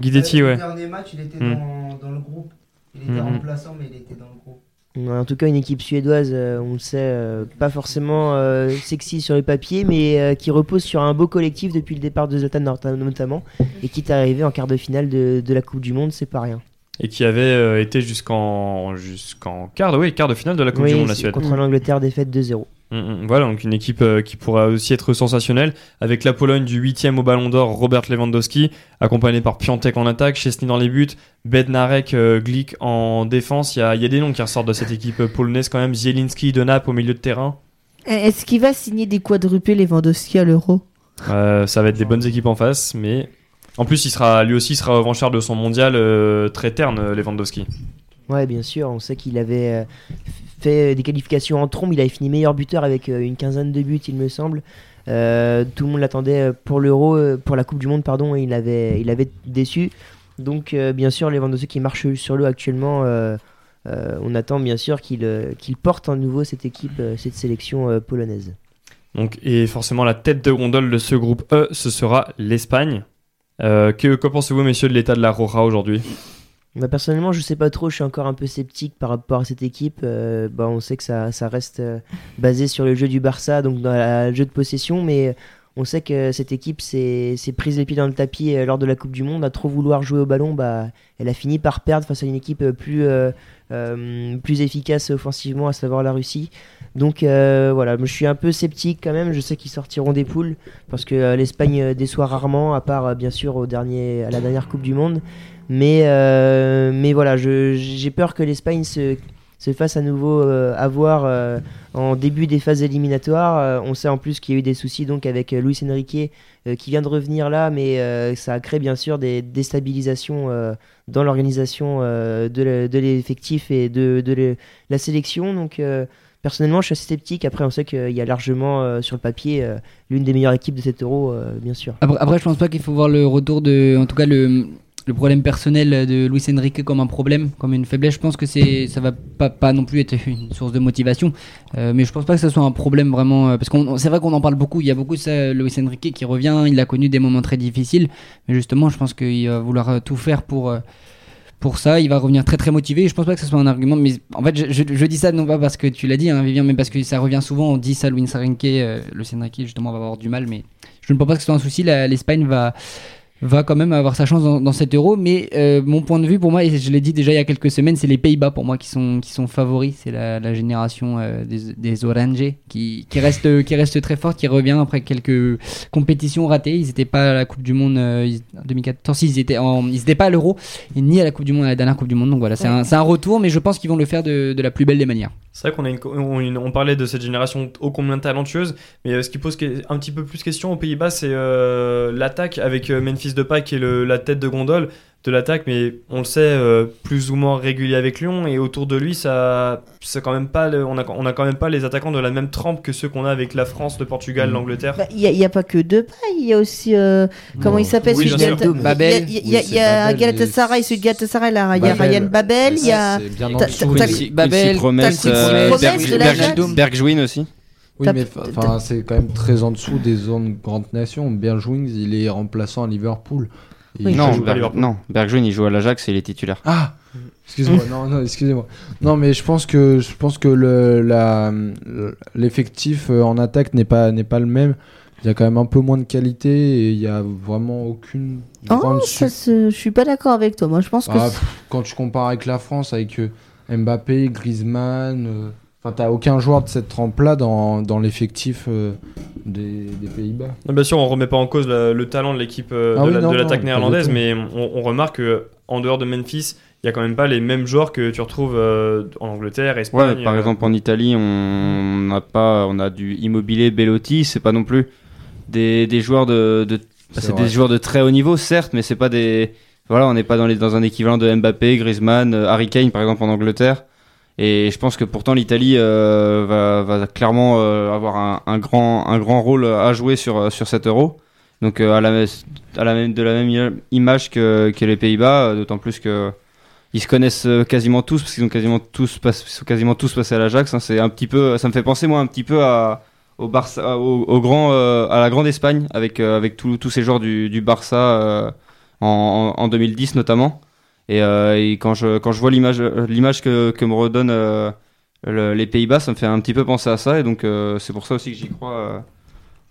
Guidetti, ouais. Le dernier match, il était Hmm. dans, dans le groupe. Il était Hmm. remplaçant, mais il était dans le groupe. En tout cas, une équipe suédoise, euh, on le sait, euh, pas forcément euh, sexy sur le papier, mais euh, qui repose sur un beau collectif depuis le départ de Zlatan nota- notamment, et qui est arrivé en quart de finale de, de la Coupe du Monde, c'est pas rien. Et qui avait euh, été jusqu'en jusqu'en quart, oui, quart de finale de la Coupe Oui, du Monde, la Suède. contre l'Angleterre, défaite 2-0. Mm, mm. Voilà, donc une équipe euh, qui pourra aussi être sensationnelle, avec la Pologne du 8 au Ballon d'Or, Robert Lewandowski, accompagné par Piątek en attaque, Chesney dans les buts, Bednarek, euh, Glick en défense. Il y a, il y a des noms qui ressortent de cette équipe polonaise quand même. Zielinski de Naples au milieu de terrain. Est-ce qu'il va signer des quadruplés Lewandowski à l'Euro? Euh, ça va être des bonnes équipes en face, mais en plus, il sera, lui aussi sera revanchard de son mondial euh, très terne, Lewandowski. Ouais, bien sûr, on sait qu'il avait euh, fait des qualifications en trombe, il avait fini meilleur buteur avec euh, une quinzaine de buts, il me semble. Euh, tout le monde l'attendait euh, pour l'Euro, euh, pour la Coupe du Monde, pardon, et il avait, il avait déçu. Donc, euh, bien sûr, Lewandowski qui marche sur l'eau actuellement, euh, euh, on attend bien sûr qu'il euh, qu'il porte à nouveau cette équipe, euh, cette sélection euh, polonaise. Donc, et forcément, la tête de gondole de ce groupe E, ce sera l'Espagne. Euh, que que pensez-vous, messieurs, de l'état de la Roja aujourd'hui? Bah, personnellement, je sais pas trop, je suis encore un peu sceptique par rapport à cette équipe. Euh, bah, on sait que ça, reste euh, basé sur le jeu du Barça, donc dans le jeu de possession, mais on sait que cette équipe s'est prise les pieds dans le tapis euh, lors de la Coupe du Monde, à trop vouloir jouer au ballon, bah, elle a fini par perdre face à une équipe euh, plus, euh, euh, efficace offensivement, à savoir la Russie. Donc euh, voilà, je suis un peu sceptique quand même. Je sais qu'ils sortiront des poules parce que euh, l'Espagne euh, déçoit rarement, à part euh, bien sûr au dernier, à la dernière Coupe du Monde. Mais, euh, mais voilà, j'ai peur que l'Espagne se, se fasse à nouveau euh, avoir euh, en début des phases éliminatoires. On sait en plus qu'il y a eu des soucis donc avec Luis Enrique qui vient de revenir là, mais ça a créé bien sûr des déstabilisations dans l'organisation de le- de l'effectif et de, de la sélection. Donc personnellement, je suis assez sceptique. Après, on sait qu'il y a largement sur le papier l'une des meilleures équipes de cet Euro, bien sûr. Après, après, je pense pas qu'il faut voir le retour de, en tout cas le, le problème personnel de Luis Enrique comme un problème, comme une faiblesse. Je pense que c'est, ça va pas, non plus être une source de motivation, Euh, mais je pense pas que ça soit un problème vraiment, euh, parce qu'on, c'est vrai qu'on en parle beaucoup. Il y a beaucoup de ça, Luis Enrique qui revient. Il a connu des moments très difficiles, mais justement, je pense qu'il va vouloir euh, tout faire pour. euh, pour ça, il va revenir très très motivé. Je pense pas que ce soit un argument, mais en fait, je, dis ça non pas parce que tu l'as dit, hein, Vivian, mais parce que ça revient souvent. On dit ça, Luis Enrique, Luis Enrique justement va avoir du mal, mais je ne pense pas que ce soit un souci. L'Espagne va va quand même avoir sa chance dans, dans cet euro mais euh, mon point de vue pour moi et je l'ai dit déjà il y a quelques semaines c'est les Pays-Bas pour moi qui sont qui sont favoris. C'est la, la génération euh, des, des Orange qui, qui reste qui reste très forte qui revient après quelques compétitions ratées. Ils n'étaient pas à la Coupe du Monde euh, en 2014 ils étaient en, ils étaient pas à l'euro ni à la Coupe du Monde à la dernière Coupe du Monde. Donc voilà c'est Ouais. un, c'est un retour mais je pense qu'ils vont le faire de, de la plus belle des manières. C'est vrai qu'on a une, on, une- on parlait de cette génération ô combien talentueuse, mais euh, ce qui pose que- un petit peu plus question aux Pays-Bas, c'est euh, l'attaque avec euh, Memphis Depay qui est le- la tête de gondole de l'attaque, mais on le sait, euh, plus ou moins régulier avec Lyon, et autour de lui, ça, c'est quand même pas, le- on a, on a quand même pas les attaquants de la même trempe que ceux qu'on a avec la France, le Portugal, l'Angleterre. Bah, Il n'y a, il y a pas que deux pailles, il y a aussi. euh, comment il s'appelle Oui, de Babel. Il y a, y a- Oui, il y a c'est Babel, Galatasaray, celui de Galatasaray, là. Il y a Babel. Ryan Babel, il y a. de l'Ajax. Bergwijn aussi. Oui, mais enfin, c'est quand même très en dessous des zones grandes nations. Bergwijn, il est remplaçant à Liverpool. Non, joue- Berg- non, Bergwijn il joue à l'Ajax et il est titulaire. Ah Excuse-moi, non, non, excusez-moi. Non, mais je pense que je pense que le l'effectif euh, en attaque n'est pas n'est pas le même. Il y a quand même un peu moins de qualité et il y a vraiment aucune Oh, ça, se- je suis pas d'accord avec toi. Moi, je pense que. Ah, quand tu compares avec la France, avec euh, Mbappé, Griezmann, euh, enfin, t'as aucun joueur de cette trempe-là dans, dans l'effectif euh, des, des Pays-Bas. Non, Bien sûr, on remet pas en cause la- le talent de l'équipe euh, Ah de oui, l'attaque néerlandaise, mais on, on remarque que en dehors de Memphis, il y a quand même pas les mêmes joueurs que tu retrouves euh, en Angleterre, Espagne. Ouais, par euh, exemple en Italie, on n'a pas, on a du Immobilier, Bellotti, c'est pas non plus des, des joueurs de, de C'est des joueurs de très haut niveau, certes, mais c'est pas des, voilà, on n'est pas dans les dans un équivalent de Mbappé, Griezmann, Harry Kane par exemple en Angleterre. Et je pense que pourtant l'Italie euh, va, clairement euh, avoir un, grand un grand rôle à jouer sur sur cet Euro. Donc euh, à la même de la même image que que les Pays-Bas, euh, d'autant plus que ils se connaissent euh, quasiment tous parce qu'ils ont quasiment tous sont quasiment tous passés à l'Ajax. hein. C'est un petit peu, ça me fait penser moi un petit peu à au Barça, au, grand, euh, à la grande Espagne avec euh, avec tous ces joueurs du, Barça euh, en 2010 notamment. Et, euh, et quand je quand je vois l'image l'image que que me redonnent euh, le- les Pays-Bas, ça me fait un petit peu penser à ça et donc euh, c'est pour ça aussi que j'y crois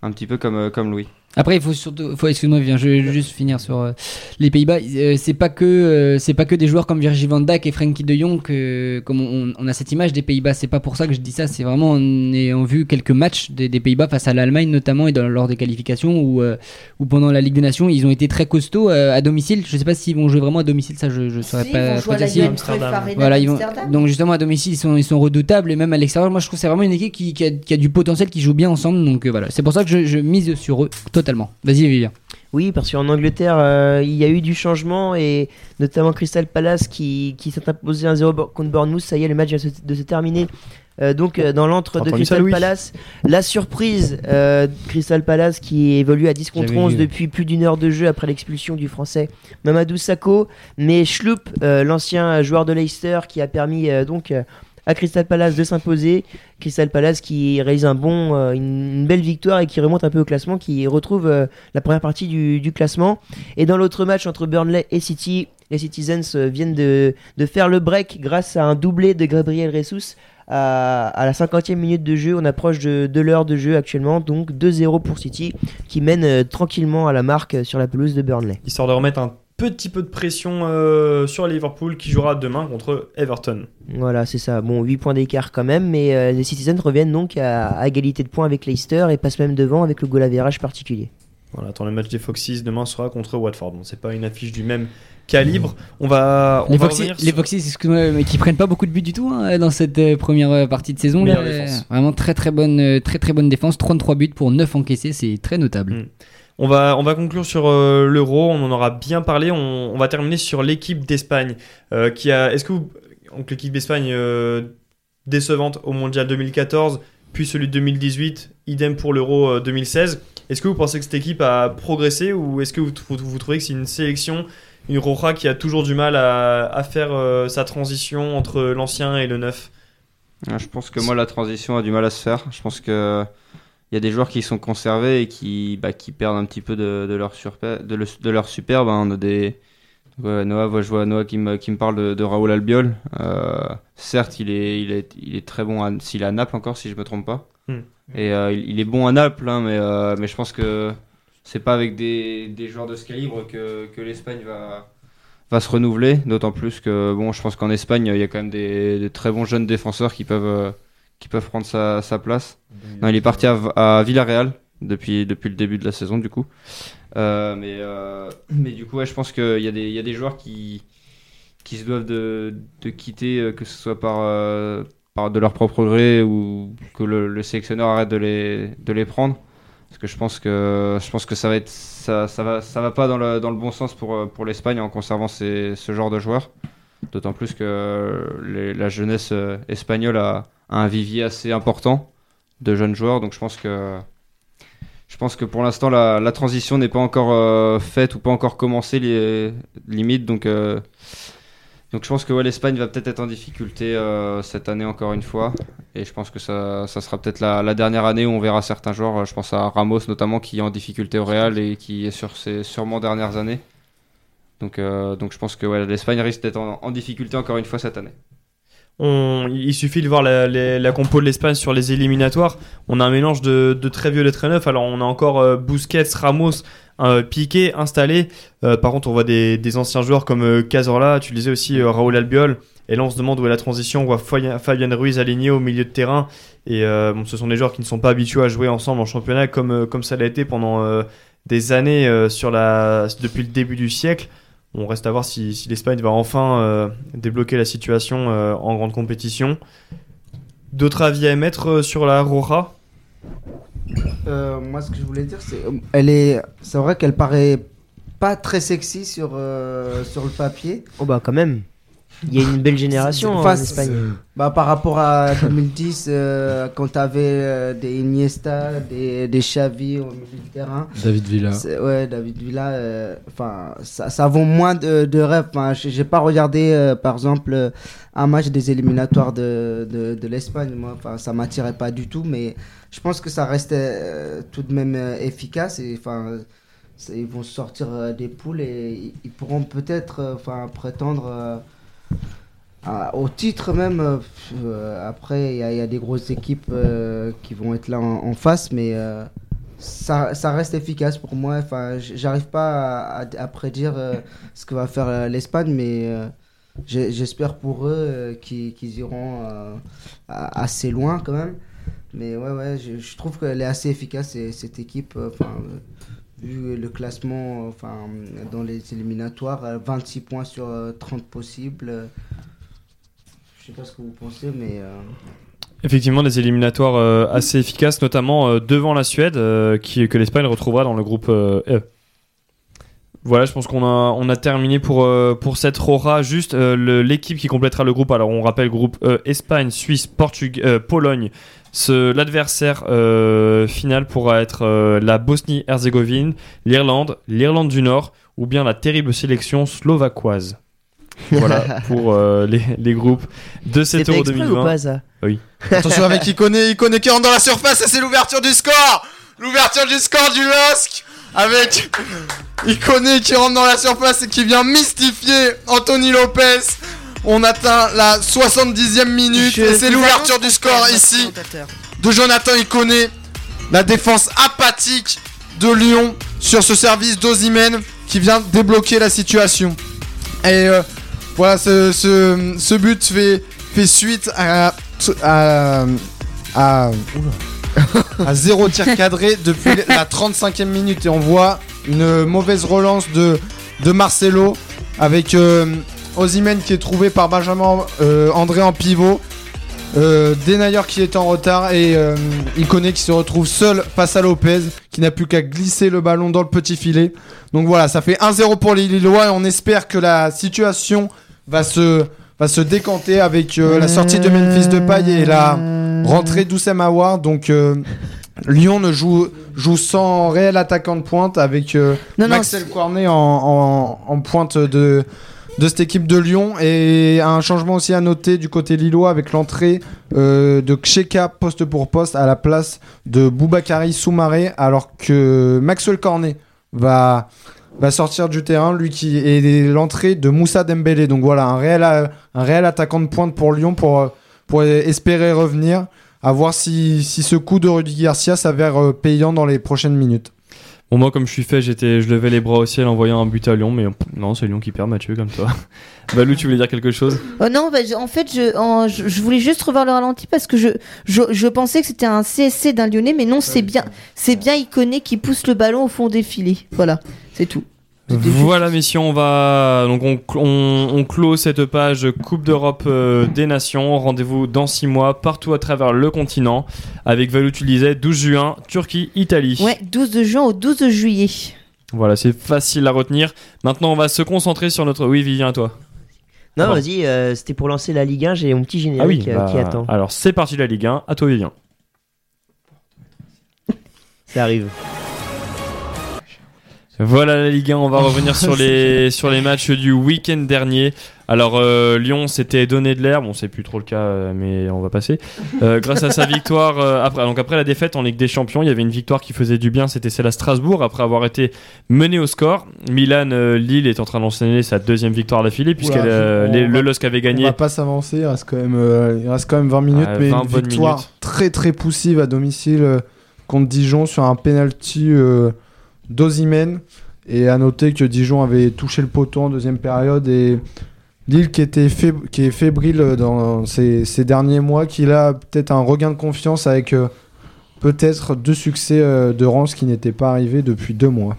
un petit peu comme comme Louis. Après, il faut surtout, faut, excuse-moi, viens, je vais juste finir sur euh, les Pays-Bas. Euh, c'est pas que, euh, c'est pas que des joueurs comme Virgil van Dijk et Frenkie de Jong que, comme on, on a cette image des Pays-Bas. C'est pas pour ça que je dis ça. C'est vraiment en ayant vu quelques matchs des, des Pays-Bas face à l'Allemagne notamment et dans, lors des qualifications ou euh, ou pendant la Ligue des Nations, ils ont été très costauds euh, à domicile. Je sais pas s'ils vont jouer vraiment à domicile, ça je, je saurais Si, pas. ils vont jouer à la Voilà, ils vont, donc justement à domicile ils sont, ils sont redoutables et même à l'extérieur moi je trouve que c'est vraiment une équipe qui, qui a, qui a du potentiel qui joue bien ensemble donc euh, voilà c'est pour ça que je, je mise sur eux totalement vas-y Vivien Oui, parce qu'en Angleterre, euh, il y a eu du changement et notamment Crystal Palace qui, qui s'est imposé 1-0 bo- contre Bournemouth. Ça y est, le match vient se- de se terminer. Euh, donc, euh, dans l'antre de ça, Crystal Palace, la surprise euh, Crystal Palace qui évolue à 10 contre J'avais 11 vu. depuis plus d'une heure de jeu après l'expulsion du français Mamadou Sakho. Mais Schlupp, euh, l'ancien joueur de Leicester qui a permis euh, donc euh, à Crystal Palace de s'imposer. Crystal Palace qui réalise un bon, euh, une, belle victoire et qui remonte un peu au classement, qui retrouve euh, la première partie du, classement. Et dans l'autre match entre Burnley et City, les Citizens euh, viennent de, faire le break grâce à un doublé de Gabriel Jesus. À, la 50e minute de jeu, on approche de, l'heure de jeu actuellement, donc 2-0 pour City qui mène tranquillement à la marque sur la pelouse de Burnley. Histoire de remettre petit peu de pression euh, sur Liverpool qui jouera demain contre Everton. Voilà, c'est ça. Bon, 8 points d'écart quand même, mais euh, les Citizens reviennent donc à, à égalité de points avec Leicester et passent même devant avec le goal average particulier. Voilà, attends, le match des Foxes demain sera contre Watford. Bon, c'est pas une affiche du même calibre. On va, on les va Foxes, revenir les sur- Foxes, excuse-moi, mais qui prennent pas beaucoup de buts du tout hein, dans cette euh, première partie de saison. Là, vraiment très très bonne, très très bonne défense. 33 buts pour 9 encaissés, c'est très notable. Mm. On va, on va conclure sur euh, l'euro, on en aura bien parlé. On, va terminer sur l'équipe d'Espagne. euh, qui a, Est-ce que l'équipe d'Espagne, euh, décevante au Mondial 2014, puis celui de 2018, idem pour l'Euro euh, 2016. Est-ce que vous pensez que cette équipe a progressé ou est-ce que vous, trouvez que c'est une sélection, une Roja qui a toujours du mal à, à faire sa transition entre l'ancien et le neuf? Ouais, Je pense que moi, la transition a du mal à se faire. Je pense que il y a des joueurs qui sont conservés et qui, bah, qui perdent un petit peu de, de leur, surpe- de, le- de leur superbe. hein. On a des. Ouais, Noah, je vois Noah qui me, qui me parle de, de Raoul Albiol. Euh, certes, il est, il, est, il est très bon s'il est à Naples encore, si je me trompe pas. Hmm. Et euh, il, il est bon à Naples, hein, mais, euh, mais je pense que c'est pas avec des, des joueurs de ce calibre que, que l'Espagne va, va se renouveler. D'autant plus que, bon, je pense qu'en Espagne, il y a quand même des, des très bons jeunes défenseurs qui peuvent, qui peuvent prendre sa, sa place. Non, il est parti à, à Villarreal depuis, depuis le début de la saison, du coup. Euh, mais, euh, mais du coup, ouais, je pense qu'il y, a des- y a des joueurs qui, qui se doivent de, de quitter, euh, que ce soit par, euh, par de leur propre gré ou que le, le sélectionneur arrête de les, de les prendre. Parce que je pense que, je pense que ça va être, ça, ça va, ça va pas dans le, dans le bon sens pour, pour l'Espagne en conservant ces, ce genre de joueurs. D'autant plus que les- la jeunesse espagnole a un vivier assez important de jeunes joueurs. Donc je pense que, je pense que pour l'instant la, transition n'est pas encore euh, faite ou pas encore commencée li- limite. Donc euh, donc je pense que ouais, l'Espagne va peut-être être en difficulté euh, cette année encore une fois. Et je pense que ça, ça sera peut-être la, dernière année où on verra certains joueurs. Je pense à Ramos notamment qui est en difficulté au Real et qui est sur ses sûrement dernières années. Donc, donc je pense que ouais, l'Espagne risque d'être en difficulté encore une fois cette année. Il suffit de voir la, la- compo de l'Espagne sur les éliminatoires. On a un mélange de, très vieux et très neuf. Alors on a encore euh, Busquets, Ramos, euh, Piqué installé. Euh, par contre, on voit des, anciens joueurs comme euh, Cazorla. Tu disais aussi euh, Raúl Albiol. Et là, on se demande où est la transition. On voit Fabien Ruiz aligné au milieu de terrain. Et ce sont des joueurs qui ne sont pas habitués à jouer ensemble en championnat comme, ça l'a été pendant des années depuis le début du siècle. On reste à voir si, si l'Espagne va enfin euh, débloquer la situation euh, en grande compétition. D'autres avis à émettre euh, sur la Roja Euh, moi, ce que je voulais dire, c'est, elle est, c'est vrai qu'elle paraît pas très sexy sur euh, sur le papier. Oh bah quand même. Il y a une belle génération en Espagne. Bah, par rapport à 2010, euh, quand t'avais euh, des Iniesta, des, des Xavi au milieu de terrain. David Villa. Ouais, David Villa. euh, Enfin, ça, ça vaut moins de, de rêves. Enfin, j'ai pas regardé, euh, par exemple, un match des éliminatoires de, de, de l'Espagne. Moi, enfin, ça m'attirait pas du tout, mais je pense que ça reste euh, tout de même euh, efficace. Et enfin, ils vont sortir des poules et ils- pourront peut-être, enfin, prétendre. À- au titre même, euh, euh, après il y, a- des grosses équipes euh, qui vont être là en, face, mais ça, ça reste efficace pour moi. Enfin, j'arrive pas à, prédire ce que va faire l'Espagne, mais j'espère pour eux qu'ils iront assez loin quand même. Mais ouais, ouais, je, trouve qu'elle est assez efficace et cette équipe. Vu le classement, euh, enfin, dans les éliminatoires, euh, 26 points sur euh, 30 possibles. euh, je sais pas ce que vous pensez, mais. euh, Effectivement, des éliminatoires euh, assez efficaces, notamment euh, devant la Suède, euh, qui, que l'Espagne retrouvera dans le groupe euh, E. Voilà, je pense qu'on a, on a terminé pour, euh, pour cette Rora. Juste euh, l'équipe qui complétera le groupe. Alors, on rappelle groupe E, Espagne, Suisse, Portug euh, Pologne. L'adversaire euh, final pourra être euh, la Bosnie-Herzégovine, l'Irlande, l'Irlande du Nord ou bien la terrible sélection slovaquoise. Voilà *laughs* pour euh, les, les groupes de cet Euro exprès 2020. ou pas ça? Oui. *laughs* Attention avec Icone, Icone qui rentre dans la surface et c'est l'ouverture du score L'ouverture du score du LOSC avec Icone qui rentre dans la surface et qui vient mystifier Anthony Lopez. On atteint la 70e minute Je et c'est l'ouverture du score ici de Jonathan Icone. La défense apathique de Lyon sur ce service d'Ozimène qui vient débloquer la situation. Et euh, voilà, ce, ce, ce but fait, fait suite à, à, à, à zéro tir cadré depuis *laughs* la 35e minute. Et on voit une mauvaise relance de, de Marcelo avec euh, Osimhen qui est trouvé par Benjamin euh, André en pivot. Euh, Denayer qui est en retard et euh, Ikoné qui se retrouve seul face à Lopez qui n'a plus qu'à glisser le ballon dans le petit filet. Donc voilà, ça fait 1-0 pour les Lillois et on espère que la situation va se, va se décanter avec euh, la sortie de Memphis Depay et la rentrée d'Oussem Aouar. Donc euh, Lyon ne joue, joue sans réel attaquant de pointe avec Non, non, Maxel Cornet en, en- en pointe de, de cette équipe de Lyon. Et un changement aussi à noter du côté lillois avec l'entrée euh, de Ksheka poste pour poste à la place de Boubakari Soumaré alors que Maxwell Cornet va, sortir du terrain, lui qui est l'entrée de Moussa Dembélé. Donc voilà, un réel, attaquant de pointe pour Lyon pour, pour espérer revenir. À voir si, si ce coup de Rudy Garcia s'avère euh, payant dans les prochaines minutes. Bon, moi, comme je suis fait, j'étais, je levais les bras au ciel en voyant un but à Lyon, mais non, c'est Lyon qui perd, Mathieu, comme toi. *laughs* Valou, tu voulais dire quelque chose? Oh non, bah, je- en fait, je, en- je, je voulais juste revoir le ralenti parce que je, je, je pensais que c'était un CSC d'un Lyonnais, mais non, c'est bien, c'est bien Iconé qui pousse le ballon au fond des filets. Voilà, c'est tout. Voilà, messieurs, on va donc on, on, on clôt cette page Coupe d'Europe euh, des Nations. Rendez-vous dans 6 mois partout à travers le continent avec Valou, tu le disais, 12 juin, Turquie, Italie. Ouais, 12 de juin au 12 juillet. Voilà, c'est facile à retenir. Maintenant, on va se concentrer sur notre. Oui, Vivien, toi. Non, vas-y, euh, c'était pour lancer la Ligue 1, j'ai mon petit Ah oui, générique euh, bah, qui attend. alors c'est parti la Ligue 1. À toi, Vivien. Ça arrive. Voilà la Ligue 1, on va revenir sur les, *laughs* sur les matchs du week-end dernier. Alors euh, Lyon s'était donné de l'air, bon c'est plus trop le cas euh, mais on va passer. Euh, grâce à sa *laughs* victoire, euh, après, donc après la défaite en Ligue des Champions, il y avait une victoire qui faisait du bien, c'était celle à Strasbourg après avoir été mené au score. Milan, Lille est en train d'enchaîner sa deuxième victoire d'affilée on va- le LOSC avait On gagné. va pas s'avancer, il reste quand même, il reste quand même 20 minutes, Ouais, mais 20 une victoire minutes. très très poussive à domicile contre Dijon sur un penalty d'Ozimène. Et à noter que Dijon avait touché le poteau en deuxième période et Lille qui, était est fébrile dans ces, derniers mois, qui a peut-être un regain de confiance avec euh, peut-être deux succès euh, de rang, ce qui n'était pas arrivé depuis deux mois.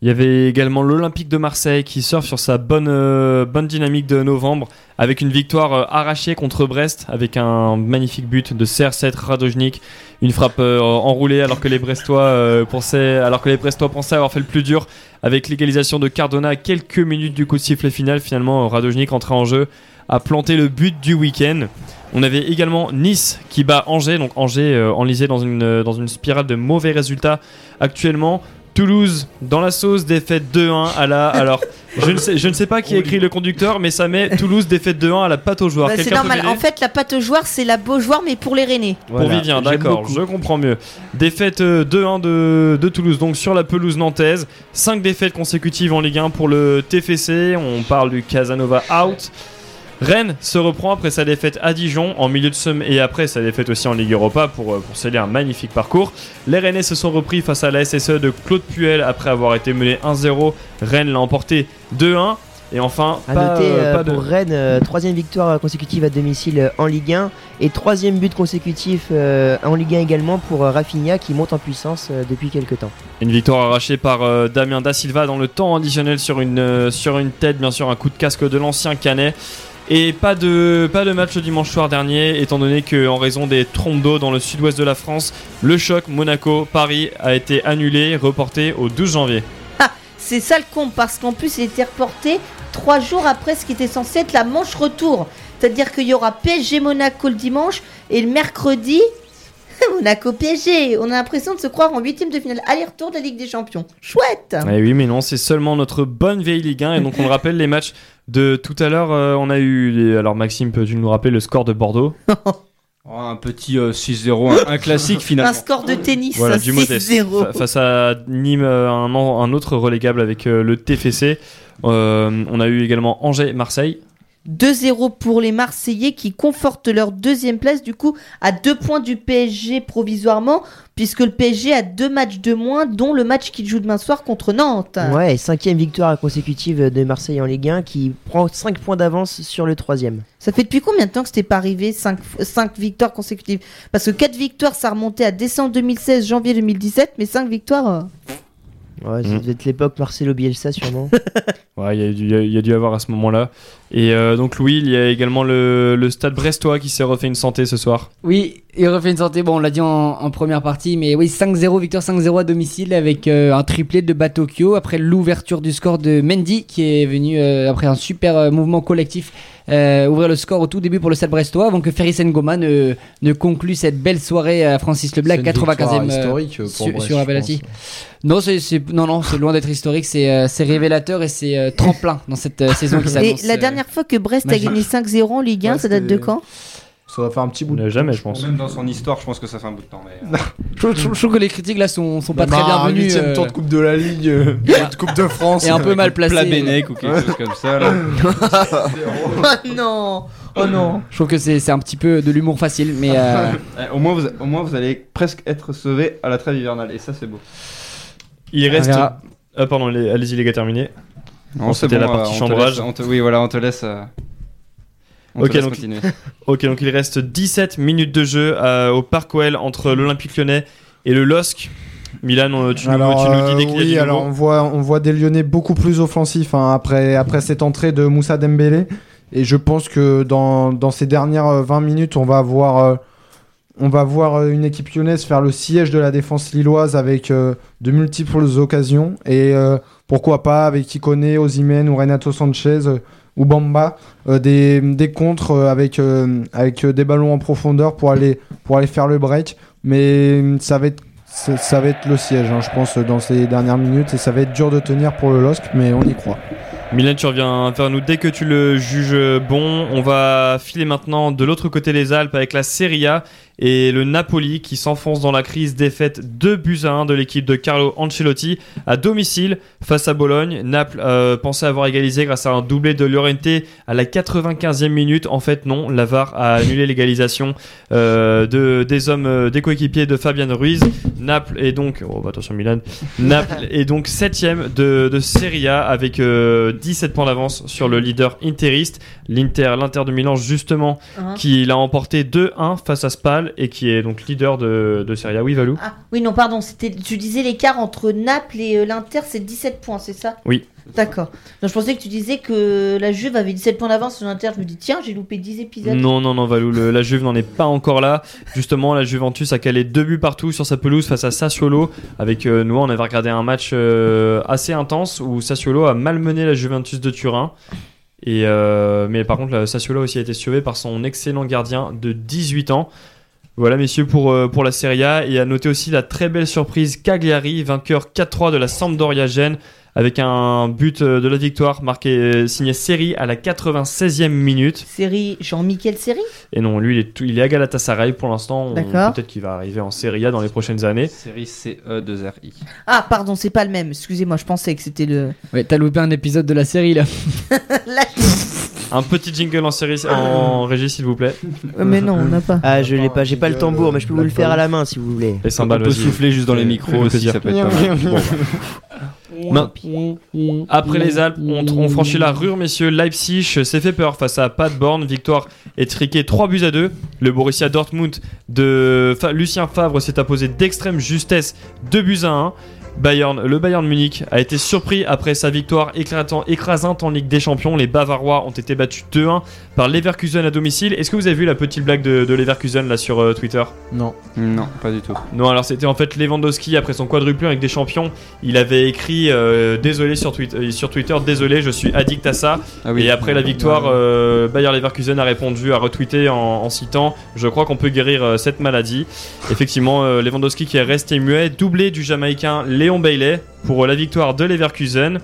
Il y avait également l'Olympique de Marseille qui surfe sur sa bonne, euh, dynamique de novembre avec une victoire euh, arrachée contre Brest avec un magnifique but de CR7 Radojnik, une frappe euh, enroulée alors que les Brestois pensaient avoir fait le plus dur avec l'égalisation de Cardona quelques minutes du coup de sifflet final finalement Radojnik entré en jeu a planté le but du week-end. On avait également Nice qui bat Angers, donc Angers enlisé dans une spirale de mauvais résultats actuellement. Toulouse dans la sauce, défaite 2-1 à la. Alors, *laughs* je ne, sais, je ne sais pas qui a écrit le conducteur, mais ça met Toulouse défaite 2-1 à la pâte aux joueurs. Bah, c'est normal. En fait, la pâte aux joueurs, c'est la Beaujoire, mais pour les Rennais. Pour Vivien, d'accord, je comprends mieux. Défaite euh, 2-1 de, de Toulouse, donc sur la pelouse nantaise. 5 défaites consécutives en Ligue 1 pour le TFC. On parle du Casanova out. Rennes se reprend après sa défaite à Dijon en milieu de semaine et après sa défaite aussi en Ligue Europa pour, euh, pour sceller un magnifique parcours. Les Rennais se sont repris face à la SSE de Claude Puel après avoir été mené 1-0. Rennes l'a emporté 2-1. Et enfin, À pas, noter euh, euh, pas de- pour Rennes, euh, troisième victoire consécutive à domicile euh, en Ligue 1 et troisième but consécutif en Ligue 1 également pour Rafinha qui monte en puissance depuis quelques temps. Une victoire arrachée par Damien Da Silva dans le temps additionnel sur une, sur une tête, bien sûr, un coup de casque de l'ancien Canet. Et pas de, pas de match le dimanche soir dernier, étant donné qu'en raison des trompes d'eau dans le sud-ouest de la France, le choc Monaco-Paris a été annulé, reporté au 12 janvier. Ah, c'est ça le con, parce qu'en plus, il était reporté trois jours après ce qui était censé être la manche retour. C'est-à-dire qu'il y aura PSG Monaco le dimanche et le mercredi, *laughs* Monaco PSG. On a l'impression de se croire en huitième de finale aller-retour de la Ligue des Champions. Chouette Eh oui, mais non, c'est seulement notre bonne vieille Ligue 1. Et donc, on le rappelle, les matchs de tout à l'heure, euh, on a eu. les- Alors, Maxime, peux-tu nous rappeler le score de Bordeaux *laughs* Oh, un petit euh, 6-0, un, un classique *laughs* finalement. Un score de tennis, Voilà, du modeste. 6-0. Fa- Face à Nîmes, euh, un, an- un autre relégable avec euh, le TFC. Euh, on a eu également Angers-Marseille. 2-0 pour les Marseillais qui confortent leur deuxième place du coup à deux points du PSG provisoirement puisque le PSG a deux matchs de moins dont le match qu'il joue demain soir contre Nantes. Ouais, cinquième victoire consécutive de Marseille en Ligue 1 qui prend 5 points d'avance sur le troisième. Ça fait depuis combien de temps que c'était pas arrivé 5, victoires consécutives? Parce que 4 victoires ça remontait à décembre 2016, janvier 2017 mais 5 victoires... euh, Ouais, ça Mm. devait être l'époque Marcelo Bielsa sûrement. *laughs* Ouais, il y, a dû- il y y a dû avoir à ce moment-là. Et euh, donc, Louis, il y a également le, le stade brestois qui s'est refait une santé ce soir. Oui, Il refait une santé, bon on l'a dit en, en première partie, mais oui 5-0, victoire 5-0 à domicile avec euh, un triplé de Batokyo après l'ouverture du score de Mendy qui est venu euh, après un super euh, mouvement collectif euh, ouvrir le score au tout début pour le Stade Brestois avant que Ferry Ngoma ne, ne conclue cette belle soirée à Francis Leblanc, C'est une 95e victoire euh, historique pour sur, Brest, sur la pense. Non, c'est non, non, c'est loin d'être historique, c'est euh, c'est révélateur et c'est euh, tremplin dans cette euh, saison qui Et s'annonce. la euh, dernière fois que Brest a gagné 5-0 en Ligue 1, Ouais, ça date de quand? Ça va faire un petit bout de Jamais, je pense. Même dans son histoire, je pense que ça fait un bout de temps. Mais... *laughs* Je, trouve- je trouve- je trouve que les critiques là sont, sont pas Même très un bienvenues. huitième euh, tour de Coupe de la Ligue, euh, *laughs* de Coupe de France. et un peu mal placé. Plat Bennec ou quelque chose comme ça. Là. *laughs* Oh non Oh non Je trouve que c'est un petit peu de l'humour facile, mais euh, Eh, au, moins, vous, au moins, vous allez presque être sauvé à la trêve hivernale. Et ça, c'est beau. Il reste. Ah, pardon, allez-y, les gars, terminé. C'était bon, la partie euh, on te chambrage. laisse- on te- oui, voilà, on te laisse. Euh, on Ok, donc-. *laughs* Ok, donc il reste 17 minutes de jeu euh, au Parc OL entre l'Olympique lyonnais et le LOSC. Milan, euh, tu, nous- Alors, tu nous dis euh, dès y a oui, alors on voit, on voit des Lyonnais beaucoup plus offensifs hein, après, après cette entrée de Moussa Dembélé. Et je pense que dans, dans ces dernières euh, 20 minutes, on va voir, euh, on va voir euh, une équipe lyonnaise faire le siège de la défense lilloise avec euh, de multiples occasions. Et euh, pourquoi pas avec Ikone, Osimhen ou Renato Sanchez euh, ou Bamba, euh, des, des contres euh, avec, euh, avec des ballons en profondeur pour aller, pour aller faire le break. Mais ça va être ça, le siège, hein, je pense, dans ces dernières minutes. Et ça va être dur de tenir pour le LOSC, mais on y croit. Milan, tu reviens vers nous dès que tu le juges bon. On va filer maintenant de l'autre côté des Alpes avec la Serie A et le Napoli qui s'enfonce dans la crise défaite 2 buts à 1 de l'équipe de Carlo Ancelotti à domicile face à Bologne. Naples euh, pensait avoir égalisé grâce à un doublé de Llorente à la 95e minute. En fait, non, la VAR a annulé l'égalisation euh, de, des hommes, euh, des coéquipiers de Fabian Ruiz. Naples est donc, oh, bah, attention Milan, Naples est donc 7ème de, de Serie A avec euh, 17 points d'avance sur le leader interiste, l'Inter, l'Inter de Milan justement, Hein qui l'a emporté 2-1 face à Spal et qui est donc leader de, de Serie A. Oui, Valou Ah, oui, non, pardon, c'était, tu disais l'écart entre Naples et euh, l'Inter, c'est 17 points, c'est ça? Oui. D'accord. Donc je pensais que tu disais que la Juve avait 17 points d'avance sur l'Inter. Je me dis, tiens, j'ai loupé 10 épisodes. Non, non, non, Valou, le- la Juve n'en est pas encore là. Justement, la Juventus a calé deux buts partout sur sa pelouse face à Sassuolo. Avec euh, nous, on avait regardé un match euh, assez intense où Sassuolo a malmené la Juventus de Turin. Et euh, mais par contre, la Sassuolo a aussi été sauvé par son excellent gardien de 18 ans. Voilà, messieurs, pour, euh, pour la Serie A. Et à noter aussi la très belle surprise Cagliari, vainqueur 4-3 de la Sampdoria Gênes, avec un but euh, de la victoire marqué signé Seri à la 96e minute. Série Jean-Michel Série Et non, lui, il est, tout- il est à Galatasaray pour l'instant. On- D'accord. Peut-être qu'il va arriver en Serie A dans les prochaines années. Série CE2RI. Ah, pardon, c'est pas le même. Excusez-moi, je pensais que c'était le. ouais, t'as loupé un épisode de la série là. *laughs* Là, Un petit jingle en série, en régie, s'il vous plaît. Euh, mais non, on n'a pas. Ah, je l'ai pas, j'ai pas le tambour, mais je peux vous le faire à la main si vous voulez. Et On cymbales, peut souffler juste dans les micros aussi, ça peut être pas mal. Bon, bah. Main- Après les Alpes, on, on franchit la Rure, messieurs. Leipzig s'est fait peur face à Paderborn. Victoire étriquée 3 buts à 2. Le Borussia Dortmund de Fa- Lucien Favre s'est imposé d'extrême justesse 2 buts à 1. Bayern, le Bayern Munich a été surpris après sa victoire écrasante en Ligue des Champions. Les Bavarois ont été battus 2-1 par Leverkusen à domicile. Est-ce que vous avez vu la petite blague de, de Leverkusen là sur euh, Twitter? Non. Non, pas du tout. Non, alors c'était en fait Lewandowski après son quadruplé avec des champions. Il avait écrit euh, désolé sur, euh, sur Twitter, désolé, je suis addict à ça. Ah oui. Et après la victoire, euh, Bayer Leverkusen a répondu, a retweeté en, en citant Je crois qu'on peut guérir euh, cette maladie. Effectivement, euh, Lewandowski qui est resté muet, doublé du Jamaïcain Léon Bailey pour euh, la victoire de Leverkusen.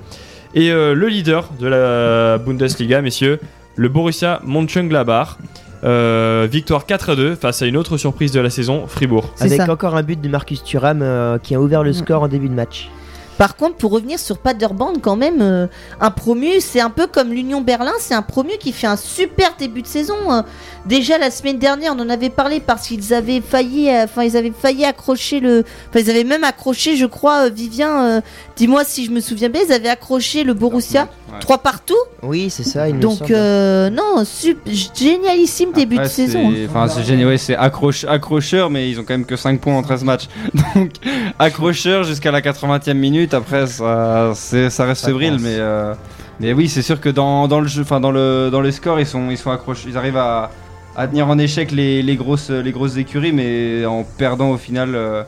Et euh, le leader de la Bundesliga, messieurs, le Borussia Mönchengladbach. Euh, victoire 4 à 2 face à une autre surprise de la saison, Fribourg. Avec ça. encore un but de Marcus Thuram euh, qui a ouvert le score en début de match. Par contre, pour revenir sur Paderborn, quand même, euh, un promu, c'est un peu comme l'Union Berlin, c'est un promu qui fait un super début de saison. euh. Déjà la semaine dernière, on en avait parlé parce qu'ils avaient failli, euh, enfin ils avaient failli accrocher le, enfin ils avaient même accroché, je crois, euh, Vivien, euh, dis-moi si je me souviens bien, ils avaient accroché le Borussia trois partout. Oui, c'est ça, il Donc euh, non, sup- génialissime début Après, de saison. c'est- hein. Enfin, c'est génial, ouais, c'est accroche, accrocheur, mais ils ont quand même que 5 points en 13 matchs. *laughs* Donc, accrocheur jusqu'à la 80e minute. Après, ça, c'est- ça reste Ça fébrile, pense. mais, euh, mais oui, c'est sûr que dans, dans le jeu, enfin, dans le, dans les scores, ils sont, ils sont accrochés, ils arrivent à, à tenir en échec les, les grosses, les grosses écuries, mais en perdant au final euh,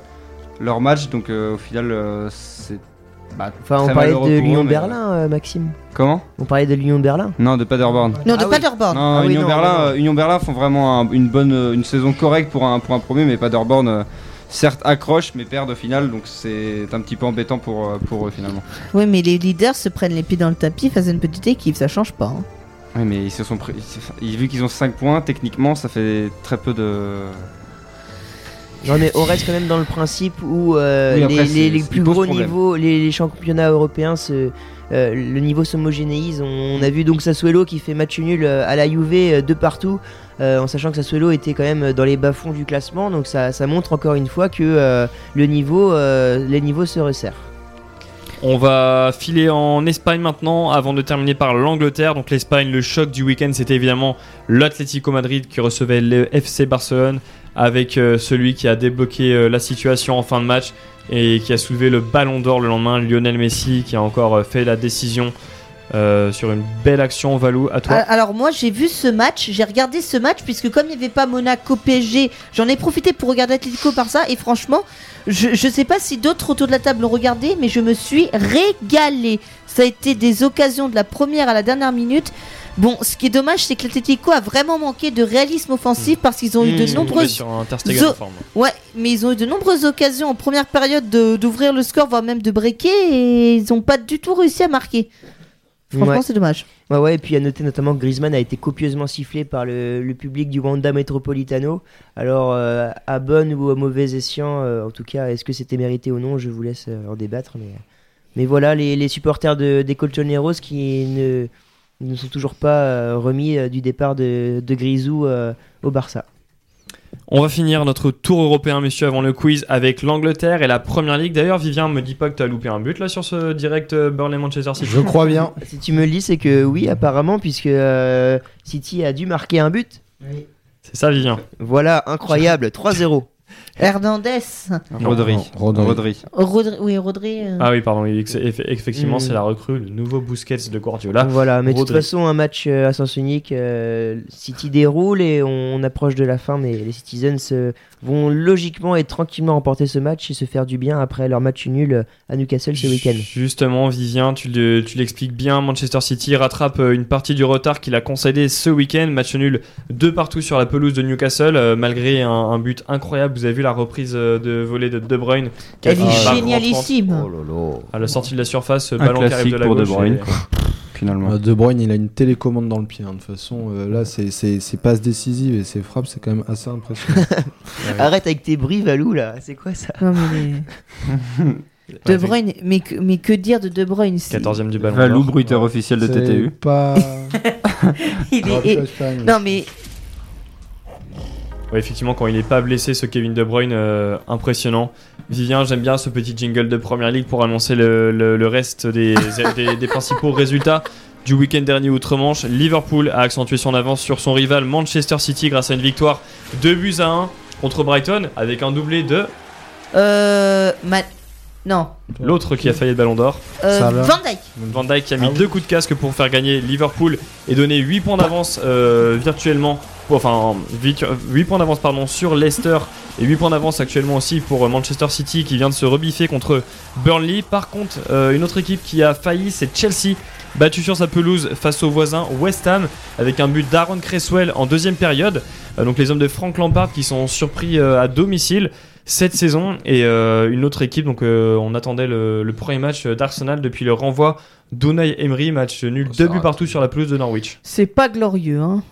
leur match. Donc euh, au final, euh, c'est. bah, Enfin, on parlait de mais- Lyon-Berlin, euh, Maxime. Comment? On parlait de Lyon-Berlin. Non, de Paderborn. Non, de Ah. Paderborn. Non, Ah oui, Union, non, Berlin, non, euh, Union Berlin font vraiment un- une bonne une saison correcte pour un, pour un premier, mais Paderborn, euh, certes, accroche, mais perd au final, donc c'est un petit peu embêtant pour, euh, pour eux finalement. Oui, mais les leaders se prennent les pieds dans le tapis face à une petite équipe, ça change pas. hein. Oui, mais ils se sont pris- ils- vu qu'ils ont 5 points, techniquement, ça fait très peu de. Non mais on reste quand même dans le principe où euh, Oui, après, les, plus gros niveaux, les, les championnats européens, se, euh, le niveau s'homogénéise. On, a vu donc Sassuolo qui fait match nul à la Juve de partout, euh, en sachant que Sassuolo était quand même dans les bas-fonds du classement. Donc ça, montre encore une fois que euh, le niveau, euh, les niveaux se resserrent. On va filer en Espagne maintenant avant de terminer par l'Angleterre. Donc l'Espagne, le choc du week-end, c'était évidemment l'Atlético Madrid qui recevait le FC Barcelone avec celui qui a débloqué la situation en fin de match et qui a soulevé le ballon d'or le lendemain, Lionel Messi, qui a encore fait la décision euh, sur une belle action. Valou, à toi. Ah, Alors moi j'ai vu ce match, j'ai regardé ce match puisque comme il n'y avait pas Monaco PSG, j'en ai profité pour regarder Atlético par ça et franchement, je, je sais pas si d'autres autour de la table l'ont regardé, mais je me suis régalé. Ça a été des occasions de la première à la dernière minute. Bon, ce qui est dommage, c'est que l'Atlético a vraiment manqué de réalisme offensif parce qu'ils ont eu de nombreuses sur un. Ouais, mais ils ont eu de nombreuses occasions en première période de- d'ouvrir le score, voire même de breaker, et ils n'ont pas du tout réussi à marquer. Franchement, Ouais. c'est dommage. Ouais, ouais, et puis à noter notamment que Griezmann a été copieusement sifflé par le, le public du Wanda Metropolitano. Alors, euh, à bon ou à mauvais escient, euh, en tout cas, est-ce que c'était mérité ou non Je vous laisse euh, en débattre. Mais, mais voilà, les, les supporters de, des Colchoneros qui ne, ne sont toujours pas remis du départ de, de Grisou au Barça. On va finir notre tour européen, messieurs, avant le quiz avec l'Angleterre et la première ligue. D'ailleurs, Vivien, me dis pas que tu as loupé un but là sur ce direct euh, Burnley-Manchester City. Je crois bien. *laughs* Si tu me le dis, c'est que oui, apparemment, puisque euh, City a dû marquer un but. C'est ça, Vivien. Voilà, incroyable, 3-0. Hernandez. Rodri. Rodri. Rodri. Rodri, oui, Rodri. euh, Ah oui, pardon, effectivement, Mm. c'est la recrue, le nouveau Busquets de Guardiola. Voilà, mais de toute façon, un match euh, à sens unique, euh, City déroule et on approche de la fin, mais les Citizens euh, vont logiquement et tranquillement remporter ce match et se faire du bien après leur match nul à Newcastle ce week-end. Justement, Vivien, tu le- tu l'expliques bien. Manchester City rattrape euh, une partie du retard qu'il a concédé ce week-end. Match nul de partout sur la pelouse de Newcastle, euh, malgré un, un but incroyable. Vous avez vu la reprise euh, de volée de De Bruyne qui Elle est génialissime. À la sortie de la surface, Un ballon qui arrive classique de la pour De gauche. Bruyne, et-. Finalement. Euh, De Bruyne, il a une télécommande dans le pied. hein. De toute façon, euh, là, c'est passes décisives et ses frappes, c'est quand même assez impressionnant. *laughs* Ouais. Arrête avec tes bris, Valou, là, c'est quoi ça Non, mais *laughs* De Bruyne, mais que, mais que dire de De Bruyne c'est- 14ème du ballon. Valou, bruiteur officiel de TTU. Pas. *laughs* Il est- et-. Non, mais Ouais, effectivement, quand il n'est pas blessé, ce Kevin De Bruyne, euh, impressionnant. Vivien, j'aime bien ce petit jingle de Première Ligue pour annoncer le, le- le reste des, *laughs* des- des principaux résultats du week-end dernier outre-Manche. Liverpool a accentué son avance sur son rival Manchester City grâce à une victoire 2 buts à 1 contre Brighton avec un doublé de euh, Ma- non, l'autre qui a failli le ballon d'or. euh. Van Dyke. Van Dijk qui a mis Ah oui. deux coups de casque pour faire gagner Liverpool et donner 8 points d'avance euh, virtuellement, enfin 8, points d'avance pardon sur Leicester et 8 points d'avance actuellement aussi pour euh, Manchester City qui vient de se rebiffer contre Burnley. Par contre, euh, une autre équipe qui a failli, c'est Chelsea, battu sur sa pelouse face au voisin West Ham avec un but d'Aaron Cresswell en deuxième période. Euh, donc les hommes de Frank Lampard qui sont surpris euh, à domicile cette saison et euh, une autre équipe donc euh, on attendait le, le premier match d'Arsenal depuis le renvoi d'Unai Emery match nul Oh, deux buts partout sur la pelouse de Norwich C'est pas glorieux, hein.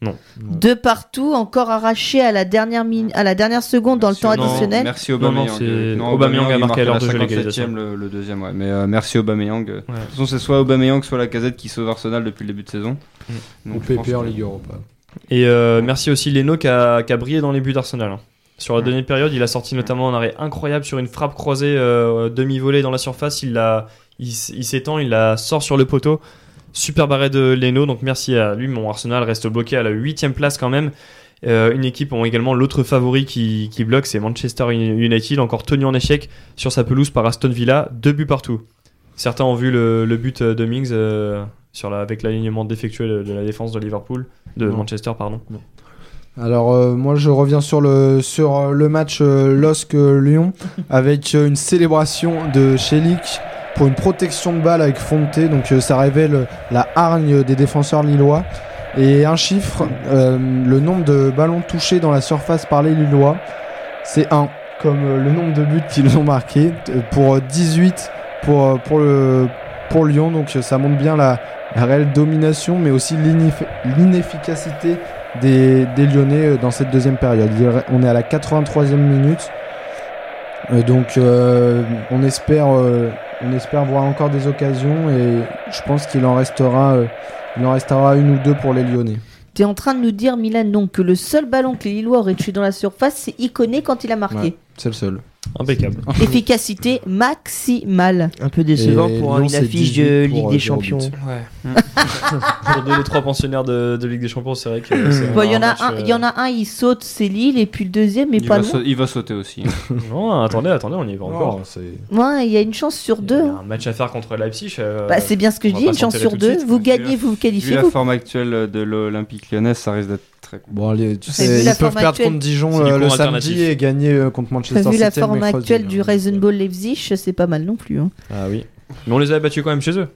Non. De partout, encore arraché à la dernière, min- à la dernière seconde dans le temps Non, additionnel. Merci Aubameyang. Aubameyang a marqué à l'heure de jeu 57e, l'égalisation. le, le deuxième, ouais. Mais euh, merci Aubameyang. De toute façon, c'est soit Aubameyang, soit la casette qui sauve Arsenal depuis le début de saison. Mm. Ou Donc, PP en que- Ligue Europa. et euh, merci aussi Leno qui a, qui a brillé dans les buts d'Arsenal hein. sur la dernière période il a sorti notamment un arrêt incroyable sur une frappe croisée euh, demi-volée dans la surface il la il, il s'étend il la sort sur le poteau super arrêt de Leno donc merci à lui mon Arsenal reste bloqué à la huitième place quand même Euh, une équipe ont également l'autre favori qui, qui bloque, c'est Manchester United, encore tenu en échec sur sa pelouse par Aston Villa, deux buts partout. Certains ont vu le, le but de Mings euh, sur la, avec l'alignement défectueux de, de la défense de Liverpool, de Non. Manchester, pardon. Non. Alors euh, moi je reviens sur le sur le match euh, LOSC Lyon *laughs* avec euh, une célébration de Chelik pour une protection de balle avec Fonte donc euh, ça révèle la hargne des défenseurs lillois et un chiffre euh, le nombre de ballons touchés dans la surface par les lillois c'est 1 comme euh, le nombre de buts qu'ils ont marqués pour euh, 18 pour pour le pour Lyon donc ça montre bien la, réelle domination mais aussi l'ineff- l'inefficacité des, des Lyonnais dans cette deuxième période. On est à la 83e minute. Donc on espère on espère voir encore des occasions et je pense qu'il en restera euh, il en restera une ou deux pour les Lyonnais. T'es en train de nous dire, Milan, donc, que le seul ballon que les Lillois auraient tué dans la surface, c'est Iconé quand il a marqué. Ouais, c'est le seul. Impeccable. *laughs* Efficacité maximale. Un peu décevant Et pour une c'est affiche 18 de pour, Ligue euh, des zéro Champions. but. Ouais. *laughs* Pour deux des trois pensionnaires de, de Ligue des Champions, c'est vrai que c'est Bon, il y en a match, un, euh, il y en a un, il saute, c'est Lille, et puis le deuxième, mais Il pas va, loin. il va sauter aussi. *laughs* Non, attendez, attendez, on y va encore. Ouais, il y a une chance sur deux. hein. Un match à faire contre Leipzig. euh, Bah, c'est bien ce que je va dis, pas une chance sur tout de deux. suite. Vous gagnez, vous vous Vu qualifiez, la vous. forme actuelle de l'Olympique lyonnais, ça risque d'être très compliqué. Bon allez, tu sais, ils peuvent perdre actuelle contre Dijon euh, le samedi et gagner euh, contre Manchester T'as vu City la forme actuelle hein. du Reisenball Leipzig, c'est pas mal non plus. hein. Ah oui. Mais on les avait battus quand même chez eux.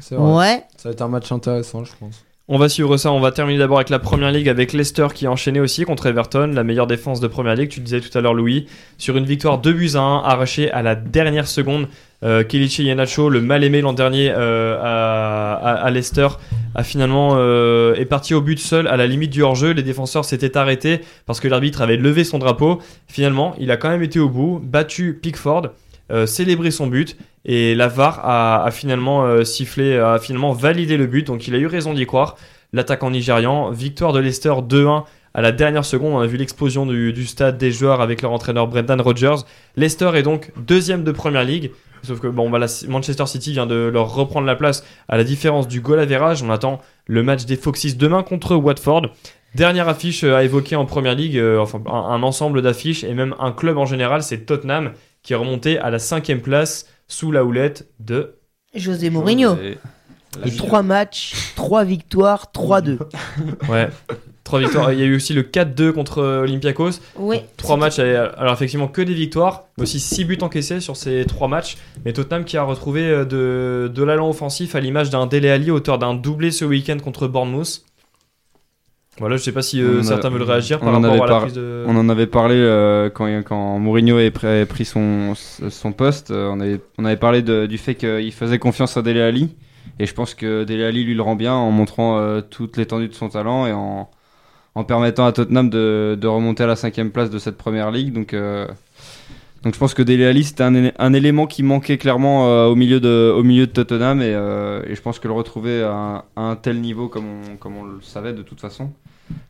C'est vrai. Ouais. Ça va être un match intéressant, je pense. On va suivre ça. On va terminer d'abord avec la première ligue avec Leicester qui a enchaîné aussi contre Everton, la meilleure défense de première ligue. Tu le disais tout à l'heure, Louis, sur une victoire 2 buts à 1 arrachée à la dernière seconde. Euh, Kelechi Iheanacho, le mal aimé l'an dernier euh, à, à- Leicester, a euh, est parti au but seul à la limite du hors-jeu. Les défenseurs s'étaient arrêtés parce que l'arbitre avait levé son drapeau. Finalement, il a quand même été au bout, battu Pickford, euh, célébré son but et la VAR a, a finalement sifflé, a finalement validé le but. Donc il a eu raison d'y croire. L'attaquant nigérian, victoire de Leicester 2-1 à la dernière seconde. On a vu l'explosion du, du stade des joueurs avec leur entraîneur Brendan Rodgers. Leicester est donc deuxième de première ligue. Sauf que bon, bah, la- Manchester City vient de leur reprendre la place à la différence du goal average. On attend le match des Foxes demain contre Watford. Dernière affiche à évoquer en première ligue, euh, enfin un, un ensemble d'affiches et même un club en général, c'est Tottenham qui est remonté à la cinquième place sous la houlette de José Mourinho. Et- Et 3 matchs, 3 victoires, 3-2. Ouais. *laughs* Trois victoires. Il y a eu aussi le 4-2 contre Olympiakos. Oui. Trois matchs, euh, alors effectivement que des victoires, mais aussi 6 buts encaissés sur ces trois matchs. Mais Tottenham qui a retrouvé euh, de, de l'allant offensif à l'image d'un Dele Alli, auteur d'un doublé ce week-end contre Bournemouth. Voilà, je sais pas si euh, a- certains veulent réagir on par en rapport avait à la prise de. On en avait parlé euh, quand, quand Mourinho a pris, son, son poste. euh, on, avait, on avait parlé de- du fait qu'il faisait confiance à Dele Alli. Et je pense que Dele Alli lui le rend bien en montrant euh, toute l'étendue de son talent et en, en permettant à Tottenham de, remonter à la cinquième place de cette première ligue. Donc, euh, je pense que Dele Alli c'était un, élé- un élément qui manquait clairement euh, au, milieu de, Tottenham. Et, euh, et je pense que le retrouver à un, tel niveau comme on, comme on le savait de toute façon,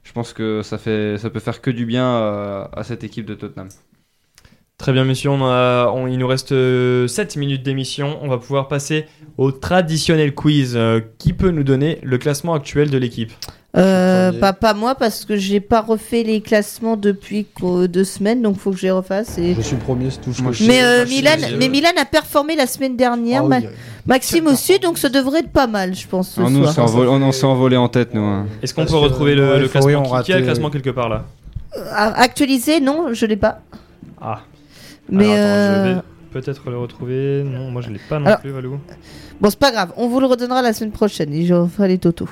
je pense que ça, fait, ça peut faire que du bien à cette équipe de Tottenham. Très bien, messieurs. On a, on- il nous reste 7 minutes d'émission. On va pouvoir passer au traditionnel quiz. Euh, qui peut nous donner le classement actuel de l'équipe? Euh, pas, pas moi parce que j'ai pas refait les classements depuis deux semaines donc faut que je les refasse. Et... Je suis premier, c'est tout ce Moi, que je je Mais, euh, Milan, mais Milan a performé la semaine dernière, Ah Ma- oui, Maxime aussi donc ça devrait être pas mal je pense ce Alors nous, on soir. s'est envolé, on, on s'est envolé en tête, nous. hein. Est-ce qu'on peut retrouver le, classement on qui, qui a le classement quelque part là? Euh, Actualisé non je l'ai pas. Ah. Mais Alors, attends, je euh, vais peut-être le retrouver. Non, moi je l'ai pas non Alors- plus, Valou. bon c'est pas grave on vous le redonnera la semaine prochaine et je referai les totaux.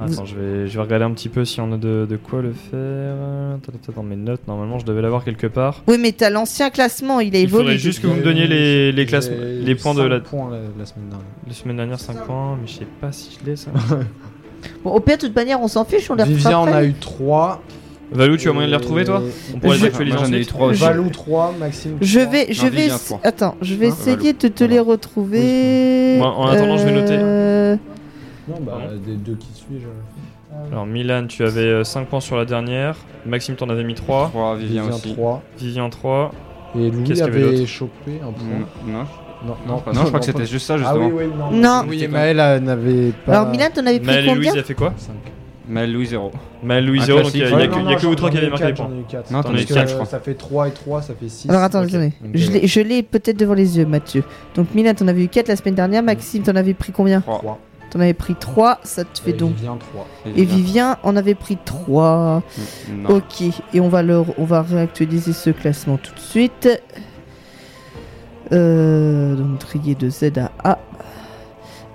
Attends, je vais, je vais regarder un petit peu si on a de, de quoi le faire. Attends, attends, Dans mes notes, normalement je devais l'avoir quelque part. Oui mais t'as l'ancien classement il a Il évolué. faudrait juste que vous me donniez les, les, J'ai les points de la, points la, la semaine dernière. la semaine dernière, 5 points, mais je sais pas si je l'ai ça. *laughs* Bon, au pire de toute manière on s'en fiche on les Vivien en a eu 3. Valou, tu as moyen de les retrouver toi euh, On pourrait les actualiser J'en ai Valou 3, Maxime. Je vais, attends, je vais hein, essayer de te les retrouver. en attendant, je vais noter. Euh, non, bah, des deux qui suivent. Alors Milan, tu avais euh, 5 points sur la dernière. Maxime, t'en avais mis 3. 3, Vivien, 3. 3. Et Louis avait chopé un point. Non. Je crois que c'était juste ça ah justement. Oui, oui, Oui, n'avait pas. Alors Milan, t'en avais pris combien Maël et Louise, a fait quoi Mal Louis 0. Mal Louis 0, donc il n'y a, y a, que, a que vous trois qui avez marqué les points. Non, t'en as 4, je crois. Ça fait 3 et 3, ça fait 6. Alors attends, okay. attendez. Euh, okay. Je l'ai peut-être devant les yeux, Mathieu. Donc Mina, t'en avais eu 4 la semaine dernière. Maxime, t'en avais pris combien 3. T'en avais pris 3, ça te fait et donc. Vivien 3. Et Vivien en avait pris 3. Mm, non. Ok, et on va, leur... on va réactualiser ce classement tout de suite. Euh, donc trier de Z à A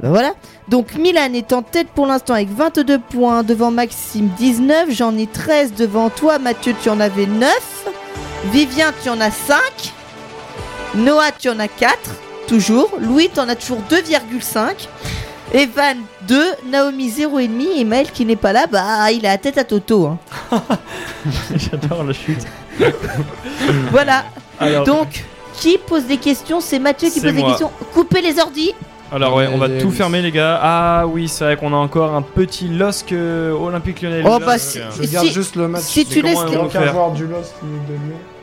ben voilà. Donc Milan est en tête pour l'instant avec 22 points devant Maxime 19. J'en ai 13 devant toi. Mathieu, tu en avais 9. Vivien, tu en as 5. Noah, tu en as 4. Toujours. Louis, tu en as toujours 2,5. Evan 2. Naomi 0,5. Et Maël qui n'est pas là, bah il a la tête à Toto. hein. *laughs* J'adore la chute. Voilà. Alors- Donc, qui pose des questions? C'est Mathieu qui pose des questions. Coupez les ordis. Alors ouais, on va tout fermer les gars. Ah oui, c'est vrai qu'on a encore un petit LOSC Olympique Lyonnais. Oh, LOSC. bah, si- Je juste le match. si tu laisses faire joueur du de Lyon.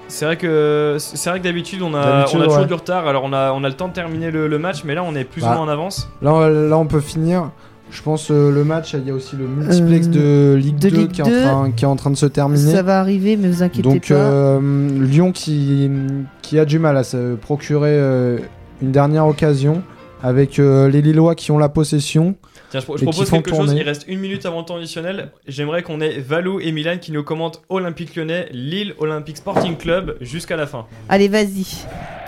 C'est vrai que c'est vrai que d'habitude on a on a toujours ouais. du retard. Alors on a on a le temps de terminer le, le match, mais là on est plus Bah. ou moins en avance. Là, on- là, on peut finir. Je pense euh, le match, il y a aussi le multiplex Euh, de Ligue de 2 Ligue qui, est 2. en train, qui est en train de se terminer. Ça va arriver, mais vous inquiétez Donc pas. euh, Lyon qui, qui a du mal à se procurer euh, une dernière occasion avec euh, les Lillois qui ont la possession. Tiens, je, propose quelque chose. Il reste une minute avant le temps additionnel. J'aimerais qu'on ait Valou et Milan qui nous commentent Olympique Lyonnais, Lille Olympique Sporting Club jusqu'à la fin. Allez, vas-y.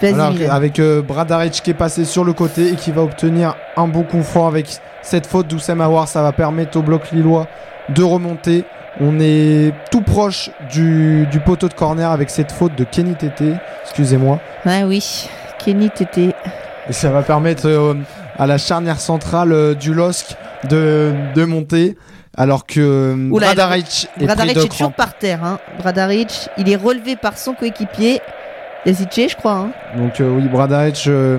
Vas-y, Alors, Milan. avec euh, Bradaric qui est passé sur le côté et qui va obtenir un bon coup franc avec cette faute d'Oussem Aouar. Ça va permettre au bloc lillois de remonter. On est tout proche du, du poteau de corner avec cette faute de Kenny Tété. Excusez-moi. Ouais, oui. Kenny, t'étais. Et ça va permettre euh, à la charnière centrale euh, du LOSC de, de monter. Alors que euh, Oula, Bradaric est Bradaric pris de est toujours par terre. Hein. Bradaric, il est relevé par son coéquipier. Yazice, je crois. Hein. Donc euh, oui, Bradaric euh,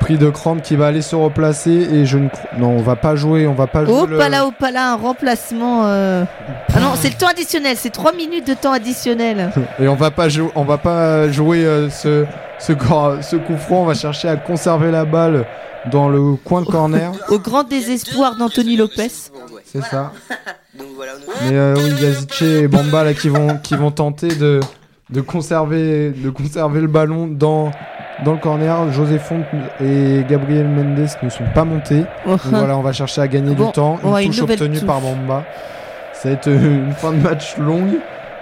pris de crampes qui va aller se replacer et je ne non, on va pas jouer, on va pas jouer Oh, le- pas là, oh, pas là, un remplacement. euh. Ah non, c'est le temps additionnel. C'est 3 minutes de temps additionnel. *laughs* et on va pas jouer, on va pas jouer euh, ce ce, coup franc, on va chercher à conserver la balle dans le coin de corner. *laughs* Au grand désespoir d'Anthony Lopez. C'est ça. *laughs* Mais euh, oui, Yazice et Bamba là qui vont qui vont tenter de de conserver de conserver le ballon dans dans le corner. José Font et Gabriel Mendes ne sont pas montés. Donc voilà, on va chercher à gagner Bon, du temps. Une touche obtenue touche. par Bamba. Ça va être euh, une fin de match longue.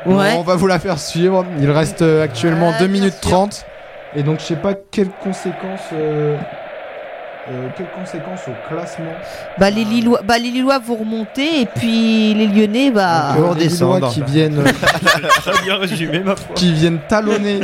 Ouais. on va vous la faire suivre. Il reste euh, actuellement Ah, 2 bien minutes sûr. 30. Et donc je sais pas quelles conséquences euh, euh, quelles conséquences au classement. Bah les, Lillois, bah, les Lillois vont remonter et puis les Lyonnais, bah. Donc, euh, les Lillois qui viennent *laughs* Très bien résumé, ma foi. qui viennent talonner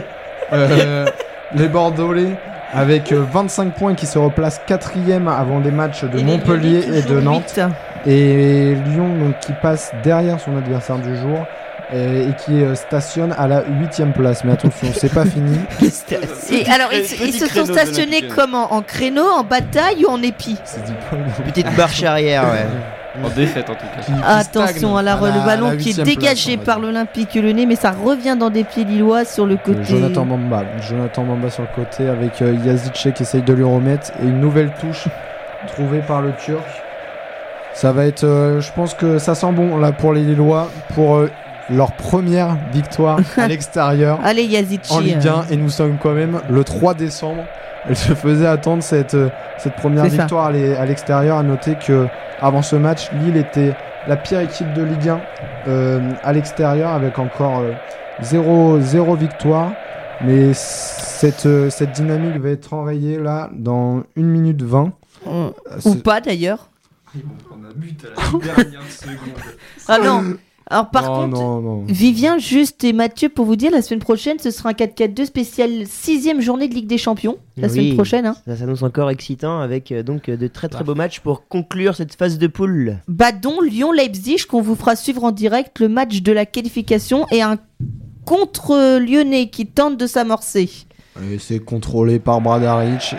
euh, les Bordelais avec euh, 25 points qui se replacent quatrième avant des matchs de Et les Montpellier et de Nantes. Et Lyon donc, qui passe derrière son adversaire du jour et qui euh, stationne à la huitième place. Mais attention, c'est pas fini. *laughs* Et alors, ils, se sont stationnés comment? En créneau, en bataille ou en épi? Petite marche arrière, ouais. En défaite en tout cas. Qui- qui Attention, à le la- à ballon la qui est place, dégagé par l'Olympique Lyonnais, mais ça revient dans des pieds lillois sur le Euh, côté. Jonathan Mamba. Jonathan Mamba sur le côté avec euh, Yazice qui essaye de lui remettre. Et une nouvelle touche trouvée par le Turc. Ça va être. euh, je pense que ça sent bon là pour les Lillois. Pour euh, leur première victoire à *laughs* l'extérieur Allez, Yazici. en Ligue euh, 1. Et nous sommes quand même le 3 décembre. Elle se faisait attendre cette, euh, cette première ça. victoire à l'e- à l'extérieur. À noter que avant ce match, Lille était la pire équipe de Ligue 1 euh, à l'extérieur avec encore 0 0 victoire. Mais cette, euh, cette dynamique va être enrayée là dans 1 minute 20. euh, c'est- Ou pas d'ailleurs. On a but à la dernière seconde. Ah non. *laughs* Alors par non, contre, non, non. Vivien, Juste et Mathieu, pour vous dire, la semaine prochaine, ce sera un 4-4-2 spécial sixième journée de Ligue des Champions. La Oui. semaine prochaine. Hein. Ça s'annonce encore excitant avec euh, donc euh, de très très beaux matchs pour conclure cette phase de poule. Badon, Lyon, Leipzig, qu'on vous fera suivre en direct le match de la qualification et un contre Lyonnais qui tente de s'amorcer. Et c'est contrôlé par Bradaric.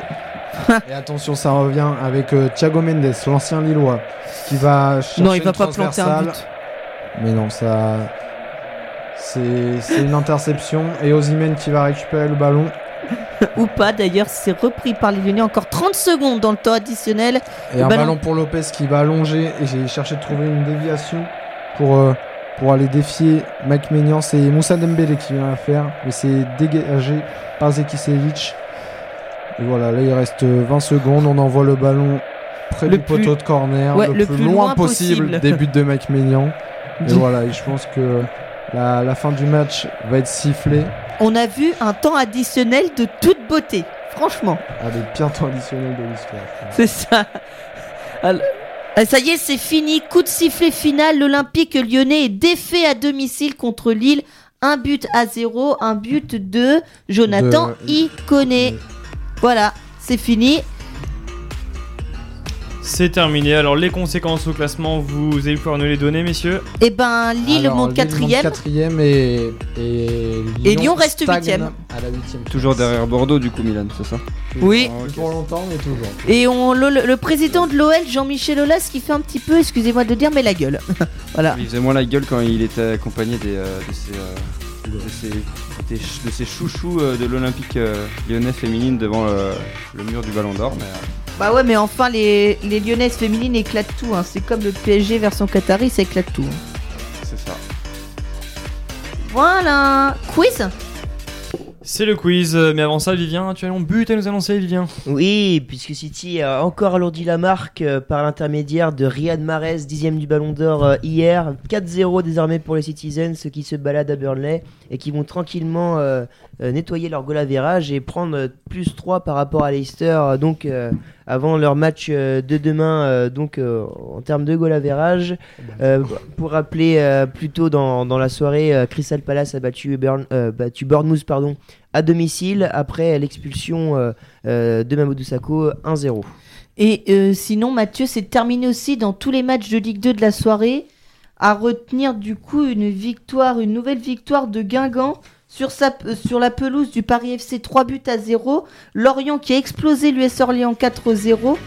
Et attention, ça revient avec euh, Thiago Mendes, l'ancien Lillois, qui va chercher Non, il va une pas planter un but. Mais non, ça. C'est une interception. Et Osimhen qui va récupérer le ballon. Ou pas d'ailleurs, c'est repris par les Lyonnais. Encore 30 secondes dans le temps additionnel. Et Le un ballon- ballon pour Lopez qui va allonger. Et j'ai cherché de trouver une déviation pour, euh, pour aller défier Mike Maignan. C'est Moussa Dembélé qui vient la faire. Mais c'est dégagé par Zekisevic. Et voilà, là il reste 20 secondes. On envoie le ballon près Le du plus- poteau de corner, Ouais, le, le plus, plus loin loin possible, possible. des buts de Mike Maignan. Et voilà, et je pense que la, la fin du match va être sifflée On a vu un temps additionnel de toute beauté. Franchement, à des pires temps additionnels de l'histoire. c'est ça. Alors- Ah, Ça y est, c'est fini. Coup de sifflet final. L'Olympique lyonnais est défait à domicile contre Lille. Un but à zéro, un but de Jonathan De- Iconé. Voilà, c'est fini. C'est terminé. Alors, les conséquences au classement, vous allez pouvoir nous les donner, messieurs. Et ben, Lille Alors, monte Lille quatrième. quatrième et, et, Et Lyon reste stagne huitième. À la huitième. Toujours derrière Bordeaux, du coup, Milan, c'est ça? Oui. Ah. Pour longtemps, mais toujours. Et on, le, le- le président de l'OL, Jean-Michel Aulas, qui fait un petit peu, excusez-moi de le dire, mais la gueule. *laughs* voilà. Il faisait moins la gueule quand il était accompagné des, euh, de, ses, euh, de, ses, des ch- de ses chouchous euh, de l'Olympique euh, lyonnais féminine devant euh, le mur du Ballon d'Or. Mais, euh, Bah ouais, mais enfin, les, les lyonnaises féminines éclatent tout. hein. C'est comme le PSG version Qatari, ça éclate tout. hein. c'est ça. Voilà. Quiz? C'est le quiz. euh, Mais avant ça, Vivien, tu as un but à nous annoncer, Vivien Oui, puisque City a encore alourdi la marque euh, par l'intermédiaire de Riyad Mahrez, dixième du Ballon d'Or euh, hier. 4-0 désormais pour les Citizens, ceux qui se baladent à Burnley et qui vont tranquillement euh, euh, nettoyer leur goal average et prendre euh, plus 3 par rapport à Leicester. donc euh, avant leur match euh, de demain, euh, donc euh, en termes de goal average. Euh, pour rappeler, euh, plus tôt dans, dans la soirée, euh, Crystal Palace a battu, Burn, euh, battu Bournemouth pardon, à domicile après l'expulsion de Mamadou Sakho 1-0. Et euh, sinon, Mathieu, c'est terminé aussi dans tous les matchs de Ligue 2 de la soirée. À retenir du coup une victoire, une nouvelle victoire de Guingamp sur, sa, euh, sur la pelouse du Paris FC 3 buts à 0. Lorient qui a explosé l'US Orléans 4-0.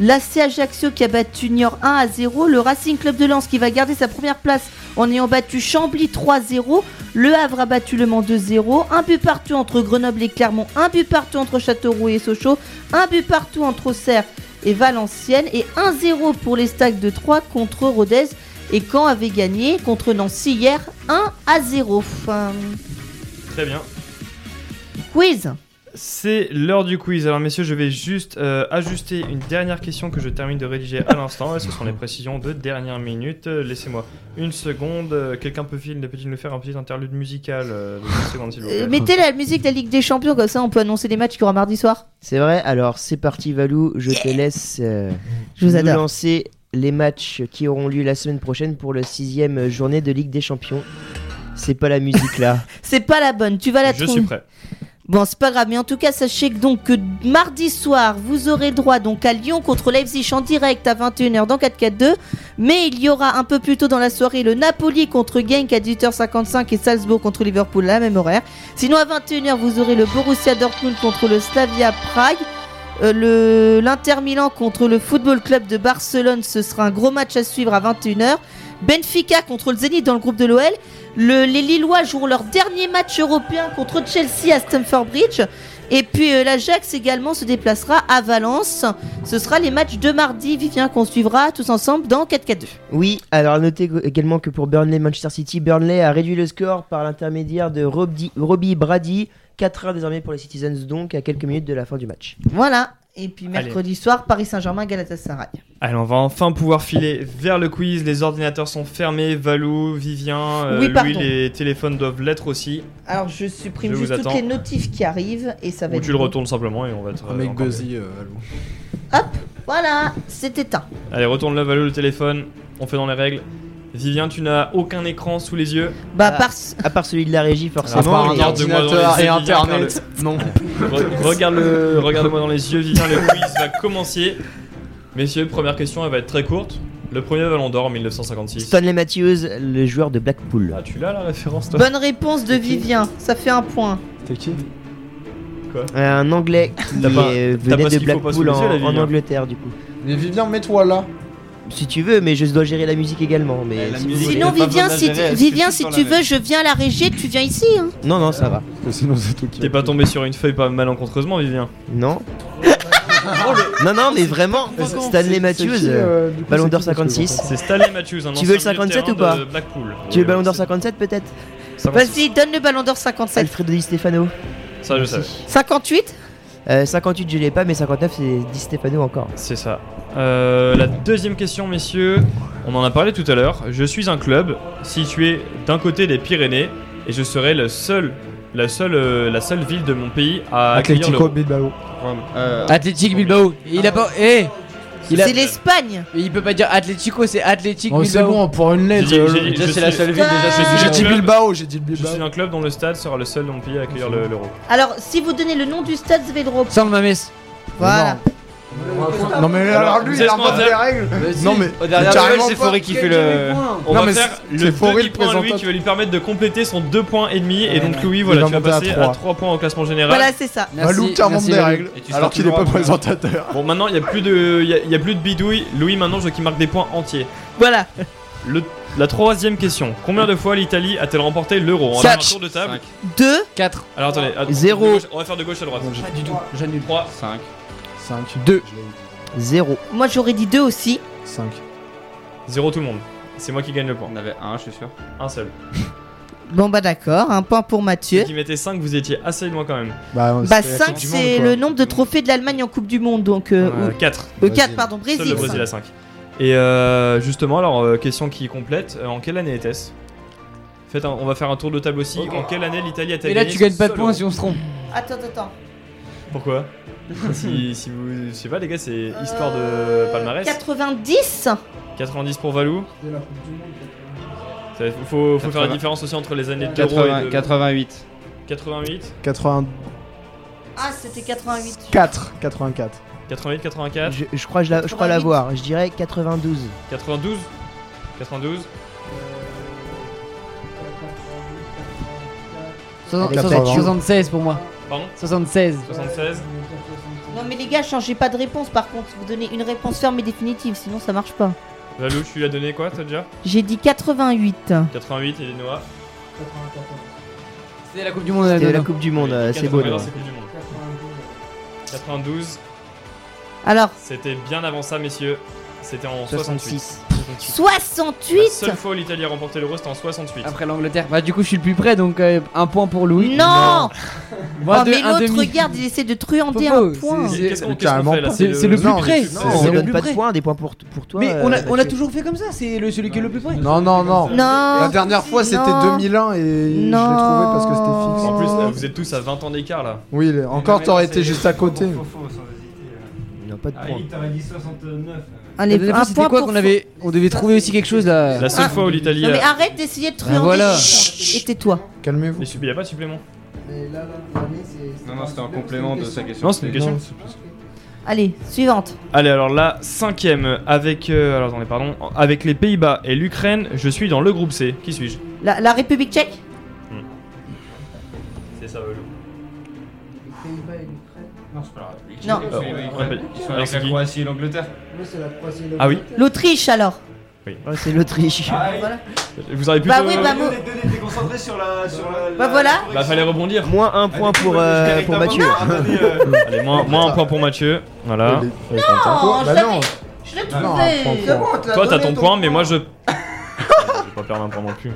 L'AC Ajaccio qui a battu Niort 1 à 0. Le Racing Club de Lens qui va garder sa première place en ayant battu Chambly 3-0. Le Havre a battu Le Mans 2-0. Un but partout entre Grenoble et Clermont. Un but partout entre Châteauroux et Sochaux. Un but partout entre Auxerre et Valenciennes. Et 1-0 pour les Stacks de 3 contre Rodez. Et Caen avait gagné contre Nancy hier 1 à 0. Enfin, Très bien. quiz. C'est l'heure du quiz. Alors, messieurs, je vais juste euh, ajuster une dernière question que je termine de rédiger à l'instant. Et ce sont les précisions de dernière minute? Euh, Laissez-moi une seconde. Euh, Quelqu'un peut il peut-il nous faire un petit interlude musical euh, de 10 secondes, s'il vous plaît? Euh, mettez la musique de la Ligue des Champions, comme ça on peut annoncer les matchs qu'il y aura mardi soir. C'est vrai Alors c'est parti Valou, je te laisse euh, Je vous nous adore. lancer les matchs qui auront lieu la semaine prochaine pour le sixième journée de Ligue des Champions. C'est pas la musique là. *laughs* C'est pas la bonne, tu vas la Je trouver. suis prêt. Bon, c'est pas grave, mais en tout cas, sachez que donc que mardi soir, vous aurez droit donc à Lyon contre Leipzig en direct à 21h dans 4-4-2. Mais il y aura un peu plus tôt dans la soirée le Napoli contre Genk à 18h55 et Salzbourg contre Liverpool à la même horaire. Sinon, à 21h, vous aurez le Borussia Dortmund contre le Slavia Prague. Euh, l'Inter Milan contre le Football Club de Barcelone, ce sera un gros match à suivre à 21h. Benfica contre le Zénith dans le groupe de l'OL. Le- les Lillois joueront leur dernier match européen contre Chelsea à Stamford Bridge. Et puis euh, l'Ajax également se déplacera à Valence. Ce sera les matchs de mardi, Vivien, qu'on suivra tous ensemble dans 4-4-2. Oui, alors notez également que pour Burnley Manchester City, Burnley a réduit le score par l'intermédiaire de Robbie Brady. 4-1 désormais pour les Citizens donc à quelques minutes de la fin du match. Voilà. Et puis mercredi soir, Paris Saint-Germain, Galatasaray. Allez, on va enfin pouvoir filer vers le quiz. Les ordinateurs sont fermés. Valou, Vivien, euh, Oui, Louis, les téléphones doivent l'être aussi. Alors je supprime Je juste toutes les notifs qui arrivent et ça va Ou être tu le bon. retournes simplement et on va être. Un mec buzzy, euh, Valou. Voilà, c'est éteint. Allez, retourne-le, Valou, le téléphone. On fait dans les règles. Vivien, tu n'as aucun écran sous les yeux. Bah, Ah. À part celui de la régie forcément. Regarde-moi dans les ordinateur yeux, et Vivien, internet. Non. Re- regarde le, regarde-moi dans les yeux, Vivien. Le quiz va commencer. Messieurs, première question, elle va être très courte. Le premier Ballon d'Or en 1956. Stanley Matthews, le joueur de Blackpool. Ah, tu l'as la référence, toi Bonne réponse de Vivien, ça fait un point. T'es qui Quoi Euh, Un anglais qui T'as pas- euh, t'as venait pas ce de qu'il faut pas sous Blackpool les en, yeux, là, en Vivien. Angleterre du coup. Mais Vivien, mets-toi là. Si tu veux, mais je dois gérer la musique également. Mais la si musique- Sinon, Vivien, si, gérer, elle Vivien, si tu veux, je viens à la régie, tu viens ici. hein. Non, non, ça va. Sinon, c'est tout qui. T'es pas tombé sur une feuille pas malencontreusement, Vivien Non. non, non, mais vraiment, Stanley Matthews, euh, Ballon d'Or 56. C'est Stanley Matthews, un *laughs* Tu veux le ancien milieu de 57 ou pas Blackpool. Tu veux le Ballon d'Or 57 peut-être 56. Vas-y, donne le ballon d'or 57. Alfredo Di Stefano. Ça, je sais. 58 Euh, 58, je l'ai pas, mais 59, c'est Di Stefano encore. C'est ça. Euh, la deuxième question, messieurs. On en a parlé tout à l'heure. Je suis un club situé d'un côté des Pyrénées et je serai le seul, la seule, euh, la seule ville de mon pays à accueillir Atlético l'Euro. Bilbao. Euh, Athletic Bilbao. Il a pas. Eh il a- C'est l'Espagne. Il peut pas dire Atletico, c'est Athletic Bon, c'est Bilbao. bon, pour une lettre. J'ai dit- euh, j'ai dit- Déjà, je c'est la suis- seule ville. Déjà, c'est J'ai un dit club- Bilbao, j'ai dit Je Bilbao. suis un club dont le stade sera le seul de mon pays à accueillir le- l'Euro. Alors, si vous donnez le nom du stade Zvedro, Sans le Mames. voilà. Non mais alors lui il invente faire des règles. Non mais Au dernier carrément level, c'est. Forêt qui fait le. On Non, va mais faire c'est- le c'est Forêt, le demi-point à Louis présentateur. qui va lui permettre de compléter son 2 points et demi et donc Louis Il voilà va tu vas monter à passer à trois. 3 points au classement général. Voilà, c'est ça. Valou qui invente des règles Et tu seras alors qu'il est toujours pas à- présentateur. Bon maintenant il y a plus de il y a, il y a plus de bidouille. Louis maintenant je veux qu'il marque des points entiers. Voilà. Le- la troisième question. Combien de fois l'Italie a-t-elle remporté l'Euro On a un Quatre. tour de table. 2, 4. Alors attendez. att- Zéro. de gauche- On va faire de gauche à droite. Pas du tout. J'annule. 3. 5. 5. 2. 0. moi j'aurais dit 2 aussi. 5. 0 tout le monde. C'est moi qui gagne le point. On avait un, je suis sûr. Un seul. *laughs* Bon bah d'accord, un point pour Mathieu. Ceux qui mettaient 5 vous étiez assez loin quand même. Bah, Bah c'était la 5 Coupe du c'est Monde, le nombre de trophées de l'Allemagne en Coupe du Monde donc euh, 4. ou- euh, 4 Brésil. pardon Seul Brésil. le Brésil à 5. Et euh, justement alors euh, question qui complète. euh, en quelle année était-ce? Faites un- on va faire un tour de table aussi. En quelle année l'Italie a-t-elle Et là, gagné tu gagnes son pas de seul points Euro si on se trompe. Attends attends. Pourquoi? *laughs* si, si vous. Je sais pas, les gars, c'est histoire de palmarès. 90 90 pour Valou. Ça, faut, faut faire la 80. différence aussi entre les années d'Euro 80 et de. 88. 88, 84, Ah c'était 88. 84. 88, 84, Je, je crois, je, la, je crois l'avoir. Je dirais 92. 92, 92, Soixante- Avec soixante- Platio. 76 pour moi. pardon, 76. 76. Non mais les gars changez pas de réponse par contre. Vous donnez une réponse ferme et définitive sinon ça marche pas. Valou, tu lui as donné quoi, toi déjà J'ai dit 88. 88, et Noah. C'était la Coupe du Monde. C'était la. Coupe du Monde, euh, c'est 80, beau. non, non. c'est Coupe du Monde. 92, Alors c'était bien avant ça, messieurs. C'était en 68. 66. 68 La seule fois où l'Italie a remporté l'Euro, c'était en 68. Après l'Angleterre. Bah, du coup, je suis le plus près, donc euh, un point pour Louis. Non Moi, *laughs* Oh deux, mais un l'autre demi. regarde il essaie de truander Faut un pas, point. c'est- Qu'est-ce qu'on qu'est-ce qu'on carrément fait là pas. C'est c'est le plus Non, près. mais Non, C'est on le donne plus pas de près. points, des points pour, pour toi. Mais euh, on a, on a Mathieu. toujours fait comme ça, c'est le, celui qui est le plus près. Non, non, non. Non La dernière fois c'était Non. 2001 et je l'ai Non. trouvé parce que c'était fixe. En plus, là, vous êtes tous à 20 ans d'écart là. Oui, encore t'aurais été juste à côté. Il n'y a pas de points. t'aurais dit 69. Allez, La un point quoi qu'on avait On devait trouver aussi quelque chose là. La seule Ah. fois où l'Italie Non mais a. arrête d'essayer de truander. Voilà. Et tais-toi. Calmez-vous. Mais il n'y a pas de supplément. Non, non, c'était un complément de sa question. Non, c'est une question. Allez, suivante. Allez, alors la cinquième avec. euh, alors attendez, pardon. Avec les Pays-Bas et l'Ukraine, je suis dans le groupe C. Qui suis-je? La, la République tchèque? C'est ça, Valou. Non, c'est pas la République. Non. Euh, alors, avec c'est la qui Croatie et l'Angleterre. Ah oui L'Autriche alors Ouais, c'est l'Autriche. Voilà. Vous auriez plutôt. Bah oui, bah, concentré sur la. Sur la bah voilà. Bah, fallait rebondir. Moins un point pour, euh, pour Mathieu. *laughs* Allez, moins, moins un point pour Mathieu. Voilà. Non, Bah jamais. non. Je l'ai trouvé. Toi, t'as ton point, mais moi je. *laughs* je vais pas perdre un point non plus.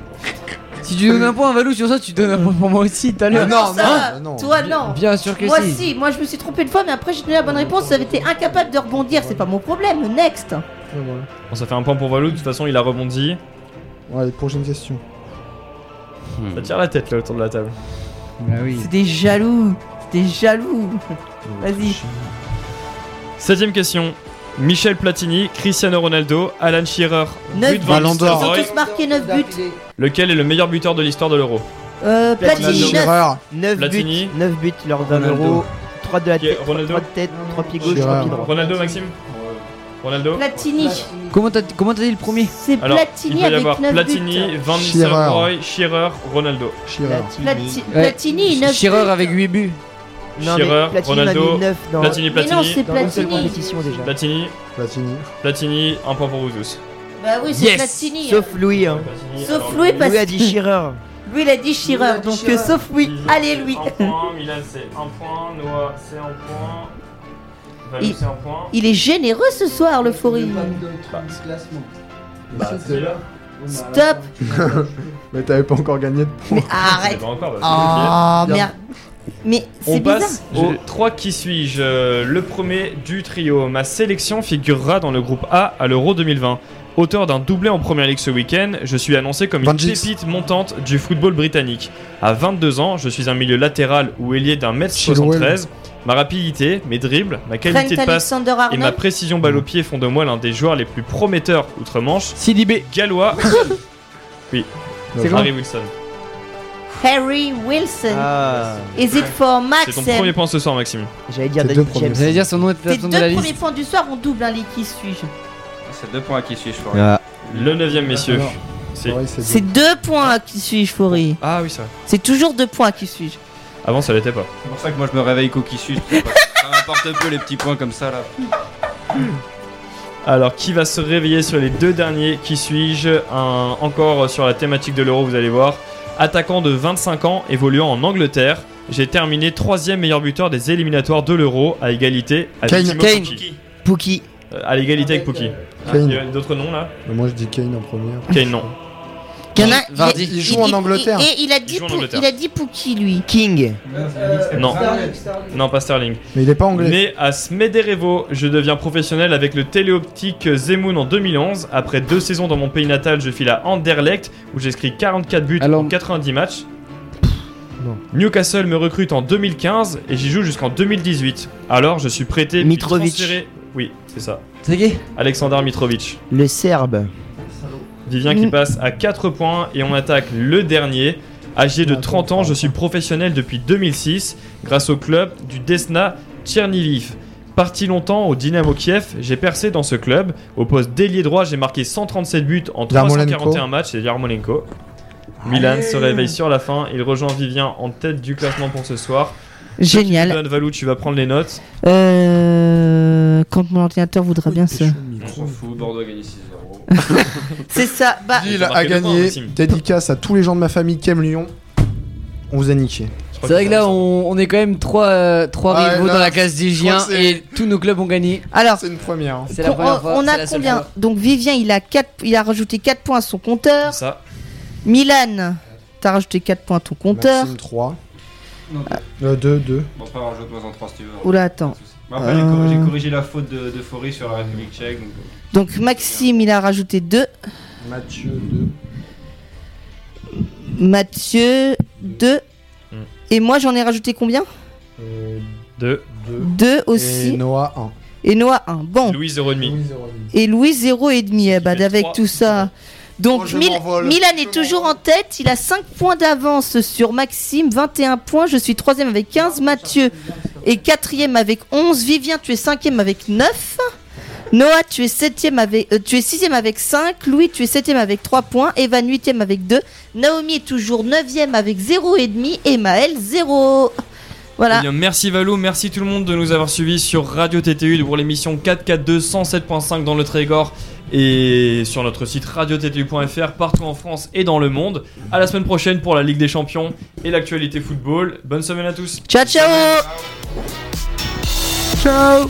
Si tu donnes un point à Valou sur ça, tu donnes un point pour moi aussi tout à l'heure. Non, Ça, non, non. Toi non. Bien sûr que Moi si. si, moi je me suis trompé une fois, mais après j'ai donné la bonne réponse, j'avais été incapable de rebondir, c'est pas mon problème. Next. Bon, ça fait un point pour Valou. De toute façon, il a rebondi. Ouais, prochaine question. Ça tire la tête là autour de la table. Bah oui. C'est des jaloux, c'est des jaloux. Vas-y. Septième question. Michel Platini, Cristiano Ronaldo, Alan Shearer, 9 but buts. Van Ils ont tous marqué 9 buts. Lequel est le meilleur buteur de l'histoire de l'Euro Euh, Platini 9. Shearer. 9 Platini. buts, 9 buts lors d'un Ronaldo. euro. 3 de la tête, Ronaldo 3 de tête, 3 pieds gauche, Shearer. 3 pieds droit. Ronaldo, Maxime Ronaldo Platini. Comment t'as comment t'as dit le premier C'est Alors, il Platini peut y avec avoir 9 Platini. Van Nistelrooy, Shearer, Ronaldo. Shearer. Plati- Ouais. Platini 9 Shearer buts. avec 8 buts. Non, mais Platini Ronaldo, mis 9 dans, Platini, Mais non, Platini, c'est dans une seule Platini. compétition déjà. Platini, Platini. Platini, un point pour vous tous. Bah oui, c'est Yes. Platini. Sauf Louis. Hein. Sauf alors, Louis parce Louis a dit Shearer. Lui *laughs* il a dit Shearer, donc euh, sauf Louis. Lily, Allez Louis. Un point, Milan c'est un point, Noah c'est un point, Valou Il- c'est un point. Il est généreux ce soir, le Fori. Bah, c'est là. Stop. *laughs* Mais t'avais pas encore gagné de points. Mais *laughs* arrête. Pas encore, bah, Oh merde. Mais On c'est bizarre. passe aux 3 qui suis-je. Euh, Le premier du trio. Ma sélection figurera dans le groupe A à l'Euro 2020. Auteur d'un doublé en première ligue ce week-end, je suis annoncé comme une pépite montante du football britannique. À 22 ans, je suis un milieu latéral ou ailier d'un mètre 73. Ma rapidité, mes dribbles, ma qualité Trent de passe et ma précision balle au pied font de moi l'un des joueurs les plus prometteurs outre-Manche. Sidibé. Gallois. *laughs* oui. C'est Harry bon. Wilson. Harry Wilson. Ah. Is it for C'est ton premier point ce soir, Maxime. J'allais dire. J'allais dire son nom était Tes à ton de deux la premiers liste. points du soir, on double hein, les qui suis-je? C'est deux points à qui suis-je Florian Ah. Le neuvième, messieurs. Alors, C'est- Ouais, c'est C'est deux. points à qui suis-je, Faury. Ah oui, ça. C'est toujours deux points à qui suis-je. Avant, ça l'était pas. C'est pour ça que moi je me réveille qu'au qui suis-je. Ça *laughs* m'importe peu les petits points comme ça là. Alors, qui va se réveiller sur les deux derniers Qui suis-je Un- Encore sur la thématique de l'euro, vous allez voir. Attaquant de 25 ans, évoluant en Angleterre, j'ai terminé troisième meilleur buteur des éliminatoires de l'euro à égalité avec Kane. Timo Kane. Pukki. Pookie. Euh, à l'égalité avec Pookie. Kane. Il y a d'autres noms là Mais Moi je dis Kane en première. Kane, non. Il y en a. Vardy. Il joue en Angleterre. Et, il a dit, joue en Pou- Angleterre. il a dit Pookie, lui. King. Non. Non, pas Sterling. Mais il est pas anglais. Né à Smederevo, je deviens professionnel avec le téléoptique Zemun en 2011. Après deux saisons dans mon pays natal, je file à Anderlecht où j'inscris 44 buts Alors- en 90 matchs. Non. Newcastle me recrute en 2015 et j'y joue jusqu'en 2018. Alors je suis prêté. puis Mitrovic. transféré- Oui, c'est ça. C'est qui? Alexander Mitrovic. Le Serbe. Vivien qui Mm. passe à 4 points et on attaque le dernier. Âgé de Attends, 30 ans, je suis professionnel depuis 2006 grâce au club du Desna Tcherniviv. Parti longtemps au Dynamo Kiev, j'ai percé dans ce club. Au poste d'ailier droit, j'ai marqué 137 buts en Yarmolenko. 341 matchs, c'est Yarmolenko. Milan se réveille sur la fin, il rejoint Vivien en tête du classement pour ce soir. Génial. Donne Valou, tu vas prendre les notes. Euh, quand mon ordinateur voudra bien se. On s'en fout, Bordeaux a gagné 6-0. C'est ça. Bah, ont a gagné. Dédicace à tous les gens de ma famille qui aiment Lyon. On vous a niqué. C'est vrai que là, ça. on, on est quand même trois, euh, trois Ah, rivaux là, dans la classe d'Igien crois que c'est- et tous nos clubs ont gagné. alors. C'est une première. hein. C'est la on- première fois. on a combien. Donc Vivien, il a, 4, il a rajouté 4 points à son compteur. C'est ça. Milan, t'as rajouté 4 points à ton compteur. Maxime 3. Non, 2, 2. Bon, pas rajoute-moi en 3 si tu veux. Oula, attends. Bon, Après, j'ai corrigé, Euh. j'ai corrigé la faute de, de Faury sur la République tchèque. Donc... Donc Maxime, il a rajouté 2. Mathieu 2. Mathieu, 2. Hmm. Et moi, j'en ai rajouté combien? Euh, 2. 2 aussi. Et Noah 1. Et Noah, 1. Bon. Louis 0,5. Et Louis, 0,5. Eh bah, fait avec trois. tout ça. Donc, Mil-. Milan est toujours en tête. Il a 5 points d'avance sur Maxime, 21 points. Je suis 3 avec 15. Mathieu est 4 avec 11. Vivien, tu es 5 avec 9. Noah, tu es 7 avec, euh, tu es 6 avec 5. Louis, tu es 7 avec 3 points. Evan, 8 avec 2. Naomi est toujours 9 avec 0,5. Et Maël, 0. Voilà. Eh bien, merci Valou, merci tout le monde de nous avoir suivis sur Radio TTU pour l'émission 442 107.5 dans le Trégor et sur notre site radiottu.fr partout en France et dans le monde. À la semaine prochaine pour la Ligue des Champions et l'actualité football. Bonne semaine à tous. Ciao, ciao. Ciao